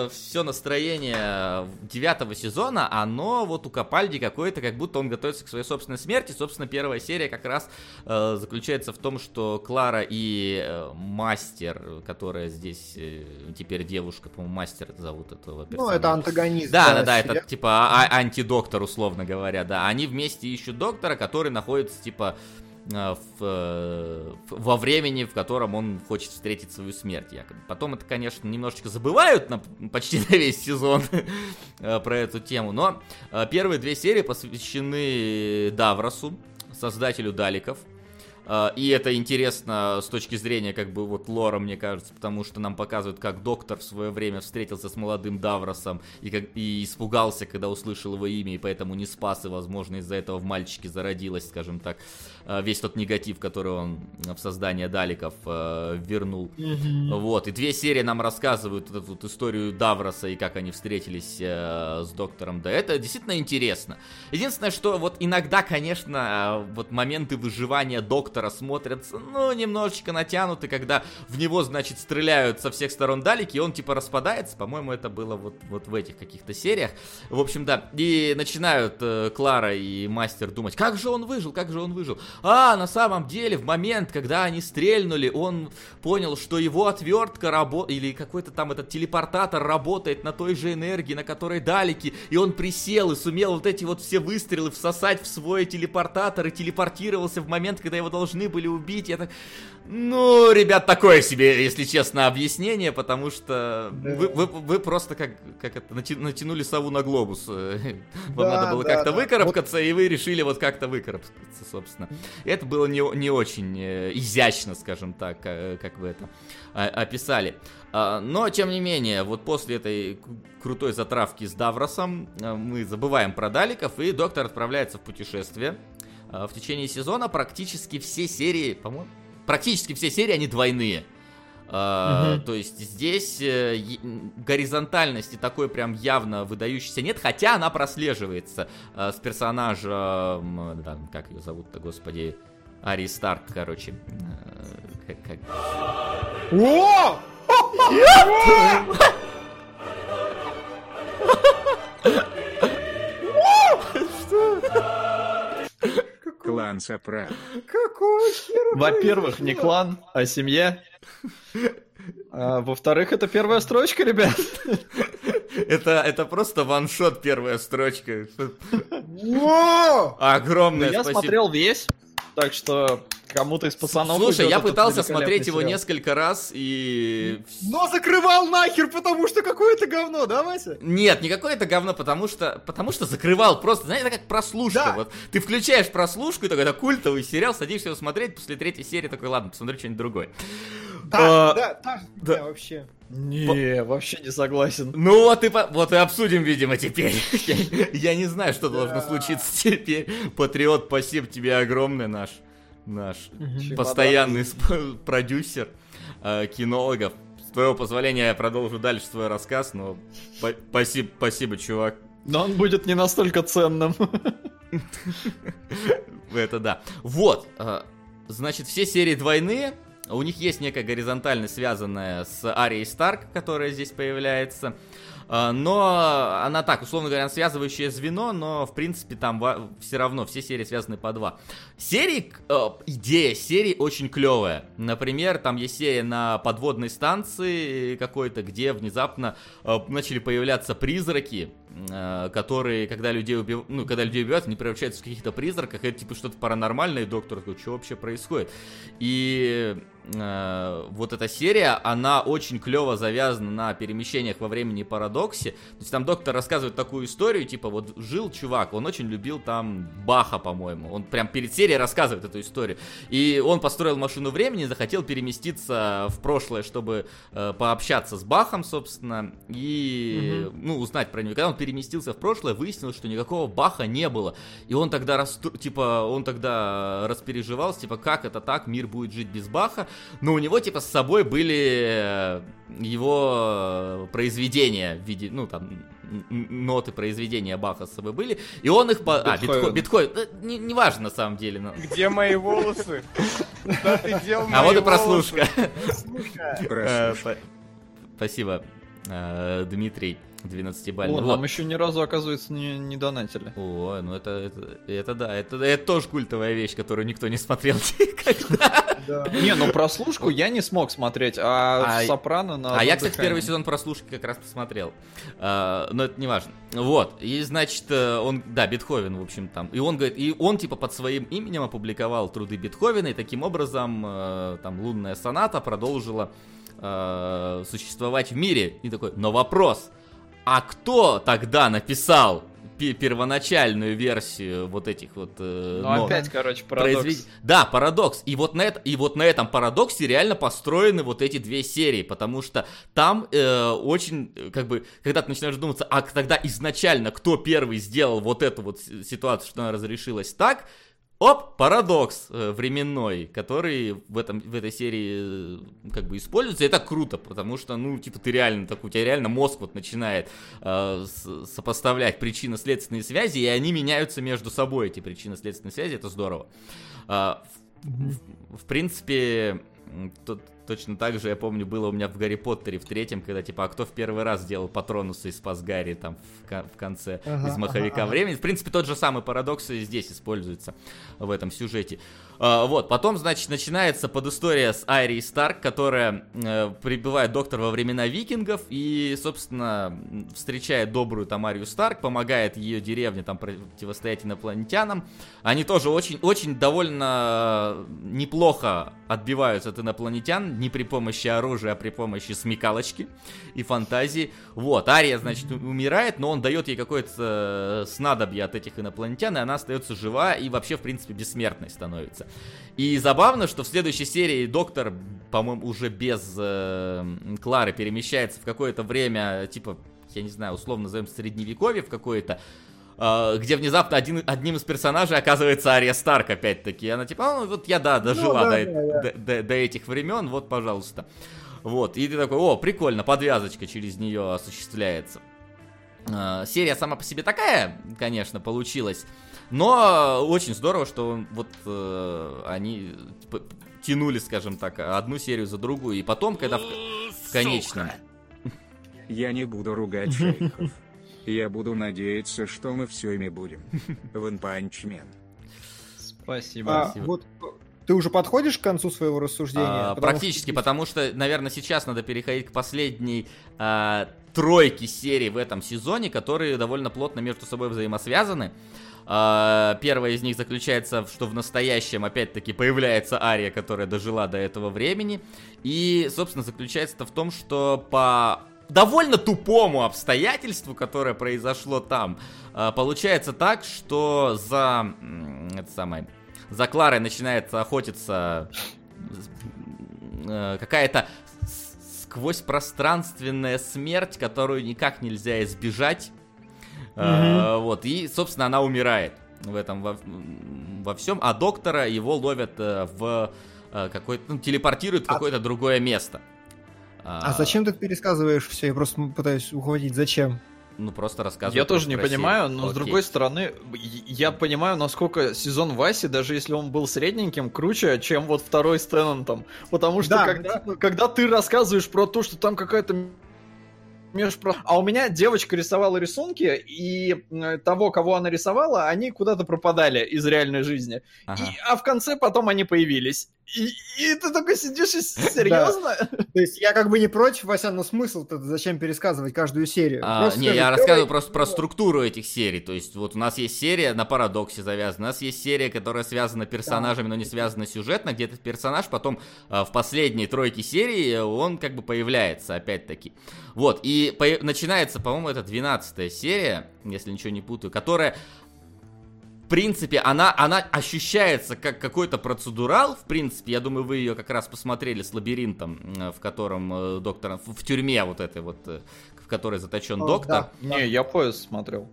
все настроение девятого сезона, оно вот у Капальди какое-то, как будто он готовится к своей собственной смерти, собственно, первая серия как раз э, заключается в том, что Клара и э, Мастер, которая здесь э, теперь девушка, по-моему, Мастер зовут этого Ну, персонажа. это антагонист. Да, да, да, это типа а- а- антидоктор, условно говоря, да. Они вместе ищут доктора, который находится типа э, в, э, в- во времени, в котором он хочет встретить свою смерть, якобы. Потом это, конечно, немножечко забывают на, почти на весь сезон э, про эту тему, но э, первые две серии посвящены Давросу, создателю Даликов. Э, И это интересно с точки зрения, как бы, вот лора, мне кажется, потому что нам показывают, как доктор в свое время встретился с молодым Давросом и, как, и испугался, когда услышал его имя, и поэтому не спас, и, возможно, из-за этого в мальчике зародилась, скажем так, весь тот негатив, который он в создание Даликов э, вернул. Вот, и две серии нам рассказывают вот эту вот историю Давроса и как они встретились э, с доктором. Да, это действительно интересно. Единственное, что вот иногда, конечно, э, вот моменты выживания доктора смотрятся, ну, немножечко натянуты, когда в него, значит, стреляют со всех сторон далеки, и он типа распадается. По-моему, это было вот, вот в этих каких-то сериях. В общем, да. И начинают э, Клара и Мастер думать, как же он выжил, как же он выжил. А, на самом деле, в момент, когда они стрельнули, он понял, что его отвертка работает, или какой-то там этот телепортатор работает на той же энергии, на которой далеки, и он присел и сумел вот эти вот все выстрелы всосать в свой телепортатор и телепортировался в момент, когда его должны были убить. Я так, ну, ребят, такое себе, если честно, объяснение, потому что Да. вы, вы- вы просто как, как это, натянули сову на глобус. Вам Да, надо было да, как-то да. выкарабкаться, и вы решили вот как-то выкарабкаться, собственно. Это было не, не очень э, изящно, скажем так, э, как вы это а, описали. А, Но, тем не менее, вот после этой крутой затравки с Давросом э, мы забываем про Даликов, и доктор отправляется в путешествие. А, В течение сезона практически все серии, по-моему, практически все серии, они двойные. А, Мгм. То есть здесь э, горизонтальности такой прям явно выдающейся нет, хотя она прослеживается э, с персонажем, э, да, как ее зовут-то, господи, Ари Старк, короче. Э, как- как- О! Клан Сопрано. Какого хера? Во-первых, не клан, а семья. А, во-вторых, это первая строчка, ребят. Это, это просто ваншот первая строчка. Огромное Ну, я спасибо. смотрел весь, так что кому-то из пацанов... Слушай, идет я этот пытался смотреть его сериал. несколько раз и... Но закрывал нахер, потому что какое-то говно, да, Вася? Нет, не какое-то говно, потому что, потому что закрывал просто, знаешь, это как прослушка. Да. Вот ты включаешь прослушку, и такой, это культовый сериал, садишься его смотреть, после третьей серии такой, ладно, посмотрю что-нибудь другое. Да, А, да, та же да. фигня вообще. Не, вообще не согласен. Ну вот и, по- вот и обсудим, видимо, теперь. Я, я не знаю, что должно случиться теперь. Патриот, спасибо тебе огромное, наш, наш постоянный сп- продюсер э, кинологов. С твоего позволения я продолжу дальше свой рассказ, но по- спасибо, спасибо, чувак. Но он будет не настолько ценным. Это да. Вот. э, Значит, все серии двойные. У них есть некая горизонтальность, связанная с Арией Старк, которая здесь появляется. А, но она так, условно говоря, связывающее звено, но в принципе там все равно все серии связаны по два. Серии, э, идея серии очень клевая. Например, там есть серия на подводной станции какой-то, где внезапно э, начали появляться призраки, э, которые, когда людей убивают, ну, когда людей убивают, они превращаются в каких-то призраках, это типа что-то паранормальное, и доктор такой, что вообще происходит? И э, вот эта серия, она очень клево завязана на перемещениях во времени парадоксе. То есть там доктор рассказывает такую историю, типа вот жил чувак, он очень любил там Баха, по-моему. Он прям перед серией рассказывает эту историю. И он построил машину времени, захотел переместиться в прошлое, чтобы э, пообщаться с Бахом, собственно, и угу. ну узнать про него. Когда он переместился в прошлое, выяснилось, что никакого Баха не было. И он тогда расстро... типа он тогда распереживался, типа как это так, мир будет жить без Баха но у него, типа, с собой были э, его произведения в виде, ну, там, ноты произведения Баха с собой были, и он их... По... А, биткоин, биткоин э, не, не важно на самом деле. Но... Где мои волосы? Куда ты дел А вот и прослушка. Э, спасибо, Дмитрий. 12-бальный. О, вот. нам еще ни разу, оказывается, не, не донатили. О, ну это, это, это да, это, это тоже культовая вещь, которую никто не смотрел никогда. Не, ну прослушку я не смог смотреть, а, а Сопрано на А я, кстати, первый сезон прослушки как раз посмотрел. А, но это не важно. Вот, и значит, э, он, да, Бетховен, в общем, там. И он говорит, и он, типа, под своим именем опубликовал труды Бетховена, и таким образом, э, там, лунная соната продолжила э, существовать в мире. И такой, но вопрос, а кто тогда написал первоначальную версию вот этих вот... Э, ну, опять, короче, парадокс. Произвед... Да, парадокс. И вот, на это, и вот на этом парадоксе реально построены вот эти две серии, потому что там э, очень, как бы, когда ты начинаешь думаться, а тогда изначально кто первый сделал вот эту вот ситуацию, что она разрешилась так, Оп, парадокс э, временной, который в, этом, в этой серии э, как бы используется. И это круто, потому что, ну, типа, ты реально такой, у тебя реально мозг вот начинает э, сопоставлять причинно-следственные связи, и они меняются между собой, эти причинно-следственные связи, это здорово. Э, в, в принципе, тут Точно так же, я помню, было у меня в Гарри Поттере в третьем, когда, типа, а кто в первый раз сделал Патронуса и спас Гарри там в, в конце ага, из Маховика ага, времени. В принципе, тот же самый парадокс и здесь используется в этом сюжете. А, вот, потом, значит, начинается подистория с Айри Старк, которая э, прибывает доктор во времена викингов и, собственно, встречает добрую Тамарию Старк, помогает ее деревне там противостоять инопланетянам. Они тоже очень, очень довольно неплохо отбиваются от инопланетян, не при помощи оружия, а при помощи смекалочки и фантазии. Вот, Ария, значит, умирает, но он дает ей какое-то э, снадобье от этих инопланетян, и она остается жива и вообще, в принципе, бессмертной становится. И забавно, что в следующей серии доктор, по-моему, уже без э, Клары перемещается в какое-то время, типа, я не знаю, условно назовем средневековье в какое-то, э, где внезапно один, одним из персонажей оказывается Ария Старк, опять-таки. Она типа, ну вот я, да, дожила ну, да, до, да, да. До, до, до этих времен, вот, пожалуйста. Вот, и ты такой, о, прикольно, подвязочка через нее осуществляется. Э, серия сама по себе такая, конечно, получилась. Но очень здорово, что вот э, они типа, тянули, скажем так, одну серию за другую. И потом, когда в, в конечном... Я не буду ругать шейхов. Я буду надеяться, что мы все ими будем. Ванпанчмен. Спасибо. А, Спасибо. Вот ты уже подходишь к концу своего рассуждения? А, потому практически, что... потому что, наверное, сейчас надо переходить к последней а, тройке серий в этом сезоне, которые довольно плотно между собой взаимосвязаны. А, первая из них заключается, что в настоящем, опять-таки, появляется Ария, которая дожила до этого времени. И, собственно, заключается-то в том, что по довольно тупому обстоятельству, которое произошло там, а, получается так, что за... Это самое... За Кларой начинает охотиться э, какая-то сквозь пространственная смерть, которую никак нельзя избежать. Mm-hmm. вот, и, собственно, она умирает в этом во, во всем, а доктора его ловят э, в э, какой-то, ну, телепортируют в а... какое-то другое место. А... а зачем ты пересказываешь все? Я просто пытаюсь ухватить, зачем? ну, просто рассказывают. Я тоже не про понимаю, но с Окей. другой стороны, я понимаю, насколько сезон Васи, даже если он был средненьким, круче, чем вот второй с Теннантом. Потому что Да, когда, типа- когда ты рассказываешь про то, что там какая-то межпро... А у меня девочка рисовала рисунки, и того, кого она рисовала, они куда-то пропадали из реальной жизни. Ага. И- а в конце потом они появились. И, и ты такой сидишь и серьезно? То есть я как бы не против, Вася, но смысл-то зачем пересказывать каждую серию? А, Просто не, я рассказываю просто про структуру этих серий. То есть, вот у нас есть серия на парадоксе завязана, у нас есть серия, которая связана персонажами, но не связана сюжетно, где этот персонаж потом а, в последней тройке серии он как бы появляется, опять-таки. Вот, и по- начинается, по-моему, это 12 серия, если ничего не путаю, которая в принципе, она, она ощущается как какой-то процедурал. В принципе, я думаю, вы ее как раз посмотрели с лабиринтом, э, в котором э, доктор в, в тюрьме вот этой вот, э, в которой заточен О, доктор. да, да. Не, я поезд смотрел.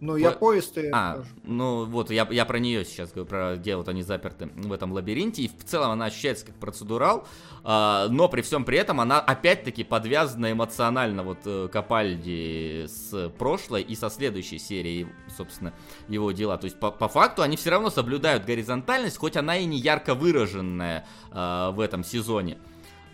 Ну, я По- поезд и... А, тоже. ну вот, я, я про нее сейчас говорю, про где вот они заперты в этом лабиринте, и в целом она ощущается как процедурал, а, но при всем при этом она опять-таки подвязана эмоционально вот э, Капальди с прошлой и со следующей серии, собственно, его дела. То есть по, по факту они все равно соблюдают горизонтальность, хоть она и не ярко выраженная а, в этом сезоне.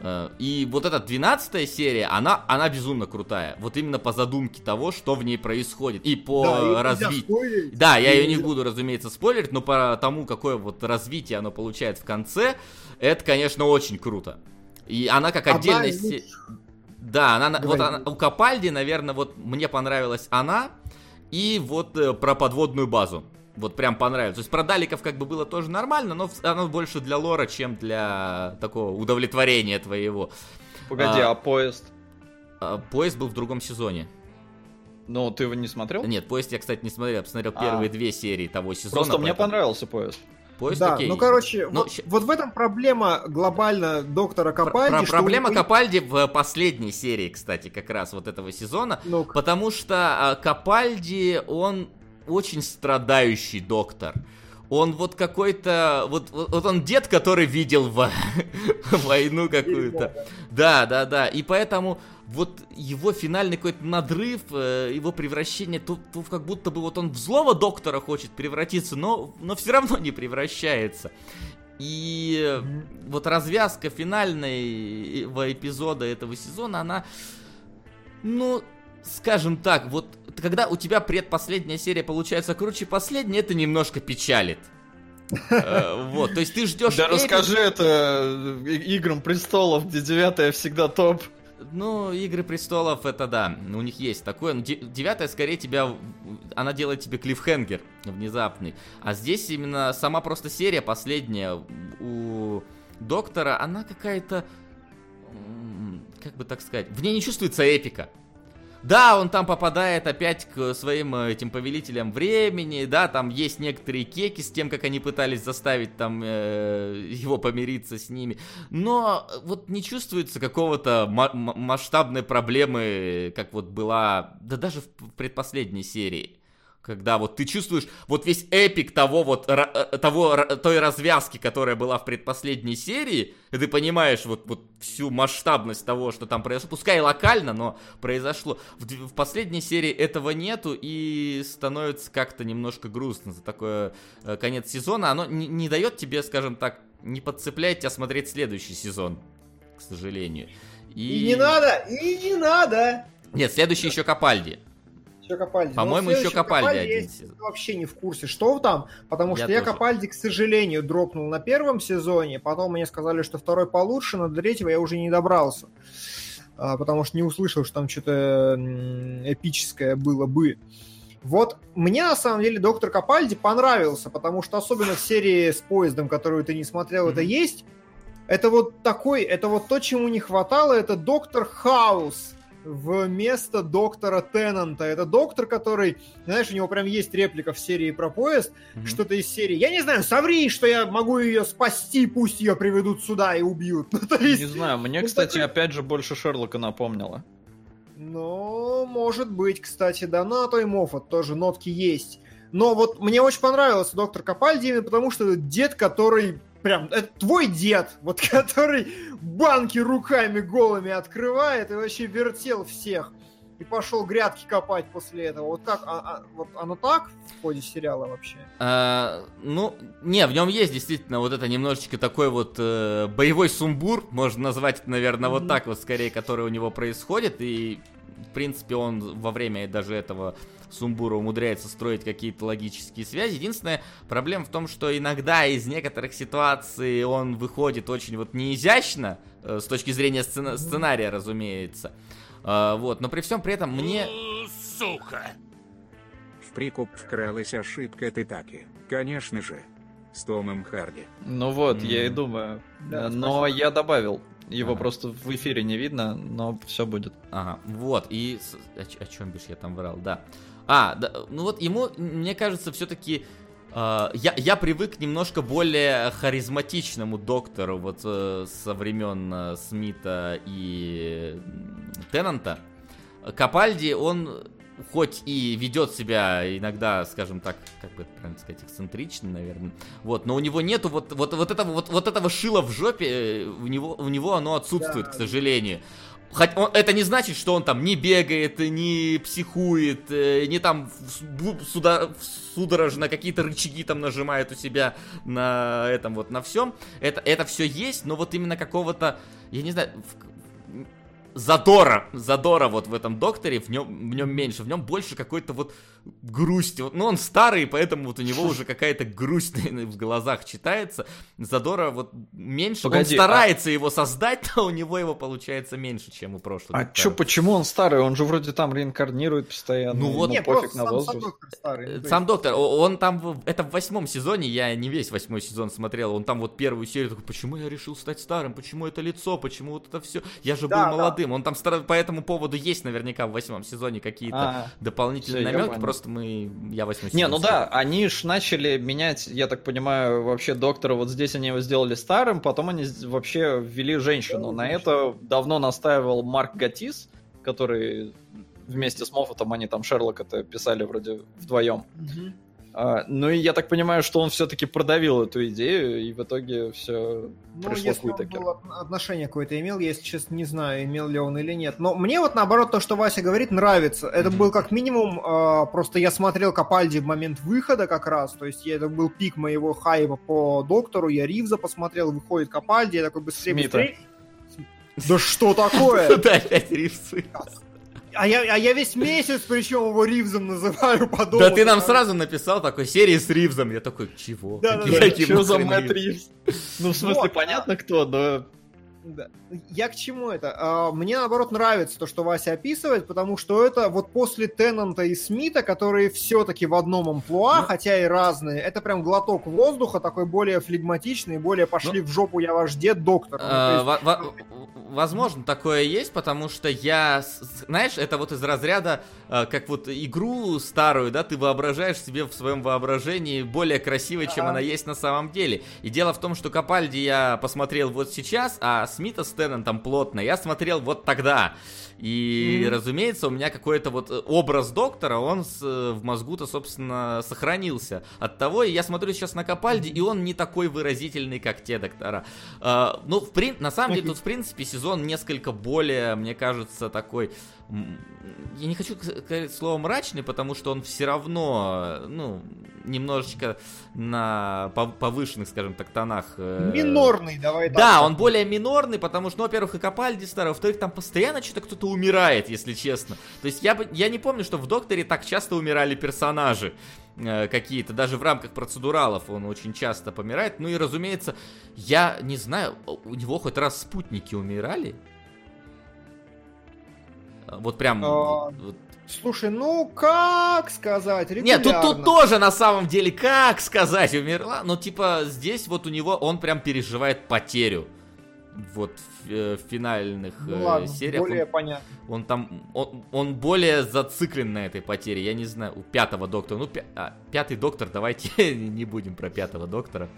Э, И вот эта 12 серия, она, она безумно крутая. Вот именно по задумке того, что в ней происходит. И по Да, развитию. Да, я ее не буду, разумеется, спойлерить, но по тому, какое вот развитие оно получает в конце, это, конечно, очень круто. И она как отдельная... из се- лучших. Да, она, вот она, у Капальди, наверное, вот мне понравилась она и вот э, про подводную базу. Вот прям понравилось. То есть про Даликов как бы было тоже нормально, но оно больше для лора, чем для такого удовлетворения твоего. Погоди, А. а, поезд? А, Поезд был в другом сезоне. Ну, ты его не смотрел? Нет, поезд я, кстати, не смотрел. Я посмотрел А. первые две серии того сезона. Просто мне поэтому- понравился поезд. Поезд да, окей. ну короче, Ну, вот, щ- вот в этом проблема глобально доктора Про- Капальди. про- что проблема него- Капальди в последней серии, кстати, как раз вот этого сезона. Ну, Потому что а, Капальди, он очень страдающий доктор. Он вот какой-то... Вот, вот, он дед, который видел во- войну какую-то. Да, да, да. И поэтому вот его финальный какой-то надрыв, э, его превращение, тут, тут как будто бы вот он в злого доктора хочет превратиться, но, но все равно не превращается. И э, вот развязка финального эпизода этого сезона, она, ну, скажем так, вот когда у тебя предпоследняя серия получается круче последней, это немножко печалит. Э, Вот, то есть ты ждешь... Да расскажи это э, Играм Престолов, где девятая всегда топ. Ну, Игры престолов, это да, у них есть такое. Де- девятая скорее тебя, она делает тебе клиффхенгер внезапный. А здесь именно сама просто серия последняя у доктора, она какая-то, как бы так сказать, в ней не чувствуется эпика. Да, он там попадает опять к своим э, этим повелителям времени, да, там есть некоторые кеки с тем, как они пытались заставить там э, его помириться с ними, но э, вот не чувствуется какого-то масштабной проблемы, как вот была, да даже в предпоследней серии. Когда вот ты чувствуешь вот весь эпик того вот, э, того, той развязки, которая была в предпоследней серии, и ты понимаешь вот, вот всю масштабность того, что там произошло, пускай и локально, но произошло. В, в последней серии этого нету, и становится как-то немножко грустно за такой э, конец сезона. Оно не, не дает тебе, скажем так, не подцепляет тебя смотреть следующий сезон, к сожалению. И не надо, и не надо. Нет, следующий еще Капальди. Еще Капальди. По-моему, еще следующем Капальди один я сезон. вообще не в курсе, что там, потому Я что я тоже. Капальди, к сожалению, дропнул на первом сезоне, потом мне сказали, что второй получше, но до третьего я уже не добрался, А, потому что не услышал, что там что-то эпическое было бы. Вот мне на самом деле доктор Капальди понравился, потому что особенно в серии с поездом, которую ты не смотрел, это Мгм. есть. Это вот такой, это вот то, чему не хватало, это доктор Хаус вместо доктора Теннанта. Это доктор, который, знаешь, у него прям есть реплика в серии про поезд, Мгм. что-то из серии. Я не знаю, соври, что я могу ее спасти, пусть ее приведут сюда и убьют. Ну, то есть, Не знаю, мне, ну, кстати, такой- опять же больше Шерлока напомнило. Ну, может быть, кстати, да, на то и Моффат тоже нотки есть. Но вот мне очень понравился доктор Капальди, именно потому что это дед, который прям, это твой дед, вот который банки руками голыми открывает и вообще вертел всех. и пошел грядки копать после этого. Вот как, а, а, вот оно так в ходе сериала вообще? А, ну, не, в нем есть действительно вот это немножечко такой вот э, боевой сумбур, можно назвать это, наверное, mm-hmm. вот так вот скорее, который у него происходит, и в принципе он во время даже этого Сумбура умудряется строить какие-то логические связи. Единственная проблема в том, что иногда из некоторых ситуаций он выходит очень вот неизящно, э, с точки зрения сцена- сценария, разумеется. Э, вот, но при всем при этом мне... Сука! В прикуп вкралась ошибка Титаки. Конечно же. С Томом Харди. Ну вот, mm. я и думаю. Да, но спасибо. я добавил. Его ага. просто в эфире не видно, но все будет. Ага, вот, и... О, о чем бишь я там врал, да. А, да, ну вот ему, мне кажется, все-таки... Uh, я, я привык немножко более харизматичному доктору вот uh, со времен uh, Смита и Теннанта. Капальди, он хоть и ведет себя иногда, скажем так, как бы правильно сказать, эксцентрично, наверное, вот, но у него нету вот, вот, вот, этого, вот, вот этого шила в жопе, э, у него, у него оно отсутствует, да. к сожалению. Хоть он, это не значит, что он там не бегает, не психует, э, не там суда, судорожно какие-то рычаги там нажимает у себя на этом вот, на всем. Это, это все есть, но вот именно какого-то, я не знаю, задора, задора вот в этом докторе, в нем, в нем меньше, в нем больше какой-то вот грусти. Вот, ну, он старый, поэтому вот у него уже какая-то грусть в глазах читается. Задора вот меньше, Погоди, он старается а... его создать, но у него его получается меньше, чем у прошлого. А чё, почему он старый? Он же вроде там реинкарнирует постоянно. Ну вот, не, пофиг на возраст. Сам доктор старый. Ну, сам доктор, он там, это в восьмом сезоне, я не весь восьмой сезон смотрел, он там вот первую серию такой, почему я решил стать старым, почему это лицо, почему вот это все, я же да, был молодым молодым. Он там по этому поводу есть наверняка в восьмом сезоне какие-то а, дополнительные намеки. Просто мы. Я восьмой сезон. Не, ну да, они ж начали менять, я так понимаю, вообще доктора. Вот здесь они его сделали старым, потом они вообще ввели женщину. На это давно настаивал Марк Гатис, который вместе с Моффатом они там Шерлока это писали вроде вдвоем. Угу. А, ну и я так понимаю, что он все-таки продавил эту идею, и в итоге все ну, пришло если к Он был отношение какое-то имел, я сейчас не знаю, имел ли он или нет. Но мне вот наоборот то, что Вася говорит, нравится. Это mm-hmm. был как минимум, э, просто я смотрел Капальди в момент выхода как раз, то есть я, это был пик моего хайпа по доктору, я Ривза посмотрел, выходит Капальди, я такой быстрее, быстрее. Да что такое? Да опять Ривзы. А я, а я весь месяц, причем его Ривзом называю по Да ты нам сразу написал такой серии с Ривзом. Я такой, чего? Да, да, да. Что за Мэтт Ривз? Ну, в смысле, понятно кто, но да. Я к чему это? А, мне, наоборот, нравится то, что Вася описывает, потому что это вот после Теннанта и Смита, которые все-таки в одном амплуа, ну, хотя и разные, это прям глоток воздуха, такой более флегматичный, более пошли ну, в жопу, я ваш дед, доктор. Ну, есть... Возможно, такое есть, потому что я, знаешь, это вот из разряда, а, как вот игру старую, да, ты воображаешь себе в своем воображении более красивой, чем она есть на самом деле. И дело в том, что Капальди я посмотрел вот сейчас, а Смита с Теннантом плотно я смотрел вот тогда. И, mm-hmm. разумеется, у меня какой-то вот э, образ доктора, он с, э, в мозгу-то, собственно, сохранился. От того, и я смотрю сейчас на Капальди, и он не такой выразительный, как те доктора. Uh, ну, в при... на самом деле, тут, в принципе, сезон несколько более, мне кажется, такой я не хочу сказать слово мрачный, потому что он все равно, ну, немножечко на повышенных, скажем так, тонах. Э, минорный, давай так. Да, он более минорный, потому что, ну, во-первых, и Капальди старый, во-вторых, там постоянно что-то кто-то умирает, если честно. То есть я, бы, я не помню, что в Докторе так часто умирали персонажи э, какие-то, даже в рамках процедуралов он очень часто помирает. Ну и, разумеется, я не знаю, у него хоть раз спутники умирали? Вот прям... А, вот. Слушай, ну как сказать? Нет, тут, тут тоже на самом деле как сказать умерла. Но типа здесь вот у него он прям переживает потерю. Вот в, э, в финальных ну, э, ладно, сериях. Более он, понятно. Он там, он, он более зациклен на этой потере. Я не знаю, у пятого доктора. Ну, пя, а, пятый доктор, давайте не будем про пятого доктора.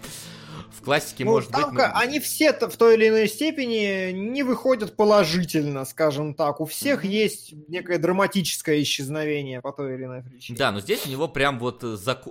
В классике ну, может быть... Но... Они все в той или иной степени не выходят положительно, скажем так. У всех mm-hmm. есть некое драматическое исчезновение по той или иной причине. Да, но здесь у него прям вот, заку...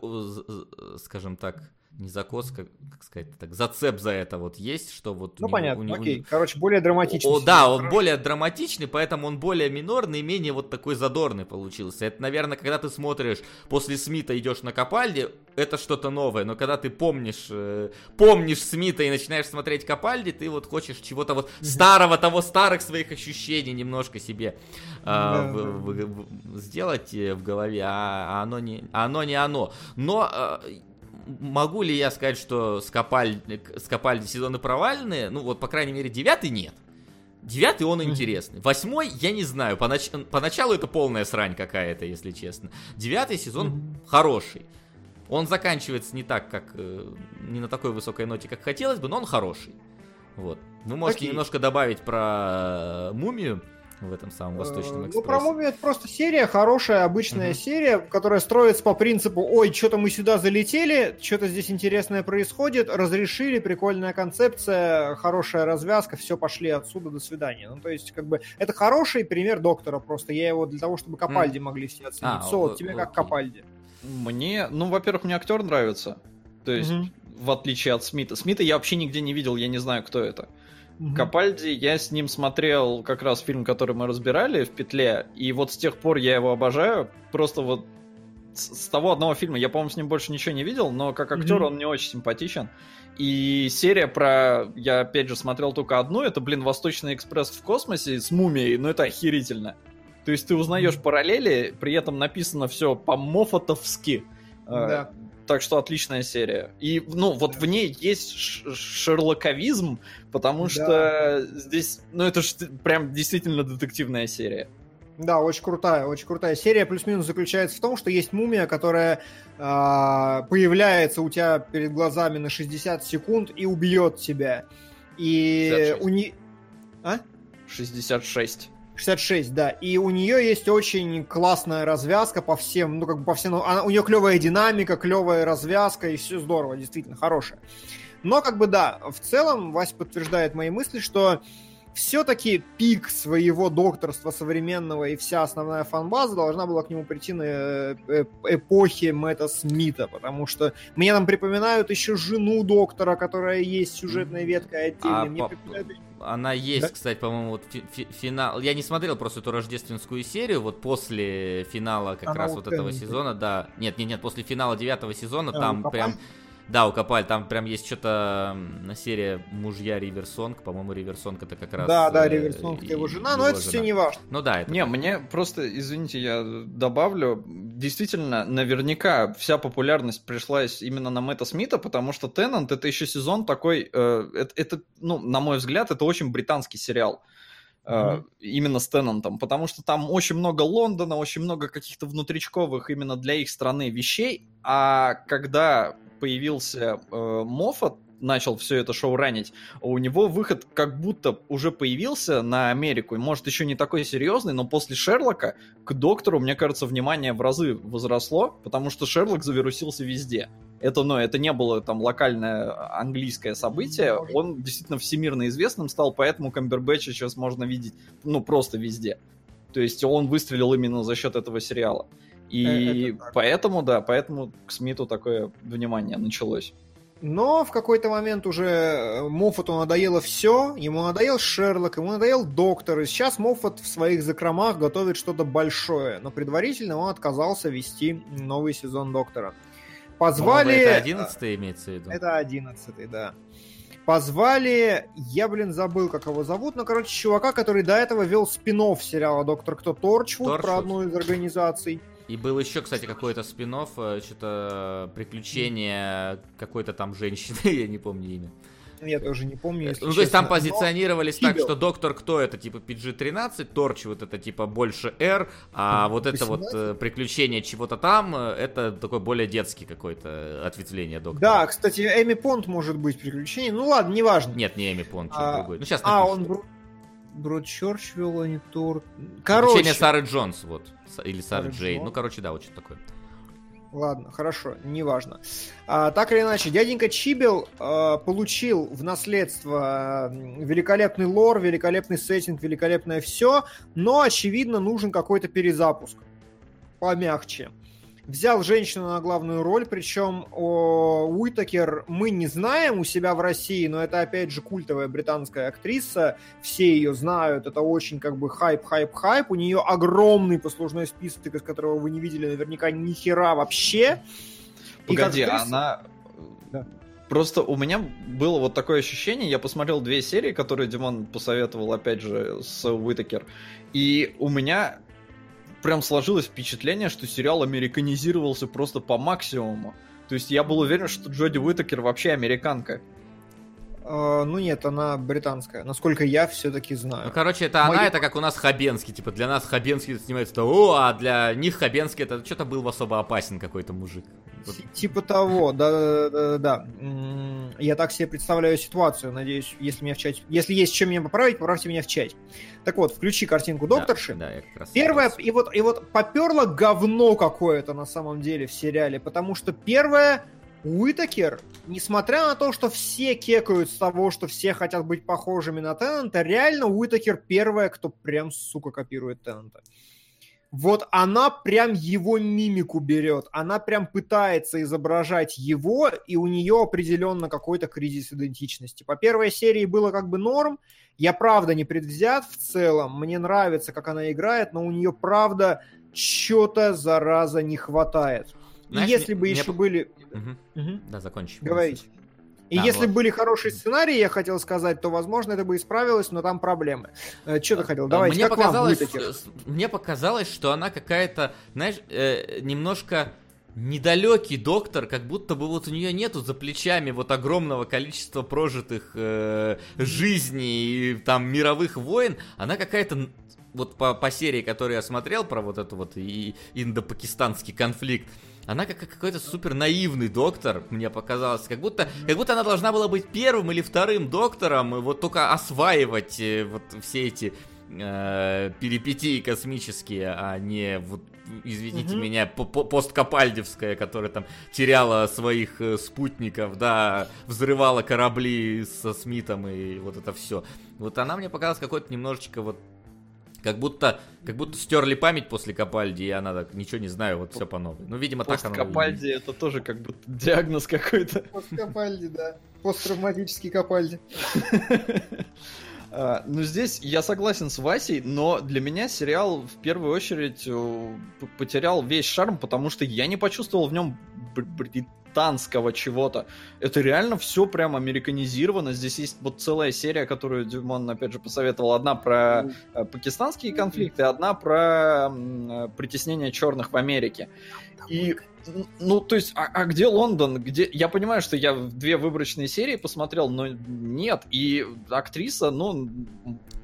скажем так, не закос, как, как сказать так, зацеп за это вот есть, что вот... Ну, у него- понятно, у него- окей. Короче, более драматичный. О, да, он Хорошо. более драматичный, поэтому он более минорный и менее вот такой задорный получился. Это, наверное, когда ты смотришь после Смита идешь на Капальди, это что-то новое. Но когда ты помнишь, э, помнишь Смита и начинаешь смотреть Капальди, ты вот хочешь чего-то вот старого, того старых своих ощущений немножко себе а, Да, в- да. в- в- сделать э, в голове, а, а оно не, а оно не оно. Но э, могу ли я сказать, что Скапальди, Скапальди сезоны провальные? Ну вот, по крайней мере, девятый нет. Девятый он интересный. Восьмой, я не знаю. Понач... Поначалу это полная срань какая-то, если честно. Девятый сезон хороший. Он заканчивается не так, как э, не на такой высокой ноте, как хотелось бы, но он хороший. Вот. Вы можете Окей. немножко добавить про э, мумию в этом самом Восточном Э, экспрессе. Ну, про Мумию это просто серия, хорошая, обычная Мгм. серия, которая строится по принципу, ой, что-то мы сюда залетели, что-то здесь интересное происходит, разрешили, прикольная концепция, хорошая развязка, все, пошли отсюда, до свидания. Ну, то есть, как бы, это хороший пример доктора просто, я его для того, чтобы Капальди могли все оценить. А, Солод, тебе окей. как Капальди. Мне, ну, во-первых, мне актер нравится. То есть, в отличие от Смита. Смита я вообще нигде не видел, я не знаю, кто это. Капальди, я с ним смотрел как раз фильм, который мы разбирали в петле, и вот с тех пор я его обожаю. Просто вот с, с того одного фильма я, по-моему, с ним больше ничего не видел, но как актер Мгм. он мне очень симпатичен. И серия про, я опять же смотрел только одну, это, блин, Восточный экспресс в космосе с мумией, ну это охерительно. То есть ты узнаешь параллели, при этом написано все по-мофотовски. Э, Да. Так что отличная серия. И, ну, вот в ней есть шерлоковизм, потому Да. что здесь, ну, это ж прям действительно детективная серия. Да, очень крутая, очень крутая серия. Плюс-минус заключается в том, что есть мумия, которая а, появляется у тебя перед глазами на 60 секунд и убьет тебя. И 66. у нее... А? 66. 66, да. И у нее есть очень классная развязка по всем, ну, как бы по всем... Она, у нее клевая динамика, клевая развязка, и все здорово, действительно, хорошая. Но, как бы, да, в целом, Вася подтверждает мои мысли, что все-таки пик своего докторства современного и вся основная фанбаза должна была к нему прийти на э, э, эпохе Мэтта Смита, потому что мне там припоминают еще жену доктора, которая есть сюжетной веткой отдельно. А мне по- припоминают Она есть, Да? кстати, по-моему, вот фи- фи- финал. Я не смотрел просто эту рождественскую серию, вот после финала как Она раз вот этого сезона, да. Нет, нет, нет, после финала девятого сезона А, там у прям. Да, у Капаль, там прям есть что-то на серия мужья Риверсонг, по-моему, Риверсонг это как раз. Да, да, э, Риверсонг это его жена, но это жена. все не важно. Ну да, это. Не, мне просто, извините, я добавлю, действительно, наверняка вся популярность пришлась именно на Мэтта Смита, потому что Теннант это еще сезон такой, э, это, это, ну, на мой взгляд, это очень британский сериал. Мгм. именно с Теннантом, потому что там очень много Лондона, очень много каких-то внутричковых именно для их страны вещей, а когда появился э, Моффат, начал все это шоу ранить, у него выход как будто уже появился на Америку, и может еще не такой серьезный, но после Шерлока к доктору, мне кажется, внимание в разы возросло, потому что Шерлок завирусился везде. Это, ну, это не было там локальное английское событие, он действительно всемирно известным стал, поэтому Камбербэтча сейчас можно видеть, ну, просто везде. То есть он выстрелил именно за счет этого сериала. И Э, так. поэтому, да, поэтому к Смиту такое внимание началось. Но в какой-то момент уже э, Моффату надоело все, ему надоел Шерлок, ему надоел Доктор, и сейчас Моффат в своих закромах готовит что-то большое, но предварительно он отказался вести новый сезон Доктора. Позвали... Это 11 имеется в виду. Это одиннадцатый, да. Позвали, я, блин, забыл, как его зовут, но, короче, чувака, который до этого вел спин сериала «Доктор Кто Торчвуд», про Торчвуд. одну из организаций. И был еще, кстати, какой-то спин что-то приключение какой-то там женщины, я не помню имя. Я тоже не помню, если Ну, то есть там честно. Но- позиционировались так, что доктор кто это типа PG-13, Торч вот это типа больше R, а вот это вот 18? э, приключение чего-то там, э, это такой более детский какой-то ответвление доктора. Да, кстати, Эми Понт может быть приключение. Ну ладно, неважно. Нет, не Эми Понт, А, другой. Ну, сейчас А, напишу. он Бру... Бродчерч вел, а не Тор... Приключение Короче, Сары Джонс, вот. Или Сары. Джонс. Ну, короче, да, вот что-то такое. ладно, хорошо, неважно. А, так или иначе, дяденька Чибел а, получил в наследство великолепный лор, великолепный сеттинг, великолепное все, но, очевидно, нужен какой-то перезапуск. Помягче. Взял женщину на главную роль, причем о Уитакер мы не знаем у себя в России, но это опять же культовая британская актриса, все ее знают, это очень как бы хайп, хайп, хайп, у нее огромный послужной список, из которого вы не видели наверняка ни хера вообще. Погоди, актриса... она... Да. Просто у меня было вот такое ощущение, я посмотрел две серии, которые Димон посоветовал, опять же, с Уитакер, и у меня прям сложилось впечатление, что сериал американизировался просто по максимуму. То есть я был уверен, что Джоди Уитакер вообще американка. Uh, ну нет, она британская, насколько я все-таки знаю. Ну, короче, это Мои... она, это как у нас Хабенский, типа для нас Хабенский снимается, то, о, а для них Хабенский это что-то был особо опасен какой-то мужик. Типа того, да, да, да, да. Я так себе представляю ситуацию. Надеюсь, если меня в чате, если есть чем меня поправить, поправьте меня в чате. Так вот, включи картинку докторши. Да, да, я как раз Первое, и вот, и вот поперло говно какое-то на самом деле в сериале, потому что первое, Уитакер, несмотря на то, что все кекают с того, что все хотят быть похожими на Теннанта, реально Уитакер первая, кто прям, сука, копирует Теннанта вот она прям его мимику берет, она прям пытается изображать его, и у нее определенно какой-то кризис идентичности. По первой серии было как бы норм, я правда не предвзят в целом, мне нравится, как она играет, но у нее правда что-то, зараза, не хватает. Знаешь, если бы мне... еще были... Угу. Угу. Да, закончим. Говорите. И да, если вот. были хорошие сценарии, я хотел сказать, то, возможно, это бы исправилось, но там проблемы. Э, что ты хотел? Давайте, мне показалось, Мне показалось, что она какая-то, знаешь, э, немножко недалекий доктор, как будто бы вот у нее нету за плечами вот огромного количества прожитых э, жизней и там мировых войн. Она какая-то вот по, по серии, которую я смотрел про вот эту вот и индо-пакистанский конфликт, она как какой-то супер наивный доктор, мне показалось. Как будто, как будто она должна была быть первым или вторым доктором, и вот только осваивать э, вот все эти э, перипетии космические, а не вот извините mm-hmm. меня, посткапальдевская, которая там теряла своих э, спутников, да, взрывала корабли со Смитом и вот это все. Вот она мне показалась какой-то немножечко вот как будто, как будто стерли память после Капальди, и она так, ничего не знаю, вот все по новой. Ну, видимо, так оно... Капальди это тоже как будто диагноз какой-то. Посткапальди, да. Посттравматический Капальди. А, ну, здесь я согласен с Васей, но для меня сериал в первую очередь э, потерял весь шарм, потому что я не почувствовал в нем британского чего-то. Это реально все прям американизировано. Здесь есть вот целая серия, которую Дюмон, опять же, посоветовал. Одна про э, пакистанские конфликты, одна про э, притеснение черных в Америке. И ну, то есть, а, а где Лондон? Где... Я понимаю, что я две выборочные серии посмотрел, но нет. И актриса, ну,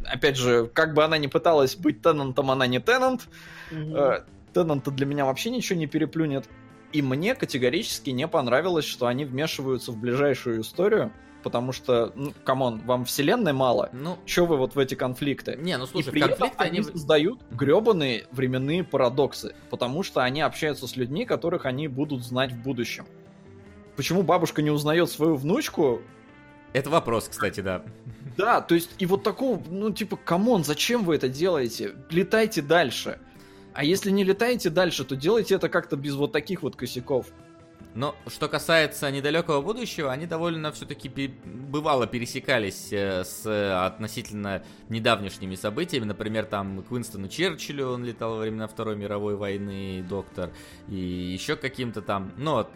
опять же, как бы она ни пыталась быть Теннантом, она не Теннант. Mm-hmm. Теннанта для меня вообще ничего не переплюнет. И мне категорически не понравилось, что они вмешиваются в ближайшую историю, потому что, ну, come on, вам вселенной мало. Ну, что вы вот в эти конфликты? Не, ну слушай, и при конфликты они создают гребаные временные парадоксы, потому что они общаются с людьми, которых они будут знать в будущем. Почему бабушка не узнает свою внучку? Это вопрос, кстати, да. Да, то есть, и вот такого, ну, типа, come on, зачем вы это делаете? Летайте дальше. А если не летаете дальше, то делайте это как-то без вот таких вот косяков. Но что касается недалекого будущего, они довольно все-таки бывало пересекались э, с относительно недавнешними событиями. Например, там к Уинстону Черчиллю он летал во времена Второй мировой войны, доктор, и еще каким-то там, ну,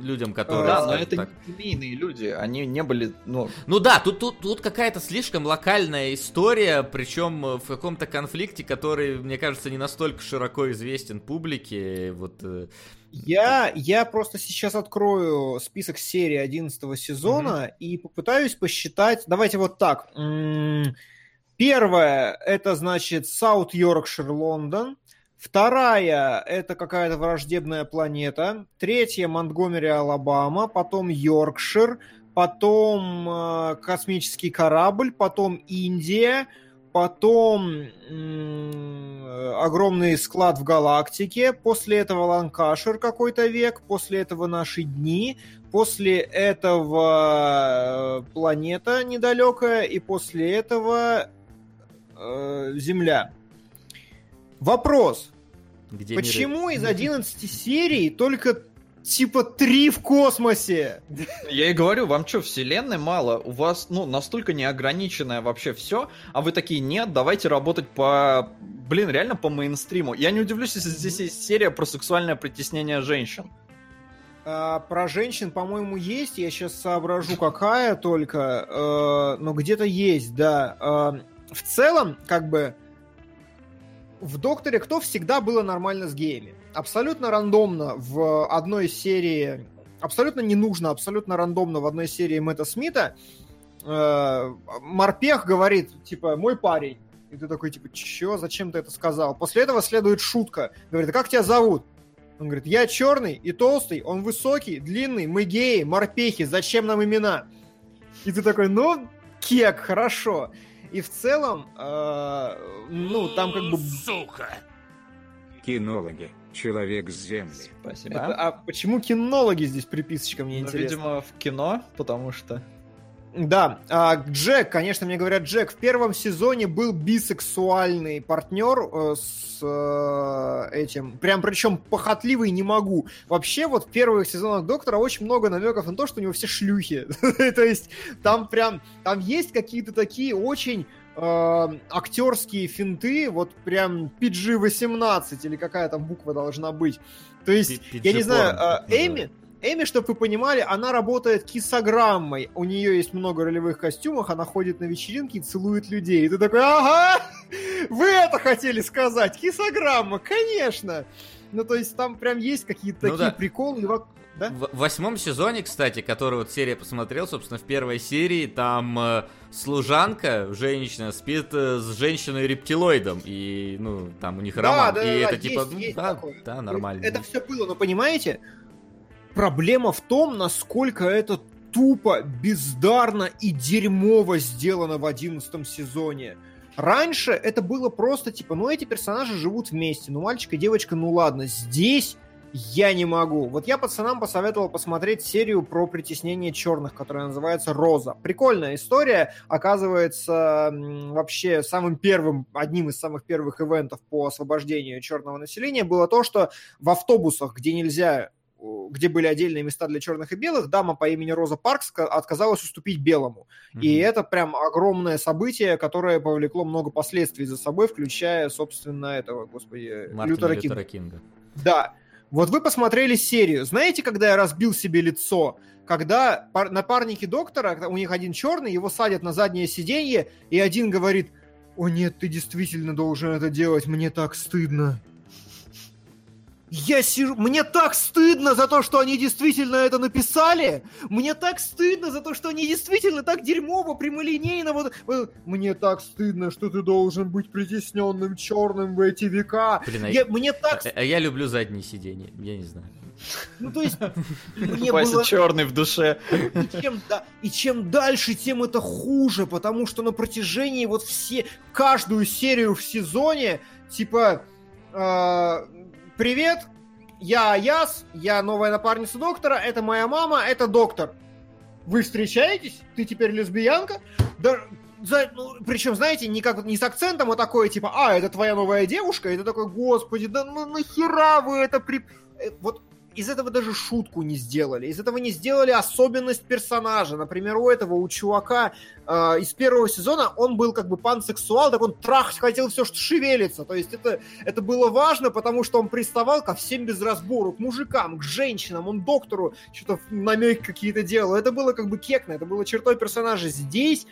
людям, которые... Да, но это так... не семейные люди, они не были, ну... Ну да, тут, тут, тут какая-то слишком локальная история, причем в каком-то конфликте, который, мне кажется, не настолько широко известен публике, вот... Э, я, я просто сейчас открою список серии 11 сезона mm-hmm. и попытаюсь посчитать... Давайте вот так. Первое, это значит Саут Йоркшир, Лондон. Вторая – это какая-то враждебная планета. Третья – Монтгомери, Алабама. Потом Йоркшир. Потом э, космический корабль. Потом Индия. Потом э, огромный склад в галактике. После этого Ланкашир какой-то век. После этого наши дни. После этого э, планета недалекая. И после этого э, Земля. Вопрос. Где миры- Почему из 11 серий только типа три в космосе? Я и говорю, вам что, вселенной мало? У вас, ну, настолько неограниченное вообще все, а вы такие, нет, давайте работать по, блин, реально по мейнстриму. Я не удивлюсь, если здесь есть серия про сексуальное притеснение женщин. А, про женщин, по-моему, есть. Я сейчас соображу, какая только. Э, но где-то есть, да. Э, в целом, как бы, в Докторе Кто всегда было нормально с геями. Абсолютно рандомно в одной серии, абсолютно не нужно, абсолютно рандомно в одной серии Мэтта Смита э, Морпех говорит, типа, мой парень. И ты такой, типа, чё, зачем ты это сказал? После этого следует шутка. Говорит, а как тебя зовут? Он говорит, я черный и толстый, он высокий, длинный, мы геи, морпехи, зачем нам имена? И ты такой, ну, кек, хорошо. И в целом, э, ну, там как бы... Кинологи. Человек с земли. Спасибо. Это- а почему кинологи здесь приписочка, мне Ну, интересно? видимо, в кино, потому что... Да, а Джек, конечно, мне говорят, Джек в первом сезоне был бисексуальный партнер э, с э, этим, прям причем похотливый не могу. Вообще вот в первых сезонах Доктора очень много намеков на то, что у него все шлюхи. То есть там прям, там есть какие-то такие очень э, актерские финты, вот прям PG-18 или какая там буква должна быть. То есть, я не знаю, э. Эми, Эми, чтобы вы понимали, она работает кисограммой. У нее есть много ролевых костюмов, она ходит на вечеринки и целует людей. И ты такой, ага, вы это хотели сказать, кисограмма, конечно. Ну, то есть там прям есть какие-то Ну такие да. приколы. Да? В восьмом сезоне, кстати, который вот серия посмотрел, собственно, в первой серии, там э, служанка, женщина, спит э, с женщиной-рептилоидом, и, ну, там у них Да, роман, да, и да, это есть, типа, ну, есть да, такое. да, нормально. Это все было, но понимаете, проблема в том, насколько это тупо, бездарно и дерьмово сделано в одиннадцатом сезоне. Раньше это было просто типа, ну эти персонажи живут вместе, ну мальчик и девочка, ну ладно. Здесь я не могу. Вот я пацанам посоветовал посмотреть серию про притеснение черных, которая называется «Роза». Прикольная история. Оказывается, вообще самым первым, одним из самых первых ивентов по освобождению черного населения было то, что в автобусах, где нельзя где были отдельные места для черных и белых, дама по имени Роза Паркс ка- отказалась уступить белому. И Мгм. это прям огромное событие, которое повлекло много последствий за собой, включая, собственно, этого, господи, Мартина Лютера Лютера, Кинга. Кинга. Да. Вот вы посмотрели серию. Знаете, когда я разбил себе лицо? Когда пар- напарники доктора, у них один черный, его садят на заднее сиденье, и один говорит, о нет, ты действительно должен это делать, мне так стыдно. Я сижу... Мне так стыдно за то, что они действительно это написали. Мне так стыдно за то, что они действительно так дерьмово, прямолинейно. Вот... Мне так стыдно, что ты должен быть притесненным черным в эти века. Блин, а Я- Мне так а- а я люблю задние сиденья, я не знаю. ну, то есть, мне Вася было... черный в душе. И чем, да, и чем дальше, тем это хуже, потому что на протяжении вот все, каждую серию в сезоне, типа, э, привет, я Яс, я новая напарница доктора, это моя мама, это доктор. Вы встречаетесь? Ты теперь лесбиянка? Да, за- ну, причем, знаете, не, как, не с акцентом, а такое, типа, а, это твоя новая девушка, и ты такой, господи, да ну нахера вы это при... Э, Вот из этого даже шутку не сделали, из этого не сделали особенность персонажа. Например, у этого, у чувака э, из первого сезона он был как бы пансексуал, так он трах хотел все, что шевелится. То есть это, это было важно, потому что он приставал ко всем без разбору, к мужикам, к женщинам, он доктору что-то намеки какие-то делал. Это было как бы кекно, это было чертой персонажа. Здесь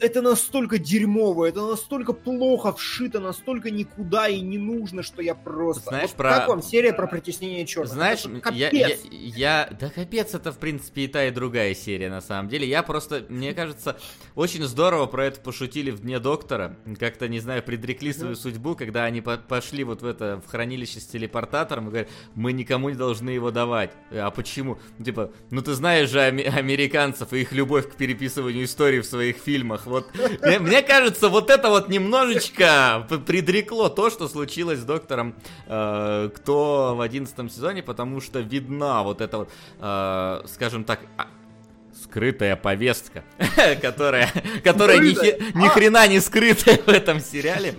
это настолько дерьмово, это настолько плохо вшито, настолько никуда и не нужно, что я просто... Знаешь, Вот про- Как вам серия про притеснение черных? Знаешь, я, я, я- Да капец, это в принципе и та, и другая серия на самом деле. Я просто, мне кажется, очень здорово про это пошутили в Дне Доктора. Как-то, не знаю, предрекли свою судьбу, когда они по- пошли вот в это, в хранилище с телепортатором и говорят, мы никому не должны его давать. А почему? Ну, типа, ну ты знаешь же американцев и их любовь к переписыванию историй в своих фильмах. Вот, мне, мне кажется, вот это вот немножечко предрекло то, что случилось с доктором э, кто в одиннадцатом сезоне, потому что видна вот эта вот, э, скажем так, а- скрытая повестка, которая, которая ни, А! хрена не скрытая в этом сериале,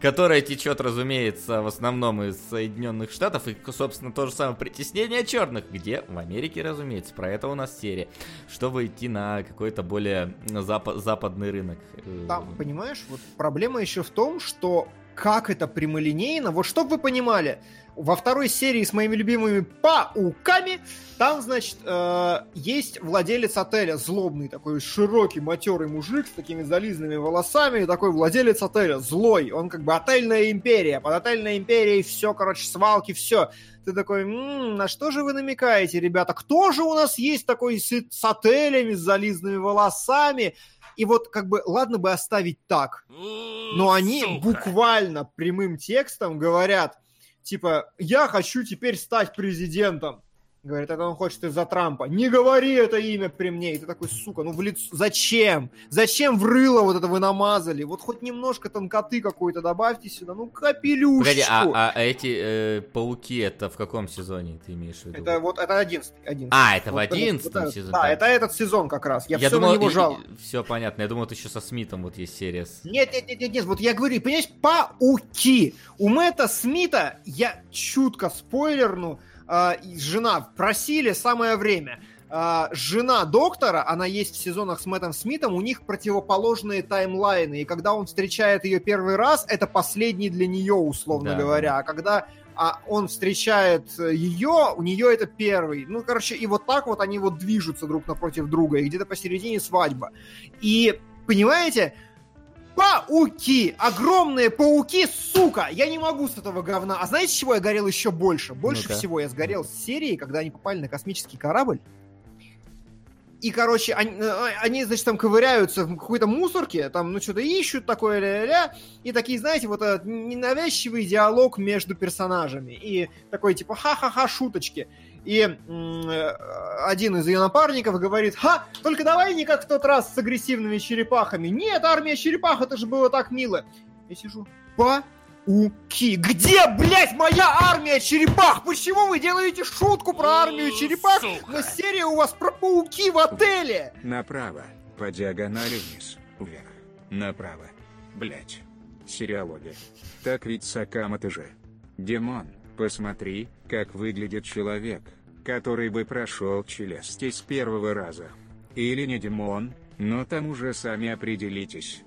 которая течет, разумеется, в основном из Соединенных Штатов, и, собственно, то же самое притеснение черных, где? В Америке, разумеется, про это у нас серия, чтобы идти на какой-то более запа- западный рынок. Э, Там, понимаешь, вот проблема еще в том, что как это прямолинейно, вот чтоб вы понимали, во второй серии с моими любимыми пауками, там, значит, э, есть владелец отеля, злобный такой широкий, матерый мужик с такими зализанными волосами, такой владелец отеля, злой, он как бы отельная империя, под отельной империей все, короче, свалки, все. Ты такой, «М, на что же вы намекаете, ребята? Кто же у нас есть такой с, с отелями, с зализанными волосами? И вот как бы, ладно бы оставить так, но они буквально прямым текстом говорят, типа, я хочу теперь стать президентом. Говорит, это он хочет из-за Трампа. Не говори это имя при мне. И ты такой, сука, ну в лицо... Зачем? Зачем в рыло вот это вы намазали? Вот хоть немножко тонкоты какой-то добавьте сюда. Ну, капелюшечку. Погоди, а, а эти э, пауки это в каком сезоне ты имеешь в виду? Это вот, это одиннадцатый. А, это в Вот это- одиннадцатом сезоне. Да, это этот сезон как раз. Я, все думал, на него жал. Все понятно. Я думал, это еще со Смитом вот есть серия. с- Нет, нет, нет, нет, нет, вот я говорю, понимаешь, пауки. У Мэтта Смита, я чутко спойлерну, жена просили самое время. А, жена доктора, она есть в сезонах с Мэттом Смитом, у них противоположные таймлайны, и когда он встречает ее первый раз, это последний для нее, условно Да. говоря, а когда а, он встречает ее, у нее это первый. Ну, короче, и вот так вот они вот движутся друг напротив друга, и где-то посередине свадьба. И, понимаете, Пауки! Огромные пауки, сука! Я не могу с этого говна. А знаете, с чего я горел еще больше? Больше Ну-ка. всего я сгорел с серии, когда они попали на космический корабль. И, короче, они, э, они, значит, там ковыряются в какой-то мусорке, там, ну, что-то ищут такое, ля-ля-ля, и такие, знаете, вот этот ненавязчивый диалог между персонажами. И такой, типа, ха-ха-ха, шуточки. И э, один из ее напарников говорит, ха, только давай не как в тот раз с агрессивными черепахами. Нет, армия черепах, это же было так мило. Я сижу, пауки. Где, блядь, моя армия черепах? Почему вы делаете шутку про армию черепах, но серия у вас про пауки в отеле? Направо, по диагонали вниз, вверх, направо. Блять. Сериалогия. Так ведь Сакама ты же. Димон, посмотри, как выглядит человек, который бы прошел челюсти с первого раза. Или не Димон, но там уже сами определитесь.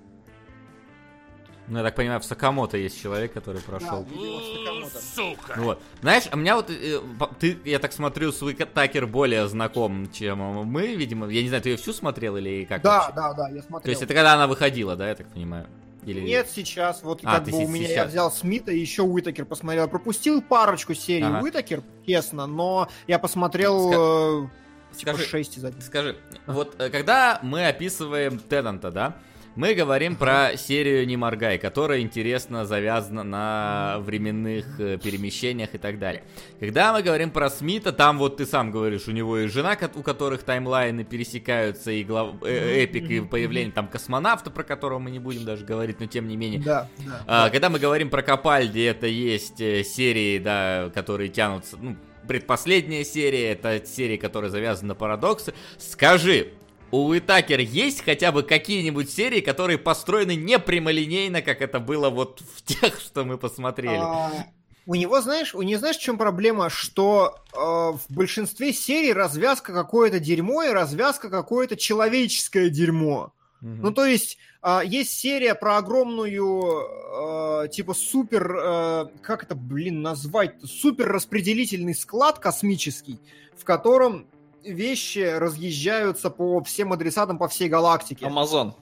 Ну, я так понимаю, в Сакамото есть человек, который прошел. Да, Сакамото. Вот. Знаешь, а у меня вот, э, ты, я так смотрю, с Такер более знаком, чем мы, видимо. Я не знаю, ты ее всю смотрел или как Да, вообще? да, да, я смотрел. То есть это когда она выходила, да, я так понимаю? Или... Нет, сейчас, вот А, как бы у меня я сейчас. взял Смита и еще Уитакер посмотрел. Пропустил парочку серий Ага. Уитакер, честно, но я посмотрел э, типа Скажи- 6 из 1. Скажи, вот э, когда мы описываем Теннанта, да, мы говорим про серию «Не моргай», которая интересно завязана на временных э, перемещениях и так далее. Когда мы говорим про Смита, там вот ты сам говоришь, у него и жена, у которых таймлайны пересекаются, и глав... э, эпик, и появление там космонавта, про которого мы не будем даже говорить, но тем не менее. Да, да. А, когда мы говорим про Капальди, это есть э, серии, да, которые тянутся, ну, предпоследняя серия, это серии, которые завязаны на парадоксы. Скажи, у Уитакер есть хотя бы какие-нибудь серии, которые построены не прямолинейно, как это было вот в тех, что мы посмотрели? А, у него, знаешь, у него, знаешь, в чем проблема? Что э, в большинстве серий развязка какое-то дерьмо и развязка какое-то человеческое дерьмо. Мгм. Ну, то есть, а, есть серия про огромную, э, типа, супер, э, как это, блин, назвать супер распределительный склад космический, в котором вещи разъезжаются по всем адресатам по всей галактике. Амазон.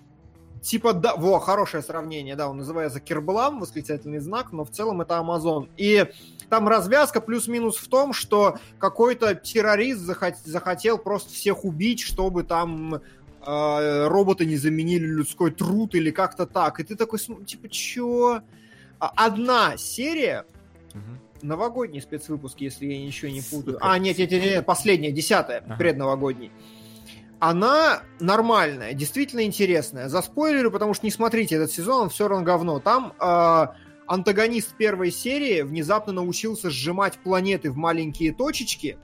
Типа, да, во, хорошее сравнение, да, он называется Керблам, восклицательный знак, но в целом это Амазон. И там развязка плюс-минус в том, что какой-то террорист захот- захотел просто всех убить, чтобы там э, роботы не заменили людской труд или как-то так. И ты такой, типа, чё? А Одна серия, Мгм. Новогодний спецвыпуск, если я ничего не путаю. А, нет, нет, нет, нет, последняя, десятая, Ага. предновогодний. Она нормальная, действительно интересная. Заспойлерю, потому что не смотрите этот сезон, он все равно говно. Там э, антагонист первой серии внезапно научился сжимать планеты в маленькие точечки,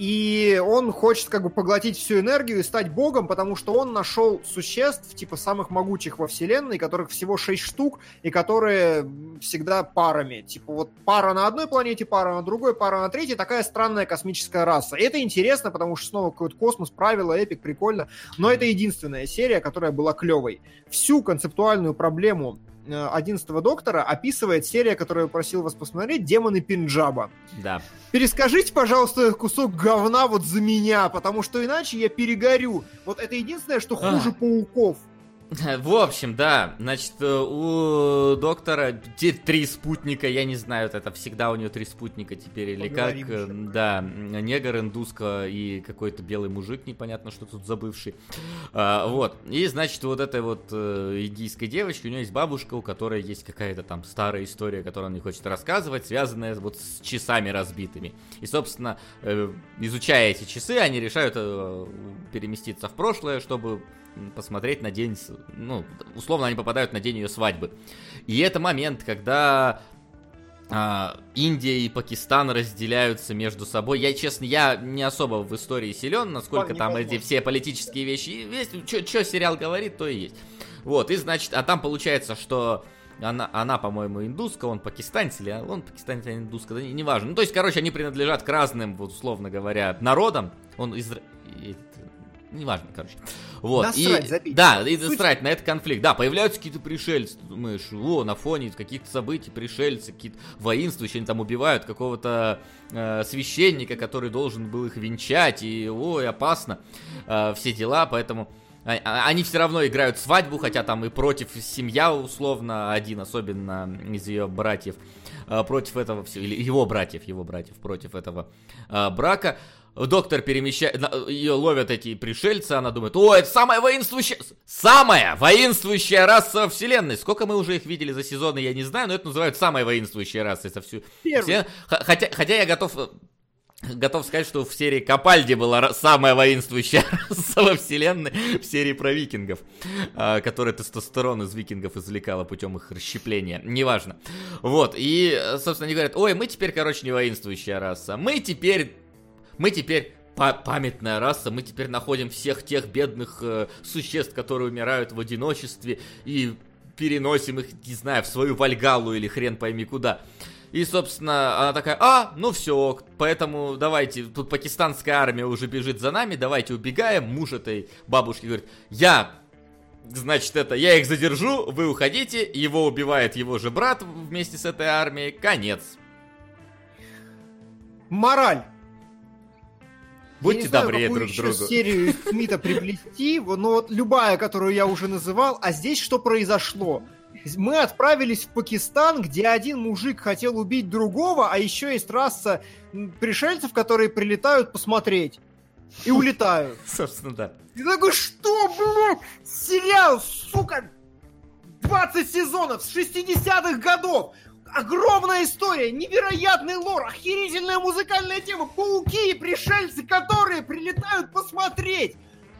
и он хочет как бы поглотить всю энергию и стать богом, потому что он нашел существ, типа самых могучих во вселенной, которых всего шесть штук, и которые всегда парами. Типа вот пара на одной планете, пара на другой, пара на третьей, такая странная космическая раса. Это интересно, потому что снова какой-то космос, правила, эпик, прикольно. Но это единственная серия, которая была клевой. Всю концептуальную проблему 11 доктора описывает серия, которую я просил вас посмотреть, «Демоны Пинджаба». Да. Перескажите, пожалуйста, этот кусок говна вот за меня, потому что иначе я перегорю. Вот это единственное, что хуже пауков. В общем, да, значит, э, у доктора три спутника, я не знаю, это всегда у него три спутника теперь, или Поговорим как, еще. да, негр, индуска и какой-то белый мужик, непонятно, что тут забывший. А, вот, и, значит, вот этой вот э, индийской девочки, у нее есть бабушка, у которой есть какая-то там старая история, которую она не хочет рассказывать, связанная вот с часами разбитыми. И, собственно, э, изучая эти часы, они решают переместиться в прошлое, чтобы посмотреть на день, ну, условно они попадают на день ее свадьбы. И это момент, когда а, Индия и Пакистан разделяются между собой. Я, честно, я не особо в истории силен, насколько не там эти все политические вещи есть. Что сериал говорит, то и есть. Вот, и значит, а там получается, что она, она по-моему, индуска, он пакистанец, или он пакистанец, а индуска, да не- неважно. Ну, то есть, короче, они принадлежат к разным, вот, условно говоря, народам. Он из... Неважно, короче. Вот. Насрать, и, забить. Да, и насрать на этот конфликт. Да, появляются какие-то пришельцы. Ты думаешь, о, на фоне каких-то событий пришельцы, какие-то воинствующие, они там убивают какого-то э, священника, который должен был их венчать, и ой, опасно. Э, все дела, поэтому... а- а- Они все равно играют свадьбу, хотя там и против семья условно один, особенно из ее братьев, э, против этого всего, или его братьев, его братьев против этого э, брака. Доктор перемещает, ее ловят эти пришельцы, она думает, о, это самая воинствующая, самая воинствующая раса во вселенной. Сколько мы уже их видели за сезоны, я не знаю, но это называют самой воинствующей расой со всю... Первый. все- х- Хотя, хотя я готов Готов сказать, что в серии Капальди была самая воинствующая раса во вселенной в серии про викингов, а, которая тестостерон из викингов извлекала путем их расщепления. Неважно. Вот, и, собственно, они говорят, ой, мы теперь, короче, не воинствующая раса. Мы теперь, мы теперь па- памятная раса, мы теперь находим всех тех бедных э, существ, которые умирают в одиночестве, и переносим их, не знаю, в свою Вальгалу или хрен пойми куда. И, собственно, она такая, а, ну все, поэтому давайте, тут пакистанская армия уже бежит за нами, давайте убегаем. Муж этой бабушки говорит, я, значит, это, я их задержу, вы уходите, его убивает его же брат вместе с этой армией, конец. Мораль. Будьте знаю, добрее какую друг еще другу. серию Смита приплести, но вот любая, которую я уже называл, а здесь что произошло? Мы отправились в Пакистан, где один мужик хотел убить другого, а еще есть раса пришельцев, которые прилетают посмотреть. И улетают. Собственно, да. Ты такой, что, блядь? Сериал, сука, 20 сезонов с 60-х годов. Огромная история, невероятный лор, охерительная музыкальная тема, пауки и пришельцы, которые прилетают посмотреть.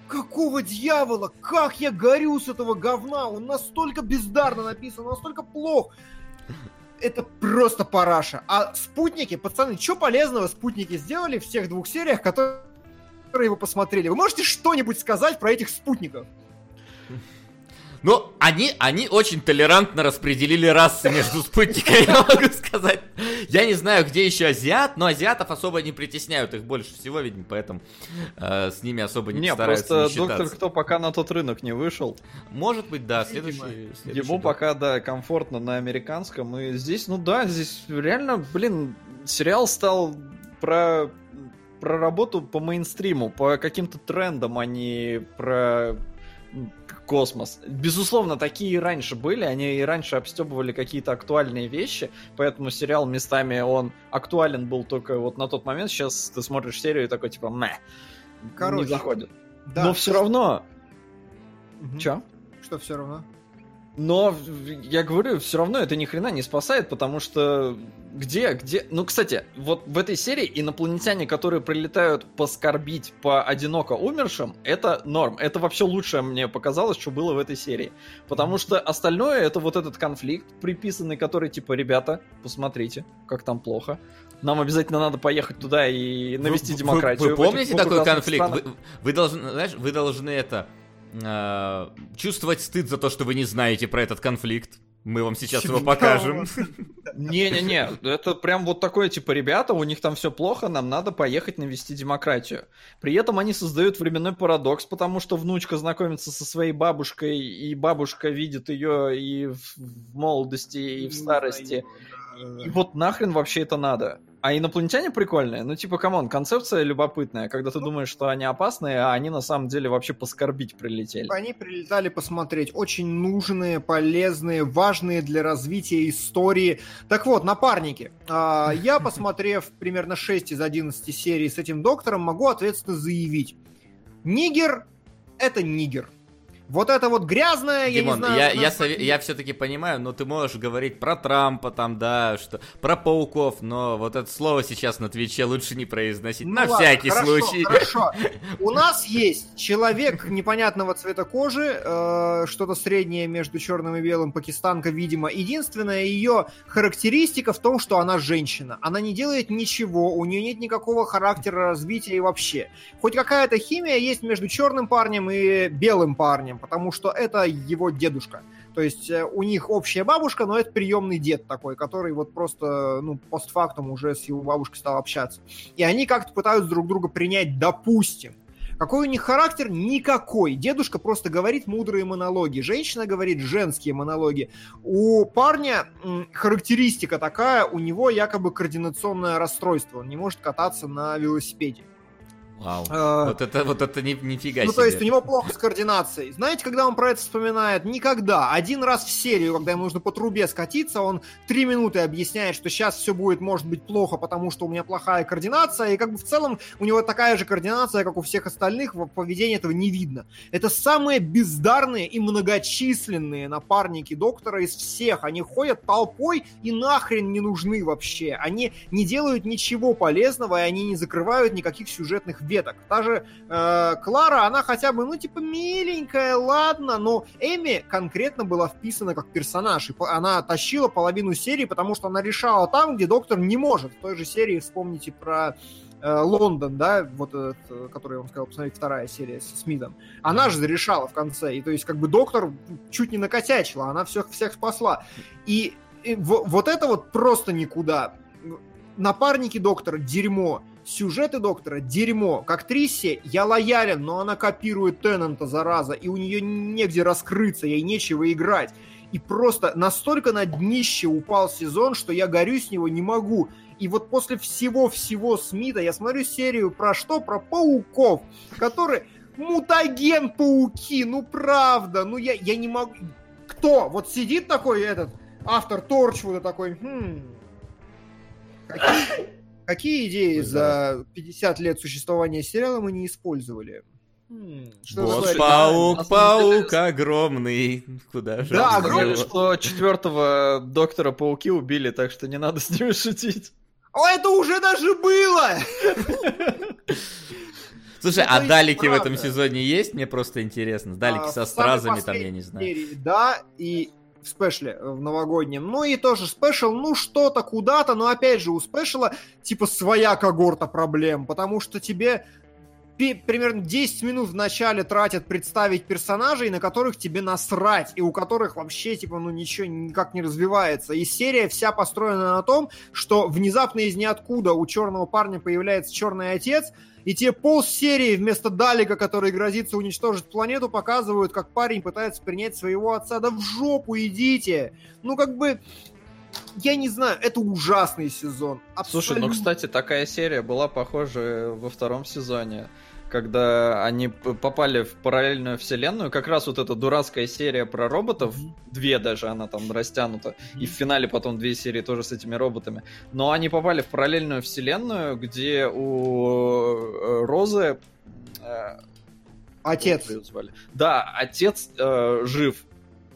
Какого дьявола? Как я горю с этого говна? Он настолько бездарно написан, настолько плох. Это просто параша. А спутники, пацаны, что полезного спутники сделали в тех двух сериях, которые его посмотрели? Вы можете что-нибудь сказать про этих спутников? Ну, они, они очень толерантно распределили расы между спутниками, я могу сказать. Я не знаю, где еще азиат, но азиатов особо не притесняют, их больше всего, видимо, поэтому э, с ними особо не, Не, стараются просто не доктор считаться. кто пока на тот рынок не вышел. Может быть, да, Видимо. следующий, следующий Ему пока, да, комфортно на американском. И здесь, ну да, здесь реально, блин, сериал стал про, про работу по мейнстриму, по каким-то трендам, а не про космос. Безусловно, такие и раньше были, они и раньше обстебывали какие-то актуальные вещи, поэтому сериал местами он актуален был только вот на тот момент. Сейчас ты смотришь серию и такой типа, мэ, Короче, не заходит. Да. Но все равно, Мгм. чё? Что все равно? Но я говорю, все равно это ни хрена не спасает, потому что где, где... Ну, кстати, вот в этой серии инопланетяне, которые прилетают поскорбить по одиноко умершим, это норм. Это вообще лучшее мне показалось, что было в этой серии. Потому что остальное это вот этот конфликт приписанный, который типа, ребята, посмотрите, как там плохо. Нам обязательно надо поехать туда и навести Вы- демократию. Вы, вы помните такой конфликт? странах. Вы, вы должны, знаешь, вы должны это э, чувствовать стыд за то, что вы не знаете про этот конфликт. Мы вам сейчас его покажем. Не-не-не, это прям вот такое, типа, ребята, у них там все плохо, нам надо поехать навести демократию. При этом они создают временной парадокс, потому что внучка знакомится со своей бабушкой, и бабушка видит ее и в в молодости, и в старости. И вот нахрен вообще это надо? А инопланетяне прикольные? Ну, типа, come on, концепция любопытная, когда ты думаешь, что они опасные, а они на самом деле вообще поскорбить прилетели. Они прилетали посмотреть. Очень нужные, полезные, важные для развития истории. Так вот, напарники. а, Я, посмотрев примерно 6 из 11 серий с этим доктором, могу ответственно заявить. Нигер — это нигер. Вот это вот грязное, я не Димон, знаю... я, я, сове- я все-таки понимаю, но ты можешь говорить про Трампа там, да, что про пауков, но вот это слово сейчас на Твиче лучше не произносить. Ну на ладно, всякий хорошо, случай. Хорошо. У нас есть человек непонятного цвета кожи, э, что-то среднее между черным и белым, пакистанка, видимо. Единственная ее характеристика в том, что она женщина. Она не делает ничего, у нее нет никакого характера развития и вообще. Хоть какая-то химия есть между черным парнем и белым парнем, потому что это его дедушка. То есть э, у них общая бабушка, но это приемный дед такой, который вот просто, ну, постфактум уже с его бабушкой стал общаться. И они как-то пытаются друг друга принять, допустим. Какой у них характер? Никакой. Дедушка просто говорит мудрые монологи. Женщина говорит женские монологи. У парня характеристика такая, у него якобы координационное расстройство. Он не может кататься на велосипеде. Вау. Э, Вот это, вот это ни- нифига ну, себе. то есть у него плохо с координацией. Знаете, когда он про это вспоминает? Никогда. Один раз в серию, когда ему нужно по трубе скатиться, он три минуты объясняет, что сейчас все будет, может быть, плохо, потому что у меня плохая координация, и как бы в целом у него такая же координация, как у всех остальных, в поведении этого не видно. Это самые бездарные и многочисленные напарники доктора из всех. Они ходят толпой и нахрен не нужны вообще. Они не делают ничего полезного, и они не закрывают никаких сюжетных веток. Та же э, Клара, она хотя бы, ну, типа, миленькая, ладно, но Эми конкретно была вписана как персонаж, и она тащила половину серии, потому что она решала там, где доктор не может. В той же серии вспомните про э, Лондон, да, вот этот, э, который я вам сказал, посмотреть, вторая серия с Смитом. Она же решала в конце, и то есть как бы доктор чуть не накосячила, она всех, всех спасла. И, и во- вот это вот просто никуда. Напарники доктора — дерьмо. Сюжеты доктора — дерьмо. К актрисе я лоялен, но она копирует Теннанта, зараза, и у нее негде раскрыться, ей нечего играть. И просто настолько на днище упал сезон, что я горю с него не могу. И вот после всего-всего Смита я смотрю серию про что? Про пауков, которые... Мутаген-пауки, ну правда, ну я, я не могу... Кто? Вот сидит такой этот автор Торчвуда такой, «Хм, какие, какие идеи за 50 лет существования сериала мы не использовали? Что Вот такое? паук, деле- паук огромный. Куда же? Да, огромный, что четвертого доктора пауки убили, так что не надо с ними шутить. О, это уже даже было! Слушай, Это а далики в этом правда. сезоне есть? Мне просто интересно. Далики А, со стразами там, я не знаю. серии, да, и в спешле э, в новогоднем. Ну и тоже спешл, ну что-то куда-то, но опять же у спешла типа своя когорта проблем, потому что тебе примерно 10 минут в начале тратят представить персонажей, на которых тебе насрать, и у которых вообще, типа, ну, ничего никак не развивается. И серия вся построена на том, что внезапно из ниоткуда у черного парня появляется черный отец, и тебе пол серии вместо Далика, который грозится уничтожить планету, показывают, как парень пытается принять своего отца. Да в жопу идите! Ну, как бы, я не знаю, это ужасный сезон. Слушай, ну, Абсолютно. кстати, такая серия была похожа во втором сезоне, когда они попали в параллельную вселенную, как раз вот эта дурацкая серия про роботов, две даже она там растянута, и в финале потом две серии тоже с этими роботами, но они попали в параллельную вселенную, где у э, Розы... э, Отец. звали? Да, отец э, жив.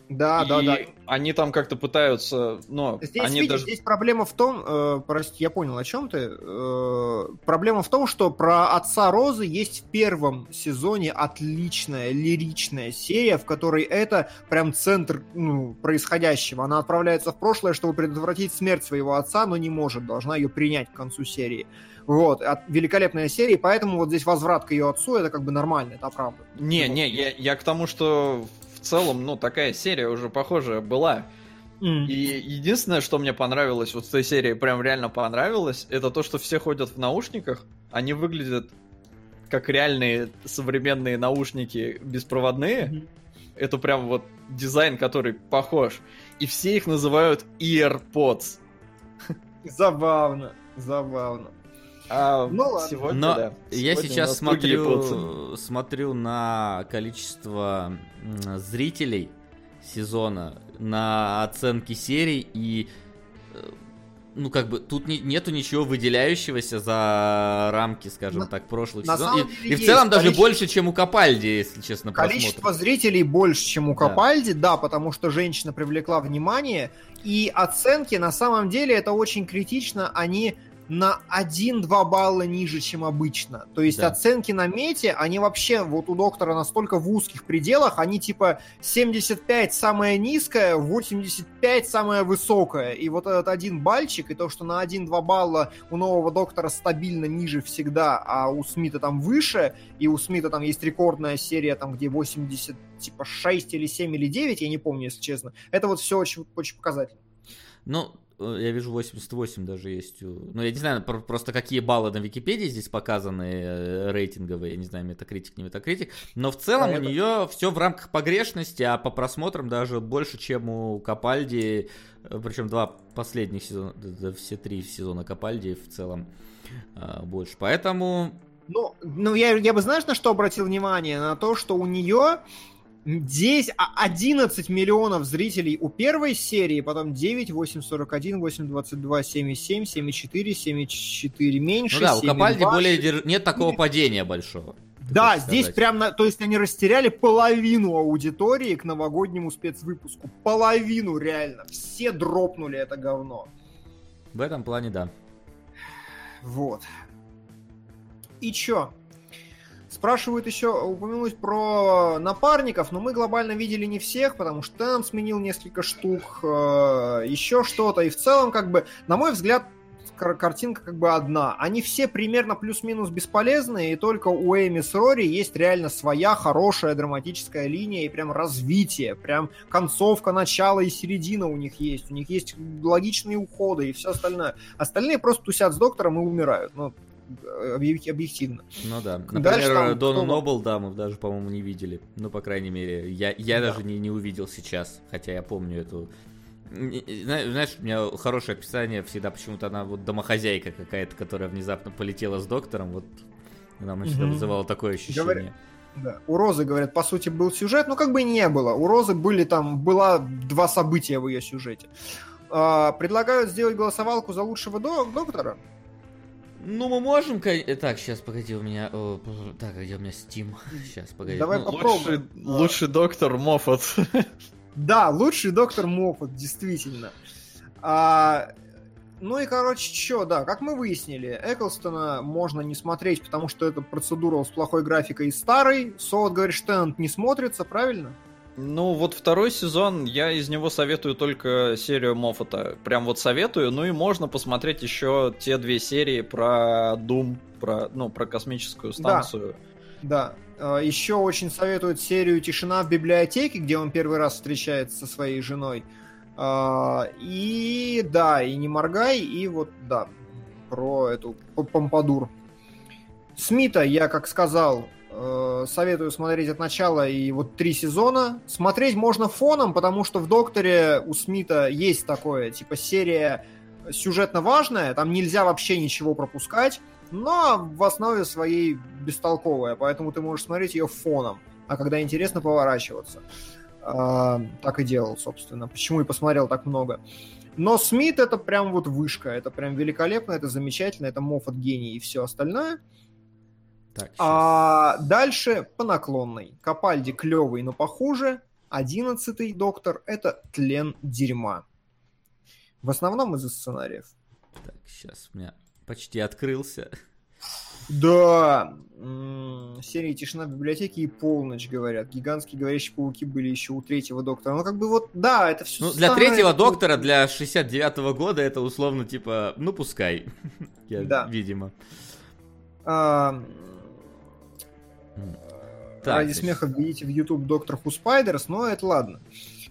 Да, да, И да. Они там как-то пытаются, но Здесь, они видишь, даже... здесь проблема в том, э, прости, я понял, о чем ты. Э, проблема в том, что про отца Розы есть в первом сезоне отличная лиричная серия, в которой это прям центр ну, происходящего. Она отправляется в прошлое, чтобы предотвратить смерть своего отца, но не может, должна ее принять к концу серии. Вот, от- великолепная серия, поэтому вот здесь возврат к ее отцу, это как бы нормально, это правда. Не, не, я, я к тому, что целом, ну, такая серия уже похожая была. М. И единственное, что мне понравилось вот в той серии, прям реально понравилось, это то, что все ходят в наушниках, они выглядят как реальные современные наушники беспроводные. Мгм. Это прям вот дизайн, который похож. И все их называют AirPods. Забавно, забавно. А Ну ладно. сегодня, Но да, я сегодня у сейчас смотрю, смотрю на количество зрителей сезона, на оценки серий и э, ну как бы тут не- нету ничего выделяющегося за рамки, скажем На- так, прошлых сезонов. И, и в целом даже количество- больше, чем у Капальди, если честно, Количество просмотров. зрителей больше, чем у Да. Капальди, да. потому что женщина привлекла внимание, и оценки на самом деле это очень критично, они на 1-2 балла ниже, чем обычно. То есть Да. оценки на мете, они вообще вот у доктора настолько в узких пределах, они типа 75 самая низкая, 85 самая высокая. И вот этот один бальчик, и то, что на 1-2 балла у нового доктора стабильно ниже всегда, а у Смита там выше, и у Смита там есть рекордная серия, там, где 80, типа, 6 или 7 или 9, я не помню, если честно. Это вот все очень, очень показательно. Ну, я вижу 88 даже есть. у- Ну, я не знаю про- просто какие баллы на Википедии здесь показаны э, рейтинговые, я не знаю, метакритик, не метакритик. Но в целом Да, у это- нее все в рамках погрешности, а по просмотрам даже больше, чем у Капальди. Причем два последних сезона, да, все три сезона Капальди в целом а, больше. Поэтому Ну, ну я, я бы, знаешь, на что обратил внимание? На то, что у нее здесь а- 11 миллионов зрителей у первой серии, потом 9, 8, 41, 8, 22, 7,7, 7,4, 7,4 меньше, Ну да, у 7,2, Капальди более дер- нет такого падения большого. Да, здесь сказать. прям, на, то есть они растеряли половину аудитории к новогоднему спецвыпуску. Половину, реально. Все дропнули это говно. В этом плане, да. Вот. И чё? Спрашивают еще упомянуть про напарников, но мы глобально видели не всех, потому что там сменил несколько штук, э, еще что-то. И в целом, как бы, на мой взгляд, кар- картинка как бы одна. Они все примерно плюс-минус бесполезные, и только у Эми с Рори есть реально своя хорошая драматическая линия и прям развитие, прям концовка, начало и середина у них есть. У них есть логичные уходы и все остальное. Остальные просто тусят с доктором и умирают. Ну, объек- объективно. Ну да. Дальше Например, там Дону кто- Нобл, да, мы даже, по-моему, не видели. Ну, по крайней мере, я, я Да. даже не, не увидел сейчас, хотя я помню эту... Знаешь, у меня хорошее описание всегда почему-то она вот домохозяйка какая-то, которая внезапно полетела с доктором, вот она мне всегда Мгм. вызывала такое ощущение. Говорят. Да. У Розы, говорят, по сути, был сюжет, но как бы не было. У Розы были там, была два события в ее сюжете. А, предлагают сделать голосовалку за лучшего до- доктора. Ну, мы можем... э, Так, сейчас, погоди, у меня... о, так, где у меня Steam? Сейчас, погоди. Давай Ну, по- Лучший, Попробуем. лучший доктор Моффат. Да, лучший доктор Моффат, действительно. А, ну и, короче, что, да, как мы выяснили, Эклстона можно не смотреть, потому что это процедура с плохой графикой и старый. Солод говорит, что Теннант не смотрится, правильно? Ну, вот второй сезон, я из него советую только серию Моффата. Прям вот советую. Ну и можно посмотреть еще те две серии про Doom, про, ну, про космическую станцию. Да. А, Еще очень советуют серию «Тишина в библиотеке», где он первый раз встречается со своей женой. А, И да, и «Не моргай», и вот, да, про эту Помпадур. Смита, я, как сказал, советую смотреть от начала и вот три сезона. Смотреть можно фоном, потому что в «Докторе» у Смита есть такое, типа, серия сюжетно важная, там нельзя вообще ничего пропускать, но в основе своей бестолковая, поэтому ты можешь смотреть ее фоном, а когда интересно поворачиваться. А, так и делал, собственно. Почему и посмотрел так много. Но Смит это прям вот вышка, это прям великолепно, это замечательно, это Моффат гений и все остальное. Так. А дальше по наклонной. Капальди клевый, но похуже. Одиннадцатый доктор — это тлен дерьма. В основном из-за сценариев. Так, сейчас у меня почти открылся. Да, серии «Тишина в библиотеке» и «Полночь», говорят. Гигантские говорящие пауки были еще у третьего доктора. Ну, как бы вот, да, это все Ну, для третьего доктора, для 69-го года, это условно, типа, ну, пускай. Я, Да. Видимо. А, Так, Ради значит, смеха введите в YouTube Доктор Ху Спайдерс, но это ладно.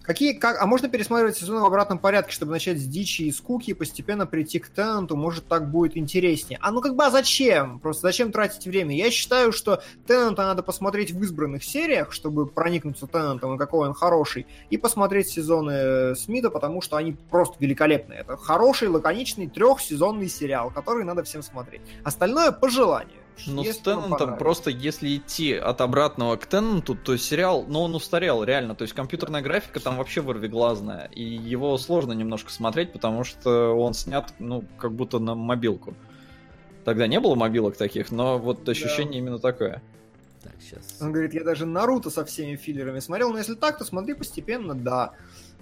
Какие, как, а можно пересматривать сезоны в обратном порядке, чтобы начать с дичи и скуки и постепенно прийти к Теннанту, может так будет интереснее. А ну как бы а зачем? Просто зачем тратить время? Я считаю, что Теннанта надо посмотреть в избранных сериях, чтобы проникнуться Теннантом и какой он хороший, и посмотреть сезоны э, Смита, потому что они просто великолепны. Это хороший, лаконичный, трехсезонный сериал, который надо всем смотреть. Остальное по желанию. Ну, с Теннантом просто, если идти от обратного к Теннанту, то сериал, ну, он устарел, реально. То есть компьютерная графика там вообще вырвиглазная. И его сложно немножко смотреть, потому что он снят, ну, как будто на мобилку. Тогда не было мобилок таких, но вот ощущение именно такое. Так, сейчас. Он говорит, я даже Наруто со всеми филлерами смотрел, но если так, то смотри постепенно, да.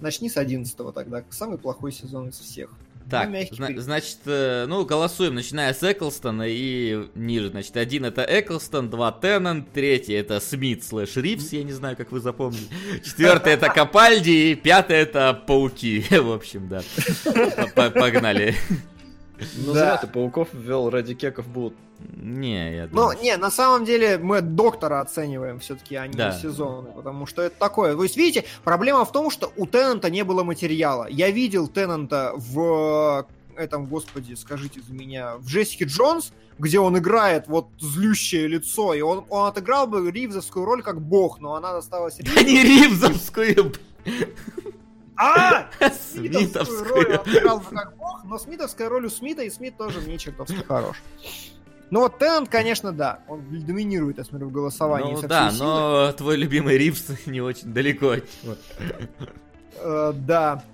Начни с 11 тогда, самый плохой сезон из всех. Так, зна- значит, э, ну, голосуем, начиная с Эклстона и ниже. Значит, один это Эклстон, два Теннант, третий это Смит слэш Ривз, я не знаю, как вы запомнили. Четвертый это Капальди, и пятый это Пауки. В общем, да. Погнали. Ну, Да. зря ты пауков ввел, ради кеков будут. Не, я Ну, думаю... не, на самом деле мы доктора оцениваем все-таки, а не Да. сезоны, потому что это такое. То есть, видите, проблема в том, что у Теннанта не было материала. Я видел Теннанта в этом, господи, скажите за меня, в Джессике Джонс, где он играет вот злющее лицо, и он, он отыграл бы ривзовскую роль как бог, но она досталась Да не Ривзовскую, А! Смитовскую роль он отыграл бы как бог, но смитовская роль у Смита, и Смит тоже мне чертовски хорош. Ну вот Теннант, конечно, да, он доминирует, я смотрю, в голосовании. Ну со да, но твой любимый Ривз не очень далеко от него. Э, да.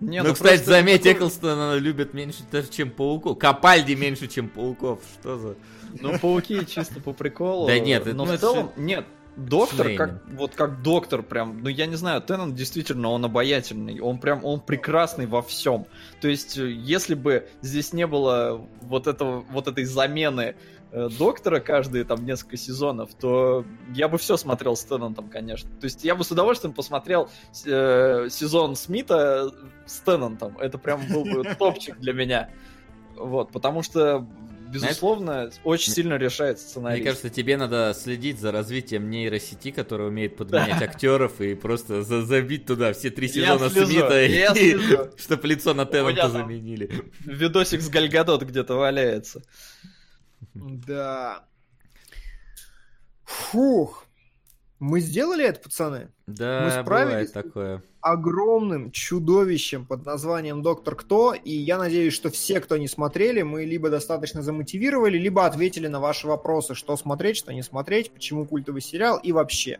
Не, ну, ну, кстати, просто заметь, Эклстона любят меньше даже, чем пауков. Капальди меньше, чем пауков. Что за... Ну, пауки чисто по приколу. Да нет, но ну, в это целом, нет. Доктор, как, вот как доктор прям, ну я не знаю, Теннант действительно, он обаятельный, он прям, он прекрасный во всем. То есть, э, если бы здесь не было вот этого, вот этой замены э, доктора каждые там несколько сезонов, то я бы все смотрел с Теннантом, конечно. То есть, я бы с удовольствием посмотрел э, сезон Смита с Теннантом. Это прям был бы топчик для меня. Вот, потому что, безусловно, очень сильно решает сценарий. Мне кажется, тебе надо следить за развитием нейросети, которая умеет подменять актеров и просто за- забить туда все три Я сезона слежу, Смита, я слежу. чтобы лицо на Теннанта заменили. Видосик с Гальгадот где-то валяется. Да. Фух. Мы сделали это, пацаны? Мы Да, справились? бывает такое. Огромным чудовищем под названием Доктор Кто, и я надеюсь, что все, кто не смотрели, мы либо достаточно замотивировали, либо ответили на ваши вопросы, что смотреть, что не смотреть, почему культовый сериал и вообще.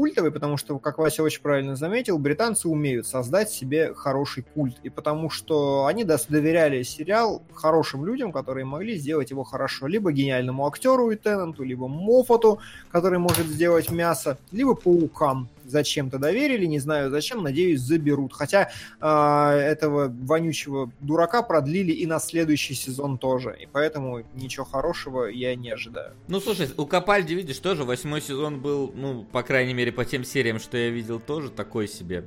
Культовый, потому что, как Вася очень правильно заметил, британцы умеют создать себе хороший культ, и потому что они доверяли сериал хорошим людям, которые могли сделать его хорошо, либо гениальному актеру и Теннанту, либо Моффату, который может сделать мясо, либо паукам. Зачем-то доверили, не знаю зачем, надеюсь, заберут. Хотя а, этого вонючего дурака продлили и на следующий сезон тоже. И поэтому ничего хорошего я не ожидаю. Ну, слушай, у Капальди, видишь, тоже восьмой сезон был, ну, по крайней мере, по тем сериям, что я видел, тоже такой себе.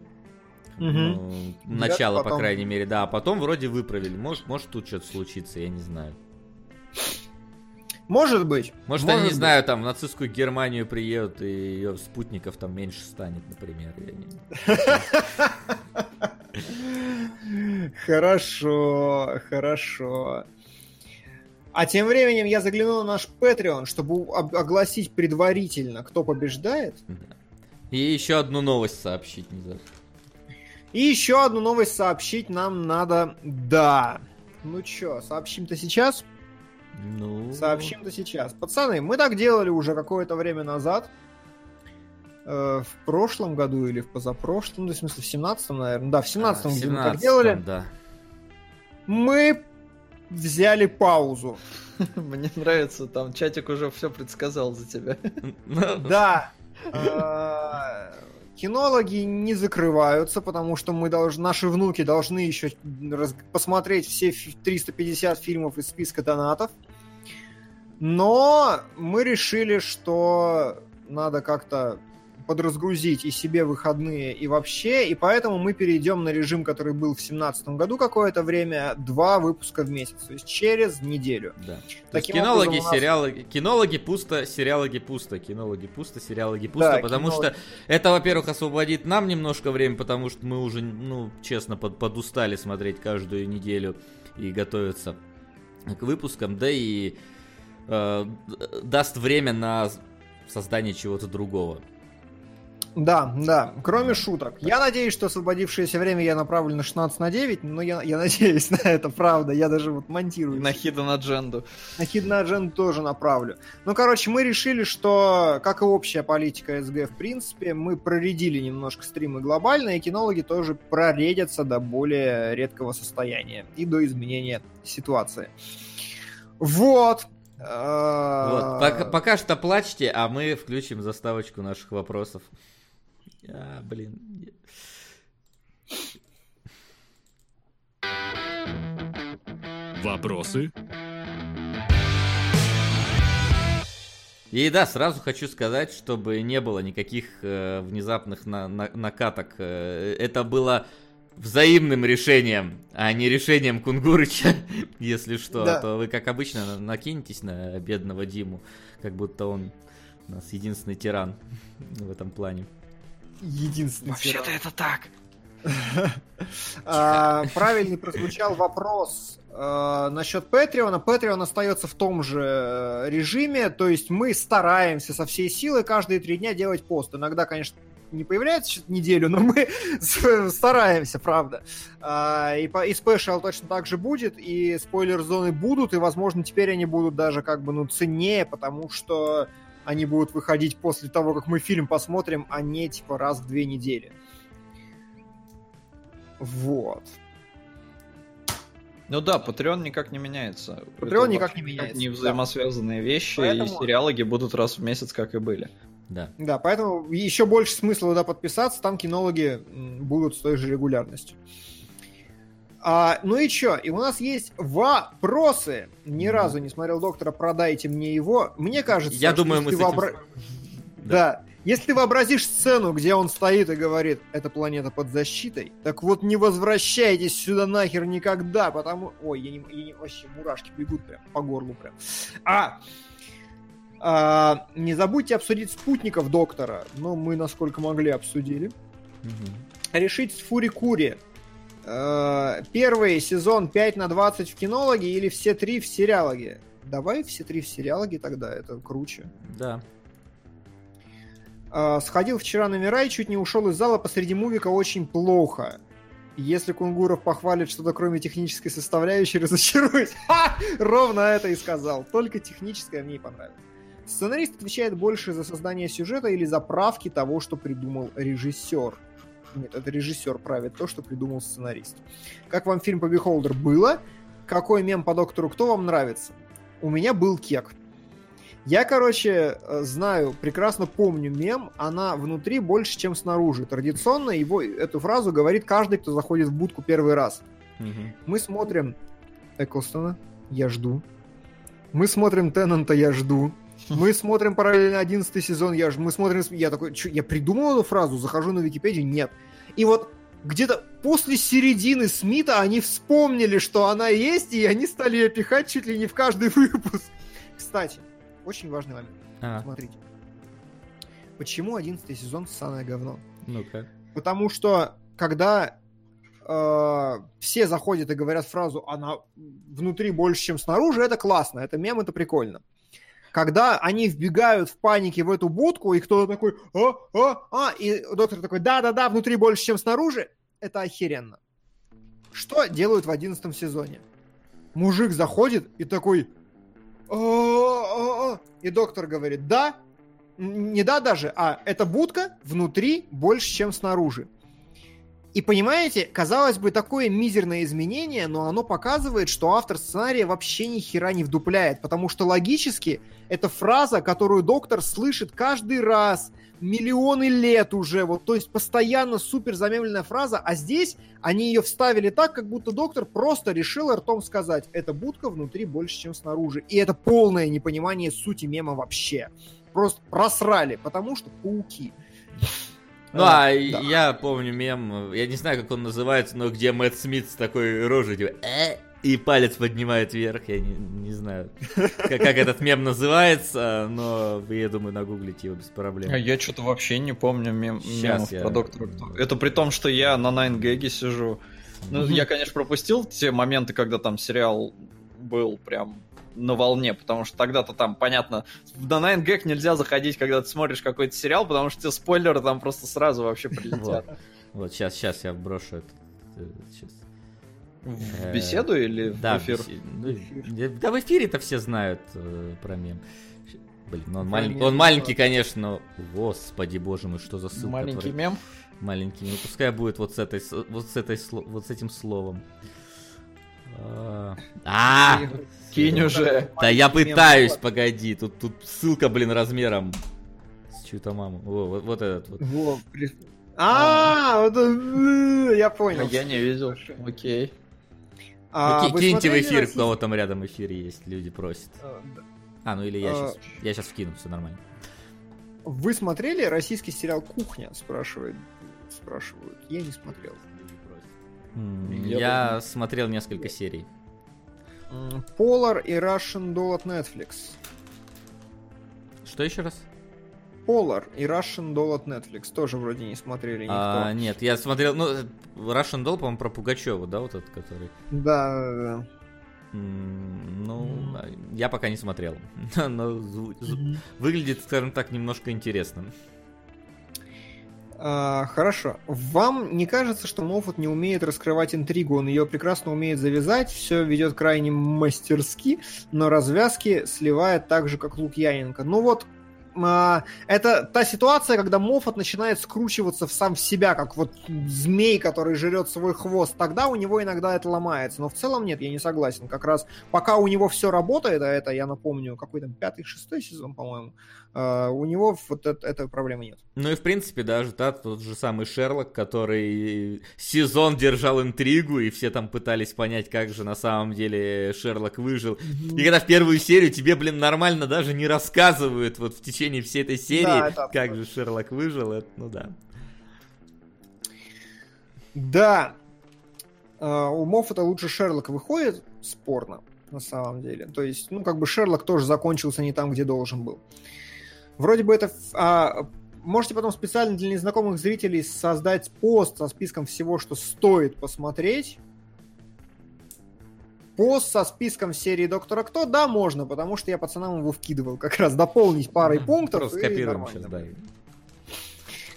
Ну, начало, Да, по потом- крайней мере, да. А потом вроде выправили. Может, может тут что-то случится, я не знаю. Может быть. Может, может они, не быть. знаю, там в нацистскую Германию приедут, и ее спутников там меньше станет, например. не- Хорошо, хорошо. А тем временем я заглянул на наш Patreon, чтобы об- огласить предварительно, кто побеждает. Да. И еще одну новость сообщить не забыл. И еще одну новость сообщить нам надо. Да. Ну чё, сообщим-то сейчас? Ну... Сообщим-то сейчас. Пацаны, мы так делали уже какое-то время назад. Э, в прошлом году или в позапрошлом, ну, в смысле, в 17-м, наверное. Да, в 17-м, А, где мы так 17-м, делали. Да. Мы взяли паузу. Мне нравится, там чатик уже все предсказал за тебя. Да. Кинологи не закрываются, потому что мы должны, наши внуки должны еще раз, посмотреть все фи- 350 фильмов из списка донатов. Но мы решили, что надо как-то подразгрузить и себе выходные, и вообще, и поэтому мы перейдем на режим, который был в 2017 году какое-то время, два выпуска в месяц, то есть через неделю. Да. Таким кинологи, образом, нас- сериалоги, кинологи пусто, сериалоги пусто, кинологи пусто, сериалоги пусто, Да, потому кинологи. что это, во-первых, освободит нам немножко времени, потому что мы уже, ну, честно, под, подустали смотреть каждую неделю и готовиться к выпускам, да и э, даст время на создание чего-то другого. Да, да, кроме шуток. Я надеюсь, что освободившееся время я направлю на 16 на 9, но я, я надеюсь на это, правда. Я даже вот монтирую. На Hidden Agenda. На Hidden Agenda тоже направлю. Ну, короче, мы решили, что, как и общая политика СГ, в принципе, мы проредили немножко стримы глобально, и кинологи тоже проредятся до более редкого состояния и до изменения ситуации. Вот. Вот, пока, пока что плачьте, а мы включим заставочку наших вопросов. А, блин. Вопросы? И да, сразу хочу сказать, чтобы не было никаких э, внезапных на- на- накаток. Э, это было взаимным решением, а не решением Кунгурыча, если что. Да. А то вы, как обычно, на- накинетесь на бедного Диму, как будто он у нас единственный тиран в этом плане. Единственный тиран. это так. А, Правильный прозвучал вопрос э, насчет Патреона. Патреон остается в том же э, режиме, то есть мы стараемся со всей силы каждые три дня делать пост. Иногда, конечно, не появляется неделю, но мы стараемся, правда. А, И, по- и спешл точно так же будет, и спойлер-зоны будут, и, возможно, теперь они будут даже как бы, ну, ценнее, потому что они будут выходить после того, как мы фильм посмотрим, а не, типа, раз в две недели. Вот. Ну да, Patreon никак не меняется. Patreon Это никак не меняется, Не да. взаимосвязанные вещи, Поэтому- и сериалоги будут раз в месяц, как и были. Да. Да, поэтому еще больше смысла туда подписаться, там кинологи будут с той же регулярностью. А, ну и чё? И у нас есть вопросы. Ни разу не смотрел доктора, продайте мне его. Мне кажется, Я думаю, если мы с ты этим... вообра- Да. Если ты вообразишь сцену, где он стоит и говорит, эта планета под защитой, так вот не возвращайтесь сюда нахер никогда, потому... Ой, я не... я не- Вообще мурашки бегут прям по горлу прям. А! А, не забудьте обсудить спутников доктора. Ну, мы, насколько могли, обсудили. Мгм. Решить с Фурикури. Э, Первый сезон 5 на 20 в кинологе или все три в сериалоге? Давай все три в сериалоге тогда, это круче. Да. А, Сходил вчера на Мирай, чуть не ушел из зала посреди мувика очень плохо. Если Кунгуров похвалит что-то кроме технической составляющей, разочаруюсь. Ха! Ровно это и сказал. Только техническое мне и понравилось. Сценарист отвечает больше за создание сюжета или за правки того, что придумал режиссер. Нет, это режиссер правит то, что придумал сценарист. Как вам фильм по Beholder было? Какой мем по доктору кто вам нравится? У меня был кек. Я, короче, э, знаю, прекрасно помню мем, она внутри больше, чем снаружи. Традиционно его, эту фразу говорит каждый, кто заходит в будку первый раз. Мгм. Мы смотрим Эклстона, я жду. Мы смотрим Теннанта, я жду. Мы смотрим параллельно 11 сезон, я, ж- мы смотрим... Я такой, «Чё, я придумал эту фразу, захожу на Википедию, нет. И вот где-то после середины Смита они вспомнили, что она есть, и они стали ее пихать чуть ли не в каждый выпуск. Кстати, очень важный момент. А, Смотрите. Почему 11 сезон ссаное говно? ну-ка. Потому что когда э, все заходят и говорят фразу «она внутри больше, чем снаружи», это классно, это мем, это прикольно. Когда они вбегают в панике в эту будку, и кто-то такой «а, а, а», и доктор такой «да-да-да, внутри больше, чем снаружи», это охеренно. Что делают в 11 сезоне? Мужик заходит и такой «А, а, а», и доктор говорит «да», не да даже, а это будка внутри больше, чем снаружи. И понимаете, казалось бы, такое мизерное изменение, но оно показывает, что автор сценария вообще ни хера не вдупляет, потому что логически это фраза, которую доктор слышит каждый раз, миллионы лет уже, вот, то есть постоянно супер замемленная фраза, а здесь они ее вставили так, как будто доктор просто решил ртом сказать, эта будка внутри больше, чем снаружи. И это полное непонимание сути мема вообще. Просто просрали, потому что пауки. Ну, а, а да. я помню мем, я не знаю, как он называется, но где Мэтт Смит с такой рожей, типа, э, и палец поднимает вверх, я не, не знаю, как, как этот мем называется, но я думаю, нагуглить его без проблем. А я что-то вообще не помню мем, мемов я... про доктора Это при том, что я на 9 сижу. Ну, я, конечно, пропустил те моменты, когда там сериал был прям на волне, потому что тогда-то там, понятно, на 9gag нельзя заходить, когда ты смотришь какой-то сериал, потому что тебе спойлеры там просто сразу вообще прилетят. Вот, сейчас, сейчас я брошу это. Сейчас. В э, беседу или в эфир? Ну, да, в эфире-то все знают э, про мем. Блин, ну он, малень... он маленький, конечно, но... Господи боже мой, что за ссылка? Маленький мем? Маленький, ну пускай будет вот с этой, вот с этой, вот с этим словом. А, а! кинь уже. Да я пытаюсь, погоди. Тут, тут ссылка, блин, размером с чью-то маму. О, вот, вот этот вот. А, вот э, я понял. Я не видел. Окей. А, ну, киньте в эфир, кого там рядом эфир есть, люди просят. А, а ну или я сейчас, я сейчас вкину, все нормально. Вы смотрели российский сериал «Кухня»? Спрашивают. Спрашивают. Я не смотрел. Я, я смотрел несколько серий. Polar и Russian Doll от Netflix. Что еще раз? Polar и Russian Doll от Netflix тоже вроде не смотрели никто. А, нет, я смотрел, ну, Russian Doll, по-моему, про Пугачева, да, вот этот, который? Да, да, да. Ну, я пока не смотрел. Но выглядит, скажем так, немножко интересно. А, хорошо. Вам не кажется, что Моффат не умеет раскрывать интригу? Он ее прекрасно умеет завязать, все ведет крайне мастерски, но развязки сливает так же, как Лукьяненко. Ну вот, а, это та ситуация, когда Моффат начинает скручиваться в сам в себя, как вот змей, который жрет свой хвост. Тогда у него иногда это ломается. Но в целом нет, я не согласен. Как раз пока у него все работает, а это, я напомню, какой там пятый, шестой сезон, по-моему, Uh, у него вот это, этой проблемы нет. Ну и в принципе даже да, тот же самый Шерлок, который сезон держал интригу, и все там пытались понять, как же на самом деле Шерлок выжил. Mm-hmm. И когда в первую серию тебе, блин, нормально даже не рассказывают вот в течение всей этой серии, да, как же Шерлок выжил, это, ну да. Да. Uh, у Моффата лучше Шерлок выходит, спорно, на самом деле. То есть, ну, как бы Шерлок тоже закончился не там, где должен был. Вроде бы это... А, можете потом специально для незнакомых зрителей создать пост со списком всего, что стоит посмотреть. Пост со списком серии Доктора Кто, да, можно, потому что я пацанам его вкидывал как раз дополнить парой пунктов. Просто скопируем сейчас, да.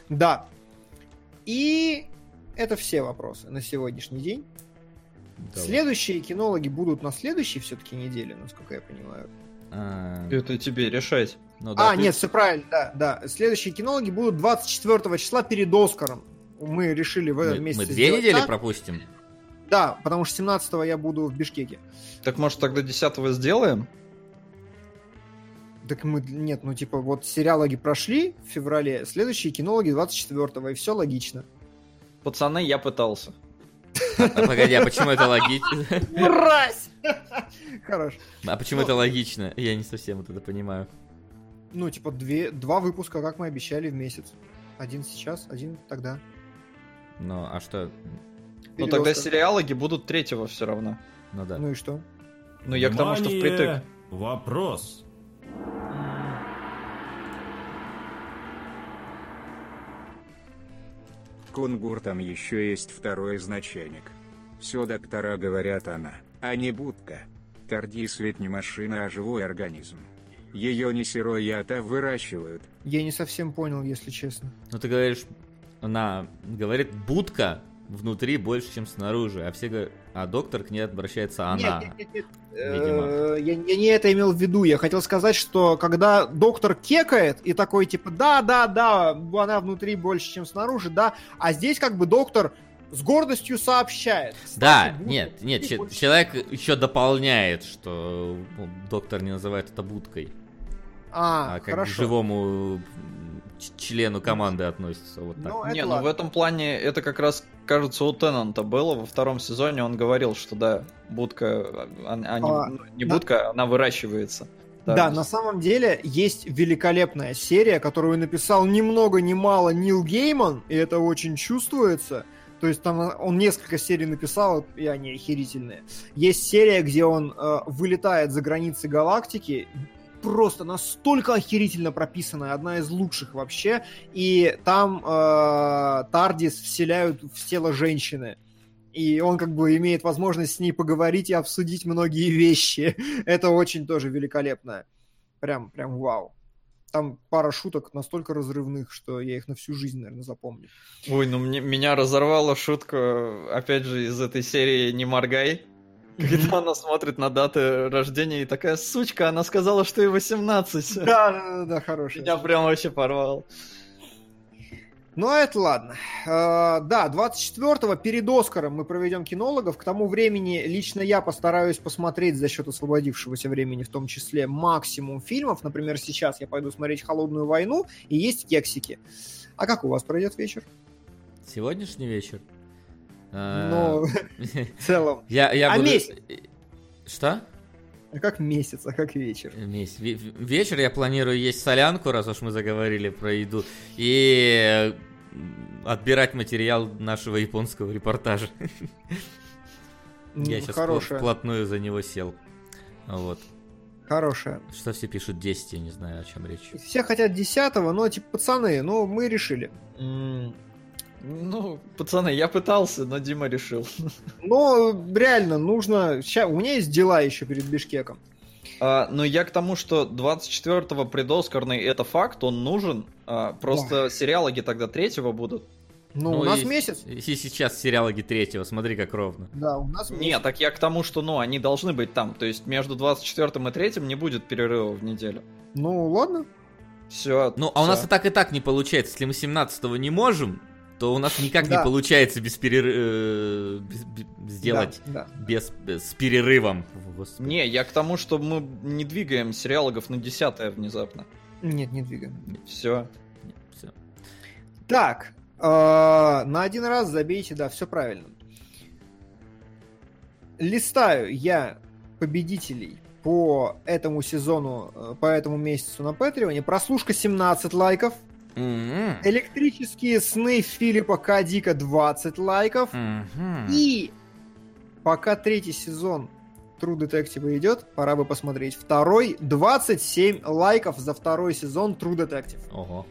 Да. И это все вопросы на сегодняшний день. Давай. Следующие кинологи будут на следующей все-таки неделе, насколько я понимаю. А... Это тебе решать. Ну, да, а, ты... нет, все правильно, да, да. Следующие кинологи будут 24 числа перед Оскаром. Мы решили в этом мы, месяце Мы две недели так. пропустим? Да, потому что 17 я буду в Бишкеке. Так может тогда 10 сделаем? Так мы, нет, ну типа вот сериалоги прошли в феврале, следующие кинологи 24 и все логично. Пацаны, я пытался. А, погоди, а почему это логично? Мразь! Хорош. А почему это логично? Я не совсем вот это понимаю. Ну, типа, две, два выпуска, как мы обещали, в месяц. Один сейчас, один тогда. Ну, а что? Ну, тогда сериалоги будут третьего все равно. Ну да. Ну и что? Ну, я к тому, что впритык. Вопрос. Кунгур там еще есть второй значеник. Все доктора говорят она, а не будка. Тардис ведь не машина, а живой организм. Ее не сырой яд, а выращивают. Я не совсем понял, если честно. Ну ты говоришь, она говорит будка внутри больше, чем снаружи, а все говорят, а доктор к ней обращается она. Нет, нет, нет, э, Я, я не это имел в виду. Я хотел сказать, что когда доктор кекает и такой типа, да, да, да, она внутри больше, чем снаружи, да, а здесь как бы доктор с гордостью сообщает. Да, Кстати, нет, нет, больше- человек еще дополняет, что ну, доктор не называет это будкой, А, а как хорошо. к живому члену команды относится. Вот так. Ну, это Не, ну в ладно. этом плане это как раз, кажется, у Теннанта было во втором сезоне. Он говорил, что да, будка, а, а не, А, ну, не да. будка, она выращивается. Да, на самом деле есть великолепная серия, которую написал ни много ни мало Нил Гейман, и это очень чувствуется. То есть там он несколько серий написал, и они охерительные. Есть серия, где он э, вылетает за границы галактики, просто настолько охерительно прописанная, одна из лучших вообще. И там э, Тардис вселяют в тело женщины. И он как бы имеет возможность с ней поговорить и обсудить многие вещи. Это очень тоже великолепно. Прям, прям вау. Там пара шуток настолько разрывных, что я их на всю жизнь, наверное, запомню. Ой, ну мне, меня разорвала шутка, опять же, из этой серии «Не моргай», когда она смотрит на даты рождения и такая, сучка, она сказала, что ей 18. Да, да, да, хороший. Меня прям вообще порвал. Ну, а это ладно. Э, да, 24-го перед Оскаром мы проведем кинологов. К тому времени лично я постараюсь посмотреть за счет освободившегося времени, в том числе максимум фильмов. Например, сейчас я пойду смотреть «Холодную войну» и есть кексики. А как у вас пройдет вечер? Сегодняшний вечер. Ну, в целом. Я, я А буду... месяц? Что? А как месяц, а как вечер? Месяц. Ве- Вечер я планирую есть солянку, раз уж мы заговорили про еду, и отбирать материал нашего японского репортажа. Я сейчас вплотную за него сел. Вот. хорошая. Что все пишут 10, я не знаю, о чем речь. Все хотят десятого, но, типа, пацаны, ну, мы решили. Ну, пацаны, я пытался, но Дима решил. Но реально нужно... Ща... У меня есть дела еще перед Бишкеком. А, но я к тому, что 24-го предоскарный это факт, он нужен. А, просто сериалоги тогда третьего будут. Ну, у нас и- месяц. И сейчас сериалоги третьего, смотри, как ровно. Да, у нас месяц. Нет, так я к тому, что, ну, они должны быть там. То есть между 24 и 3 не будет перерыва в неделю. Ну, ладно. Все. Ну, а у нас и так и так не получается. Если мы 17-го не можем, то у нас никак Да. не получается без перерыва сделать Да, да. без, без- с перерывом. Господи. Не, я к тому, что мы не двигаем сериалогов на 10 внезапно. Нет, не двигаем. Все. Всё. Так, э, на один раз забейте, да, все правильно. Листаю я победителей по этому сезону, э, по этому месяцу на Патреоне. Прослушка 17 лайков. М-м. Электрические сны Филиппа Кадика 20 лайков. Мгм. И пока третий сезон True Detective идет, пора бы посмотреть второй. 27 лайков за второй сезон True Detective. Ого.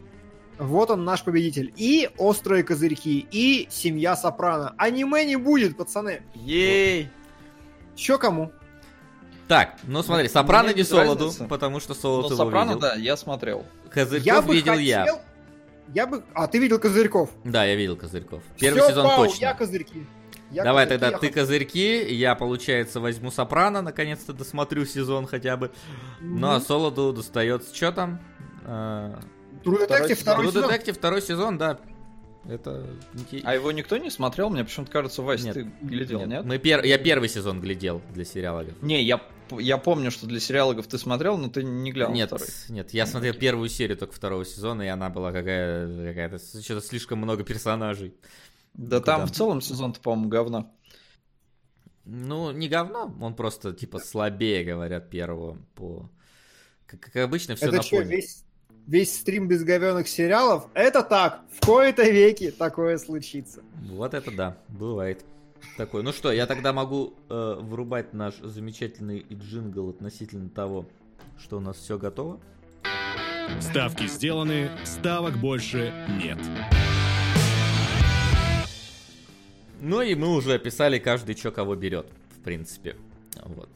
Вот он наш победитель. И острые козырьки, и семья Сопрано. Аниме не будет, пацаны. Ей! Чё кому? Так, ну смотри, Сопрано не без Солоду, потому что Ну, Солод его Сопрано, видел. да, я смотрел. Козырьков видел хотел... я. Я бы... А, ты видел козырьков? Да, я видел Козырьков. Первый Всё, сезон Пау, точно. я козырьки. Я Давай козырьки, тогда я ты хочу. козырьки, я, получается, возьму Сопрано, наконец-то досмотрю сезон хотя бы. Ну, а. Солоду достается, что там? А, True Второй Detective сезон. второй True сезон. Detective второй сезон, да. Это... А его никто не смотрел? Мне почему-то кажется, Вась, Нет. ты глядел, нет? Мы пер... Я первый сезон глядел для сериалогов. Не, я, я помню, что для сериалогов ты смотрел, но ты не глянул Нет, второй. нет, я смотрел первую серию только второго сезона, и она была какая- какая-то... Что-то слишком много персонажей. Да Куда? там в целом сезон-то, по-моему, говно. Ну, не говно, он просто, типа, слабее, говорят, первого по... Как, как обычно, все Это на что, весь, весь стрим без говенных сериалов? Это так. В кои-то веки такое случится. Вот это да, бывает. Такой. Ну что, я тогда могу э, врубать наш замечательный джингл относительно того, что у нас все готово. Ставки сделаны, ставок больше нет. Ну и мы уже описали каждый, что кого берет, в принципе. Вот.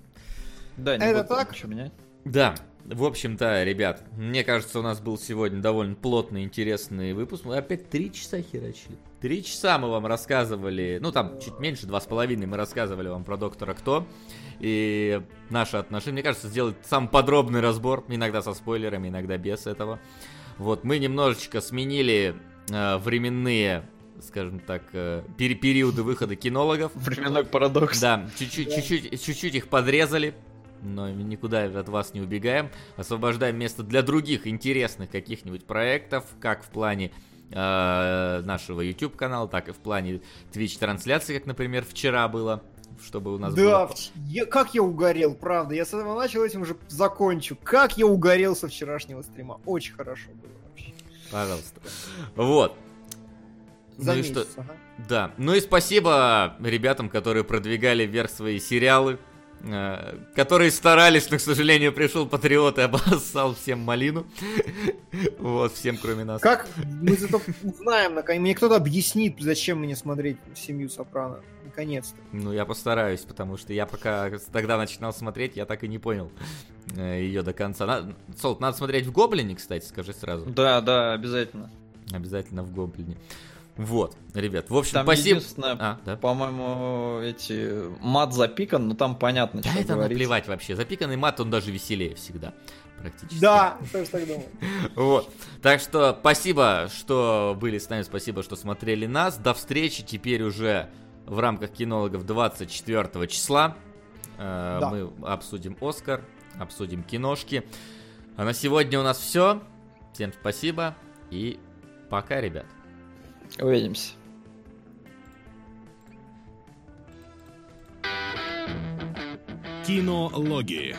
Да, не Это так? ничего менять. Да, в общем-то, ребят, мне кажется, у нас был сегодня довольно плотный, интересный выпуск. Мы опять три часа херачили. Три часа мы вам рассказывали, ну там чуть меньше, два с половиной, мы рассказывали вам про Доктора Кто. И наши отношения, мне кажется, сделать самый подробный разбор, иногда со спойлерами, иногда без этого. Вот, мы немножечко сменили э, временные скажем так, э, пери- периоды выхода кинологов. Временной парадокс. Да, чуть-чуть, чуть-чуть, чуть-чуть их подрезали, но никуда от вас не убегаем. Освобождаем место для других интересных каких-нибудь проектов, как в плане э, нашего YouTube канала, так и в плане Twitch трансляции, как, например, вчера было, чтобы у нас Да, было... я- как я угорел, правда. Я с этого начал, этим уже закончу. Как я угорел со вчерашнего стрима. Очень хорошо было вообще. Пожалуйста. Вот. За ну и месяц, что? ага. Да. Ну и спасибо ребятам, которые продвигали вверх свои сериалы, которые старались, но, к сожалению, пришел Патриот и обоссал всем малину. Вот, всем кроме нас. Как мы зато узнаем, наконец. Мне кто-то объяснит, зачем мне смотреть семью Сопрано. Наконец-то. Ну, я постараюсь, потому что я пока тогда начинал смотреть, я так и не понял ее до конца. Солт, надо смотреть в Гоблине, кстати, скажи сразу. Да, да, обязательно. Обязательно в Гоблине. Вот, ребят, в общем, Там спасибо. единственное, А, да. по-моему, эти мат запикан, но там понятно, Да что это говорится. наплевать вообще. Запиканный мат, он даже веселее всегда. Практически. Да, тоже так думаю. Вот. Так что спасибо, что были с нами, спасибо, что смотрели нас. До встречи теперь уже в рамках кинологов 24 числа. Э, Да. Мы обсудим Оскар, обсудим киношки. А на сегодня у нас все. Всем спасибо и пока, ребят. Увидимся. Кинологии.